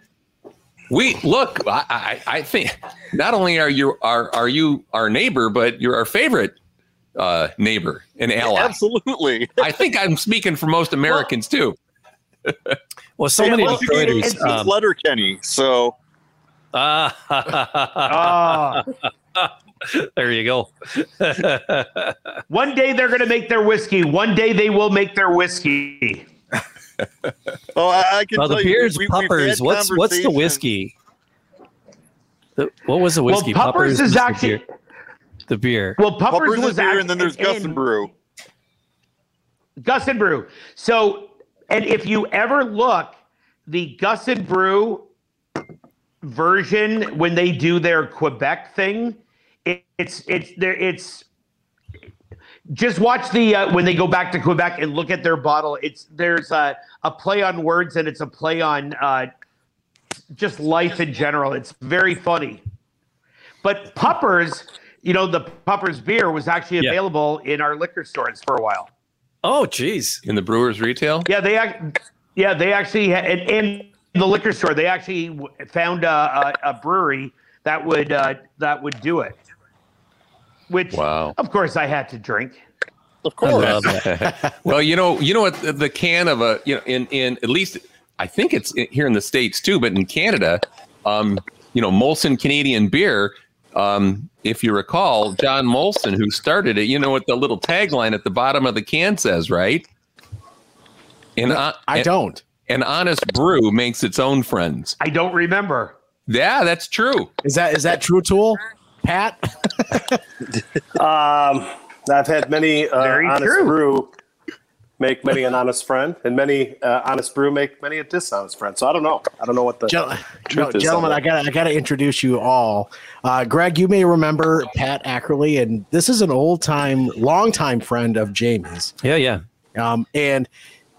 Speaker 13: We look. I, I, I think not only are you are are you our neighbor, but you're our favorite uh, neighbor and ally.
Speaker 12: Absolutely.
Speaker 13: I think I'm speaking for most Americans too.
Speaker 4: Well, so
Speaker 12: Yeah,
Speaker 4: many
Speaker 12: well,
Speaker 4: Detroiters.
Speaker 12: It's
Speaker 4: um,
Speaker 12: letter Kenny. So
Speaker 4: Ah. there you go.
Speaker 14: One day they're going to make their whiskey. One day they will make their whiskey.
Speaker 12: Oh, I, I can
Speaker 4: well, the
Speaker 12: tell you,
Speaker 4: beer's
Speaker 12: we- we've
Speaker 4: puppers.
Speaker 12: had
Speaker 4: What's what's the whiskey? The, what was the whiskey?
Speaker 14: Well, Puppers is
Speaker 4: was the
Speaker 14: actually-
Speaker 4: beer. the beer.
Speaker 14: Well, Puppers,
Speaker 12: Puppers
Speaker 14: was
Speaker 12: is beer,
Speaker 14: act-
Speaker 12: and then there's
Speaker 14: and-
Speaker 12: Gus and Brew.
Speaker 14: Gus and Brew. So, and if you ever look, the Gus and Brew version when they do their Quebec thing, it, it's it's there. It's just watch the uh, when they go back to Quebec and look at their bottle. It's there's a a play on words and it's a play on uh, just life in general. It's very funny. But Puppers, you know, the Puppers beer was actually
Speaker 4: Yeah.
Speaker 14: available in our liquor stores for a while.
Speaker 4: Oh, geez.
Speaker 13: In the Brewers retail.
Speaker 14: Yeah, they ac- yeah they actually had, in, in the liquor store they actually found a, a, a brewery that would uh, that would do it. Which,
Speaker 13: Wow.
Speaker 14: of course, I had to drink.
Speaker 12: Of course.
Speaker 13: well, you know, you know what the, the can of a you know in in at least I think it's here in the states too, but in Canada, um, you know, Molson Canadian beer. Um, if you recall, John Molson, who started it, you know what the little tagline at the bottom of the can says, right? And uh,
Speaker 5: I
Speaker 13: and-
Speaker 5: don't.
Speaker 13: An honest brew makes its own friends.
Speaker 14: I don't remember.
Speaker 13: Yeah, that's true.
Speaker 5: Is that is that true, Tool? Pat?
Speaker 15: Um, I've had many uh,
Speaker 14: Very
Speaker 15: honest
Speaker 14: true.
Speaker 15: brew make many an honest friend, and many uh, honest brew make many a dishonest friend. So I don't know. I don't know what the
Speaker 5: Gen-
Speaker 15: truth
Speaker 5: no,
Speaker 15: is.
Speaker 5: gentlemen, I got I got to introduce you all. Uh, Greg, you may remember Pat Akerly, and this is an old time, long time friend of Jamie's.
Speaker 4: Yeah, yeah.
Speaker 5: Um, and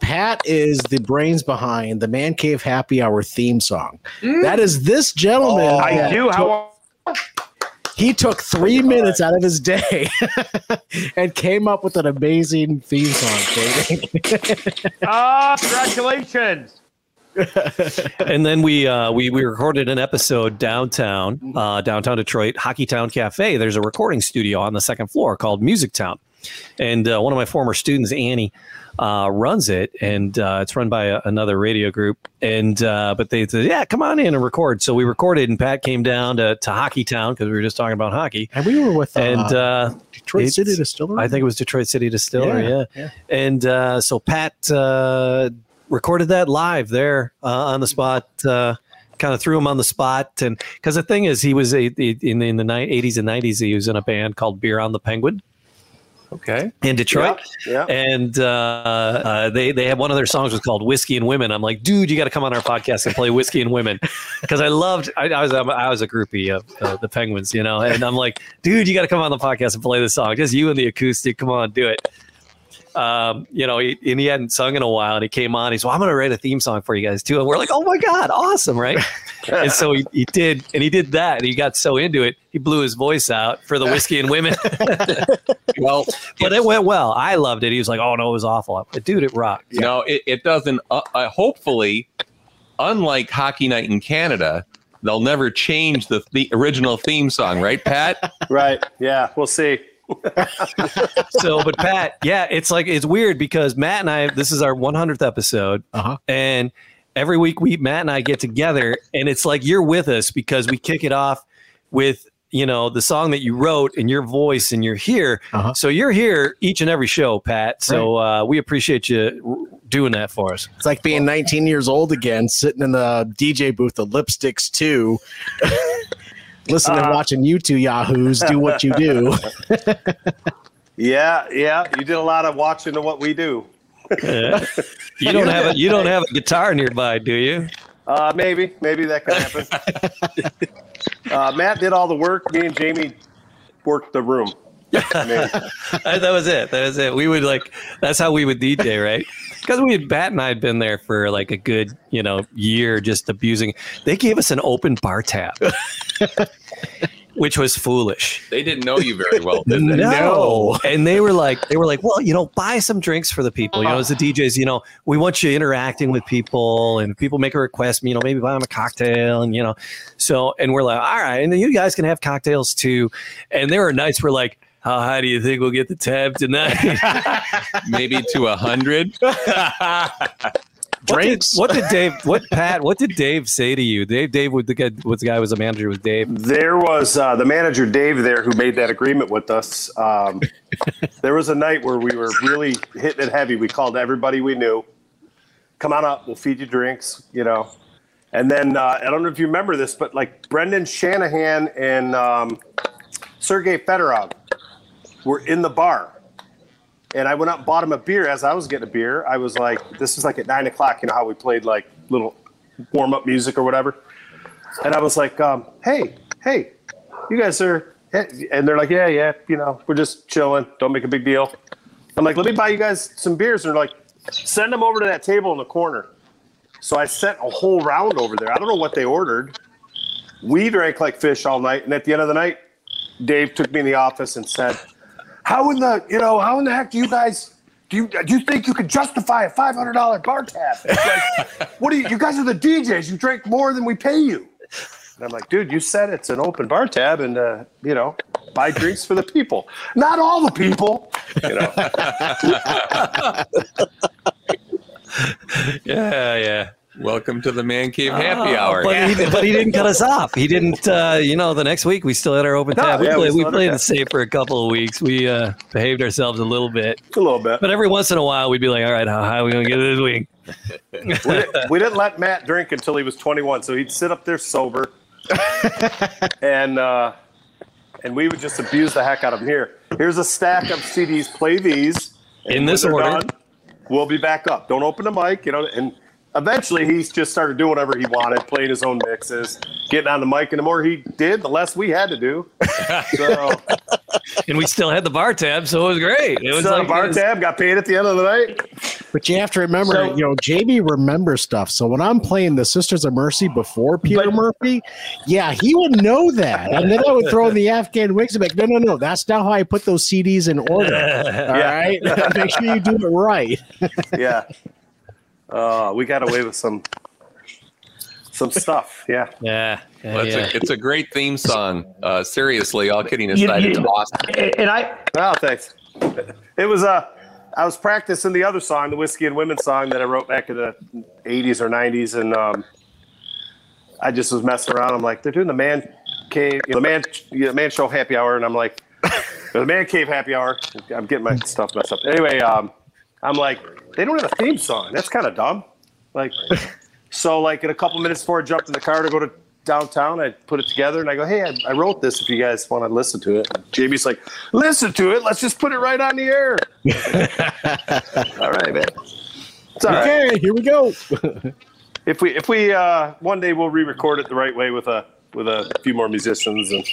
Speaker 5: Pat is the brains behind the Man Cave Happy Hour theme song. That is this gentleman.
Speaker 14: Oh, I do.
Speaker 5: took-
Speaker 14: How
Speaker 5: he took three minutes out of his day and came up with an amazing theme song. Katie.
Speaker 14: ah, congratulations!
Speaker 4: and then we uh, we we recorded an episode downtown, uh, downtown Detroit, Hockey Town Cafe. There's a recording studio on the second floor called Music Town, and uh, one of my former students, Annie, uh, runs it, and uh, it's run by a, another radio group. And uh, but they said, "Yeah, come on in and record." So we recorded, and Pat came down to, to Hockey Town because we were just talking about hockey.
Speaker 5: and we were with uh,
Speaker 4: And uh,
Speaker 5: Detroit City Distillery.
Speaker 4: I think it was Detroit City Distillery.
Speaker 5: Yeah,
Speaker 4: Yeah.
Speaker 5: yeah.
Speaker 4: And uh, so Pat uh, recorded that live there uh, on the spot. Uh, kind of threw him on the spot, and because the thing is, he was a, in in the 80s and 90s, he was in a band called Beer on the Penguin
Speaker 13: Okay.
Speaker 4: in Detroit.
Speaker 15: Yeah, yeah.
Speaker 4: And uh, uh, they they had one of their songs was called "Whiskey and Women." I'm like, dude, you got to come on our podcast and play "Whiskey and Women," because I loved. I, I was I was a groupie of uh, the Penguins, you know, and I'm like, dude, you got to come on the podcast and play this song. Just you and the acoustic. Come on, do it. Um, you know, he, and he hadn't sung in a while, and he came on. He's, well, I'm going to write a theme song for you guys too. And we're like, oh my god, awesome, right? and so he, he did, and he did that, and he got so into it, he blew his voice out for the whiskey and women.
Speaker 13: Well,
Speaker 4: but it went well. I loved it. He was like, "Oh no, it was awful." But dude, it rocked.
Speaker 13: No, it, it doesn't. Uh, uh, hopefully, unlike Hockey Night in Canada, they'll never change the, the original theme song, right, Pat?
Speaker 15: right. Yeah, we'll see.
Speaker 4: So, but Pat, yeah, it's like it's weird because Matt and I. This is our 100th episode,
Speaker 5: Uh-huh.
Speaker 4: and every week we Matt and I get together, and it's like you're with us because we kick it off with you know the song that you wrote and your voice and you're here.
Speaker 5: Uh-huh.
Speaker 4: So you're here each and every show, Pat. So uh, we appreciate you doing that for us.
Speaker 5: It's like being 19 years old again, sitting in the DJ booth of Lipsticks 2, listening and
Speaker 15: Uh,
Speaker 5: watching you two yahoos do what you do.
Speaker 15: Yeah, yeah. You did a lot of watching of what we do.
Speaker 4: Yeah. You don't have a you don't have a guitar nearby, do you?
Speaker 15: Uh, maybe, maybe that could happen. uh, Matt did all the work. Me and Jamie worked the room. I mean,
Speaker 4: that was it. That was it. We would like that's how we would DJ, right? Because we had Bat and I had been there for like a good, you know, year just abusing. They gave us an open bar tab. Which was foolish.
Speaker 13: They didn't know you very well, did they?
Speaker 4: No. And they were like, they were like, well, you know, buy some drinks for the people. You know, as the DJs, you know, we want you interacting with people, and people make a request, you know, maybe buy them a cocktail, and you know, so and we're like, all right, and then you guys can have cocktails too. And there were nights where like, how high do you think we'll get the tab tonight?
Speaker 13: Maybe to a hundred.
Speaker 4: Drinks. What did, what did Dave? What Pat? What did Dave say to you? Dave. Dave was the guy. Was the guy who was a manager? with Dave?
Speaker 15: there was uh, the manager Dave there who made that agreement with us. Um, there was a night where we were really hitting it heavy. We called everybody we knew. Come on up, we'll feed you drinks. You know, and then uh, I don't know if you remember this, but like Brendan Shanahan and um, Sergei Fedorov were in the bar. And I went up and bought him a beer. As I was getting a beer, I was like, this is like at nine o'clock, you know how we played like little warm up music or whatever. And I was like, um, hey, hey, you guys are, and they're like, yeah, yeah, you know, we're just chilling. Don't make a big deal. I'm like, let me buy you guys some beers. And they're like, send them over to that table in the corner. So I sent a whole round over there. I don't know what they ordered. We drank like fish all night. And at the end of the night, Dave took me in the office and said, how in the, you know, how in the heck do you guys, do you, do you think you could justify a $500 bar tab? Like, what do you, you guys are the DJs. You drink more than we pay you. And I'm like, dude, you said it's an open bar tab and, uh, you know, buy drinks for the people. Not all the people, you know.
Speaker 13: Yeah, yeah. Welcome to the Man Cave Happy
Speaker 4: Oh,
Speaker 13: Hour.
Speaker 4: But, he, but he didn't cut us off. He didn't. Uh, you know, the next week we still had our open
Speaker 15: No,
Speaker 4: tab. We
Speaker 15: yeah,
Speaker 4: played, we
Speaker 15: still
Speaker 4: played it safe for a couple of weeks. We uh, behaved ourselves a little bit.
Speaker 15: A little bit.
Speaker 4: But every once in a while, we'd be like, "All right, how high are we gonna get this week?"
Speaker 15: we, didn't, we didn't let Matt drink until he was 21, so he'd sit up there sober, and uh, and we would just abuse the heck out of him. Here, here's a stack of CDs. Play these
Speaker 4: In this order.
Speaker 15: done, we'll be back up. Don't open the mic, you know. And eventually, he just started doing whatever he wanted, playing his own mixes, getting on the mic. And the more he did, the less we had to do. So,
Speaker 4: and we still had the bar tab, so it was great. It was
Speaker 15: so
Speaker 4: like
Speaker 15: bar
Speaker 4: was-
Speaker 15: tab got paid at the end of the night.
Speaker 5: But you have to remember,
Speaker 15: So-
Speaker 5: you know, JB remembers stuff. So when I'm playing the Sisters of Mercy before Peter Murphy, yeah, he would know that. And then I would throw in the Afghan Whigs and be like, no, no, no, that's not how I put those CDs in order. All right, Make sure you do it right.
Speaker 15: yeah. Uh, we got away with some some stuff. Yeah.
Speaker 4: Yeah.
Speaker 13: Well, it's, A, it's a great theme song. Uh, seriously, all kidding aside,
Speaker 15: you-
Speaker 13: it's awesome.
Speaker 15: And I oh thanks. It was uh I was practicing the other song, the whiskey and women song that I wrote back in the eighties or nineties, and um I just was messing around. I'm like, they're doing the man cave, you know, the man, you know, man show happy hour, and I'm like, the man cave happy hour. I'm getting my stuff messed up. Anyway, um, I'm like, they don't have a theme song. That's kind of dumb. Like, so like in a couple minutes before I jumped in the car to go to downtown, I put it together and I go, hey, I, I wrote this. If you guys want to listen to it, and JB's like, listen to it. Let's just put it right on the air. all right, man. It's all right.
Speaker 5: Okay, here we go.
Speaker 15: If we if we uh, one day we'll re-record it the right way with a with a few more musicians and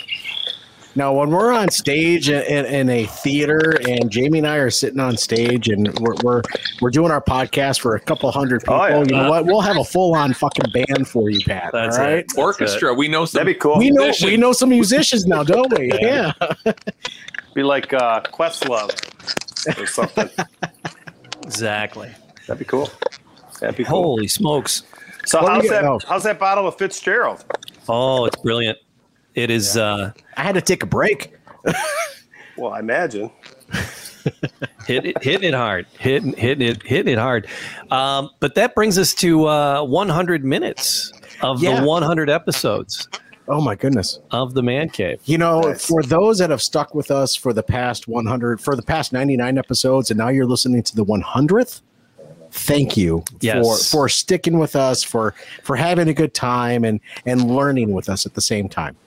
Speaker 5: Now, when we're on stage in, in, in a theater, and Jamie and I are sitting on stage, and we're we're, we're doing our podcast for a couple hundred people,
Speaker 15: Oh, yeah.
Speaker 5: you know what? We'll have a full on fucking band for you, Pat.
Speaker 4: That's
Speaker 5: all right.
Speaker 4: it.
Speaker 13: Orchestra. We know some.
Speaker 15: that'd be cool.
Speaker 5: We know
Speaker 13: musicians.
Speaker 5: we know some musicians now, don't we? yeah.
Speaker 15: Be like uh, Questlove or something.
Speaker 4: exactly.
Speaker 15: That'd be cool. That'd be cool.
Speaker 4: Holy smokes!
Speaker 15: So
Speaker 5: What
Speaker 15: how's that?
Speaker 5: got?
Speaker 15: How's that bottle of Fitzgerald?
Speaker 4: Oh, it's brilliant. It is. uh
Speaker 5: I had to take a break.
Speaker 15: Well, I imagine.
Speaker 4: hit it, hitting it hard, hitting hitting it hitting it hard. Um, but that brings us to uh, 100 minutes of
Speaker 5: Yeah.
Speaker 4: the 100 episodes.
Speaker 5: Oh my goodness.
Speaker 4: of the Man Cave.
Speaker 5: You know, for those that have stuck with us for the past 100, for the past 99 episodes, and now you're listening to the 100th, thank you
Speaker 4: Yes.
Speaker 5: for for sticking with us, for for having a good time and and learning with us at the same time,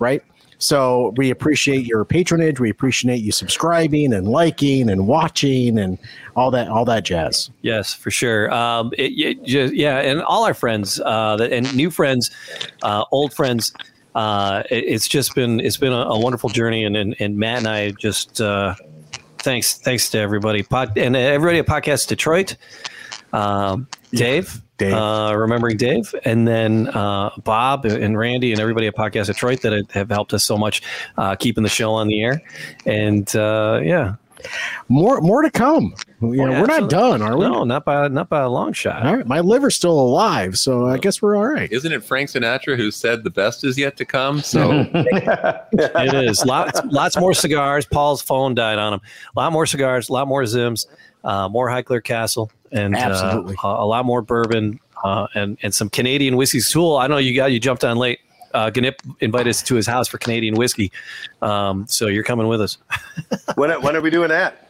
Speaker 5: right? So we appreciate your patronage. We appreciate you subscribing and liking and watching and all that all that jazz.
Speaker 4: Yes, for sure. Um, it, it ju- yeah, and all our friends uh, and new friends, uh, old friends. Uh, it- it's just been it's been a, a wonderful journey, and, and and Matt and I just uh, thanks thanks to everybody Pod, and everybody at Podcast Detroit. Um, Dave,
Speaker 5: Dave.
Speaker 4: Uh, remembering Dave, and then uh, Bob and Randy and everybody at Podcast Detroit that have helped us so much uh, keeping the show on the air. And uh, yeah,
Speaker 5: More more to come. You know,
Speaker 4: yeah,
Speaker 5: we're not done, are we?
Speaker 4: no, not by not by a long shot.
Speaker 5: All right, my liver's still alive, so I guess we're all right.
Speaker 13: Isn't it Frank Sinatra who said the best is yet to come? So
Speaker 4: it is lots lots more cigars. Paul's phone died on him. A lot more cigars, a lot more Zims, uh, more Highclere Castle, and uh,
Speaker 5: Absolutely.
Speaker 4: a, a lot more bourbon uh, and and some Canadian whiskey. Tool. I know you got you jumped on late. Uh, Gnyp invited us to his house for Canadian whiskey, um, so you're coming with us.
Speaker 15: When when are we doing that?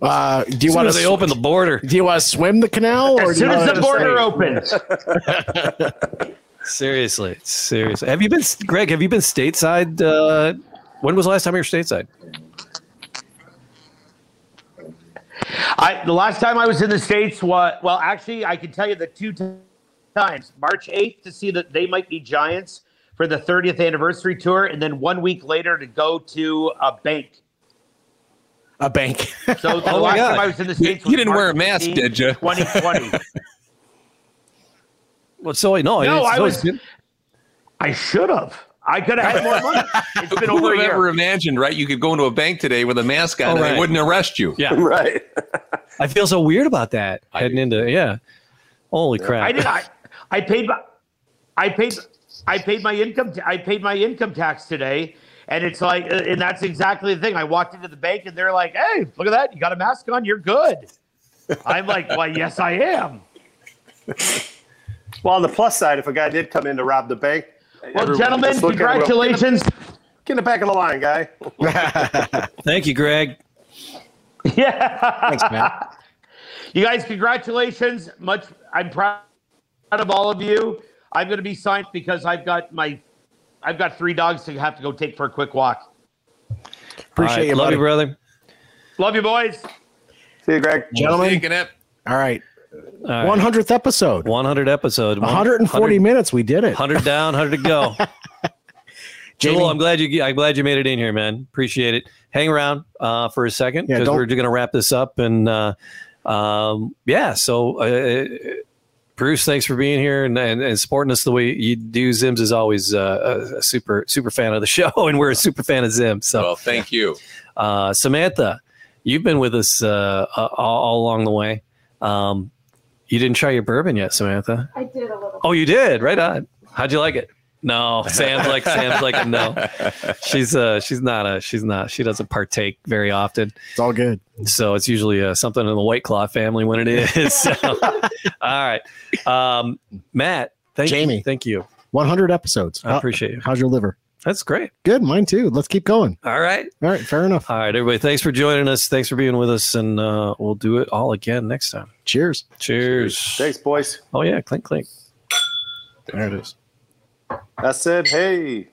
Speaker 5: Uh, do you
Speaker 4: As soon
Speaker 5: want
Speaker 4: as
Speaker 5: to
Speaker 4: they open the border?
Speaker 5: Do you want to swim the canal, or
Speaker 14: As soon as the border
Speaker 5: stay?
Speaker 14: opens.
Speaker 4: Seriously, seriously. Have you been, Greg? Have you been stateside? Uh, when was the last time you were stateside?
Speaker 14: I the last time I was in the states was well, actually, I can tell you the two t- times. March eighth to see that they might be Giants for the 30th anniversary tour, and then one week later to go to a bank.
Speaker 5: A bank.
Speaker 14: So the
Speaker 13: Oh
Speaker 14: last
Speaker 13: God.
Speaker 14: time I was in the states,
Speaker 13: you didn't wear a mask,
Speaker 14: 15th,
Speaker 13: did ya?
Speaker 14: 2020.
Speaker 4: Well, so no,
Speaker 14: no, I was.
Speaker 4: been-
Speaker 14: I should have. I could have had more money. It's been
Speaker 13: who
Speaker 14: over
Speaker 13: would
Speaker 14: a
Speaker 13: have
Speaker 14: year.
Speaker 13: ever imagined, right? You could go into a bank today with a mask on
Speaker 4: Oh,
Speaker 13: and
Speaker 4: right.
Speaker 13: they wouldn't arrest you.
Speaker 4: Yeah,
Speaker 15: right.
Speaker 4: I feel so weird about that heading into yeah. Holy crap!
Speaker 14: I did. I, I paid my, I paid, I paid my income. I paid my income tax today, and it's like, uh, and that's exactly the thing. I walked into the bank, and they're like, "Hey, look at that! You got a mask on. You're good." I'm like, "Well, yes, I am."
Speaker 15: Well, on the plus side, if a guy did come in to rob the bank,
Speaker 14: Well,
Speaker 15: everyone
Speaker 14: gentlemen,
Speaker 15: just look at him and go,
Speaker 14: congratulations.
Speaker 15: Get in the back of the line, guy.
Speaker 4: Thank you, Greg.
Speaker 14: Yeah.
Speaker 5: Thanks, Matt.
Speaker 14: You guys, congratulations. Much. I'm proud of all of you. I'm going to be signed because I've got my, I've got three dogs to have to go take for a quick walk.
Speaker 5: Appreciate
Speaker 4: All right,
Speaker 5: you,
Speaker 4: love
Speaker 5: buddy.
Speaker 4: you, brother.
Speaker 14: Love you, boys.
Speaker 15: See you, Greg.
Speaker 5: Gentlemen,
Speaker 13: Taking it.
Speaker 5: All right.
Speaker 4: All right.
Speaker 5: 100th episode.
Speaker 4: 100 episode.
Speaker 5: 140 minutes. We did it.
Speaker 4: 100 down, 100 to go.
Speaker 5: Jamie-
Speaker 4: Joel, I'm glad you. I'm glad you made it in here, man. Appreciate it. Hang around uh, for a second because
Speaker 5: don't-
Speaker 4: we're going to wrap this up. And uh, um, yeah, so uh, Bruce, thanks for being here and, and, and supporting us the way you do. Zims is always uh, a, a super super fan of the show, and we're a super fan of Zims. So
Speaker 13: Well, thank you.
Speaker 4: uh, Samantha, you've been with us uh, all, all along the way. Um, you didn't try your bourbon yet, Samantha.
Speaker 7: I did a little.
Speaker 4: Oh, you did. Right on. How'd you like it? No, Sam's like Sam's like a no. She's uh she's not a she's not she doesn't partake very often.
Speaker 5: It's all good.
Speaker 4: So it's usually uh, something in the White Claw family when it is. So, all right, um, Matt. Thank
Speaker 5: Jamie.
Speaker 4: you. Thank you.
Speaker 5: 100 episodes.
Speaker 4: I appreciate you.
Speaker 5: How's your liver?
Speaker 4: That's great.
Speaker 5: Good. Mine too. Let's keep going.
Speaker 4: All right.
Speaker 5: All right. Fair enough.
Speaker 4: All right, everybody. Thanks for joining us. Thanks for being with us, and uh, we'll do it all again next time.
Speaker 5: Cheers.
Speaker 4: Cheers.
Speaker 15: Thanks, boys.
Speaker 4: Oh yeah, clink clink. There it is.
Speaker 15: I said, hey.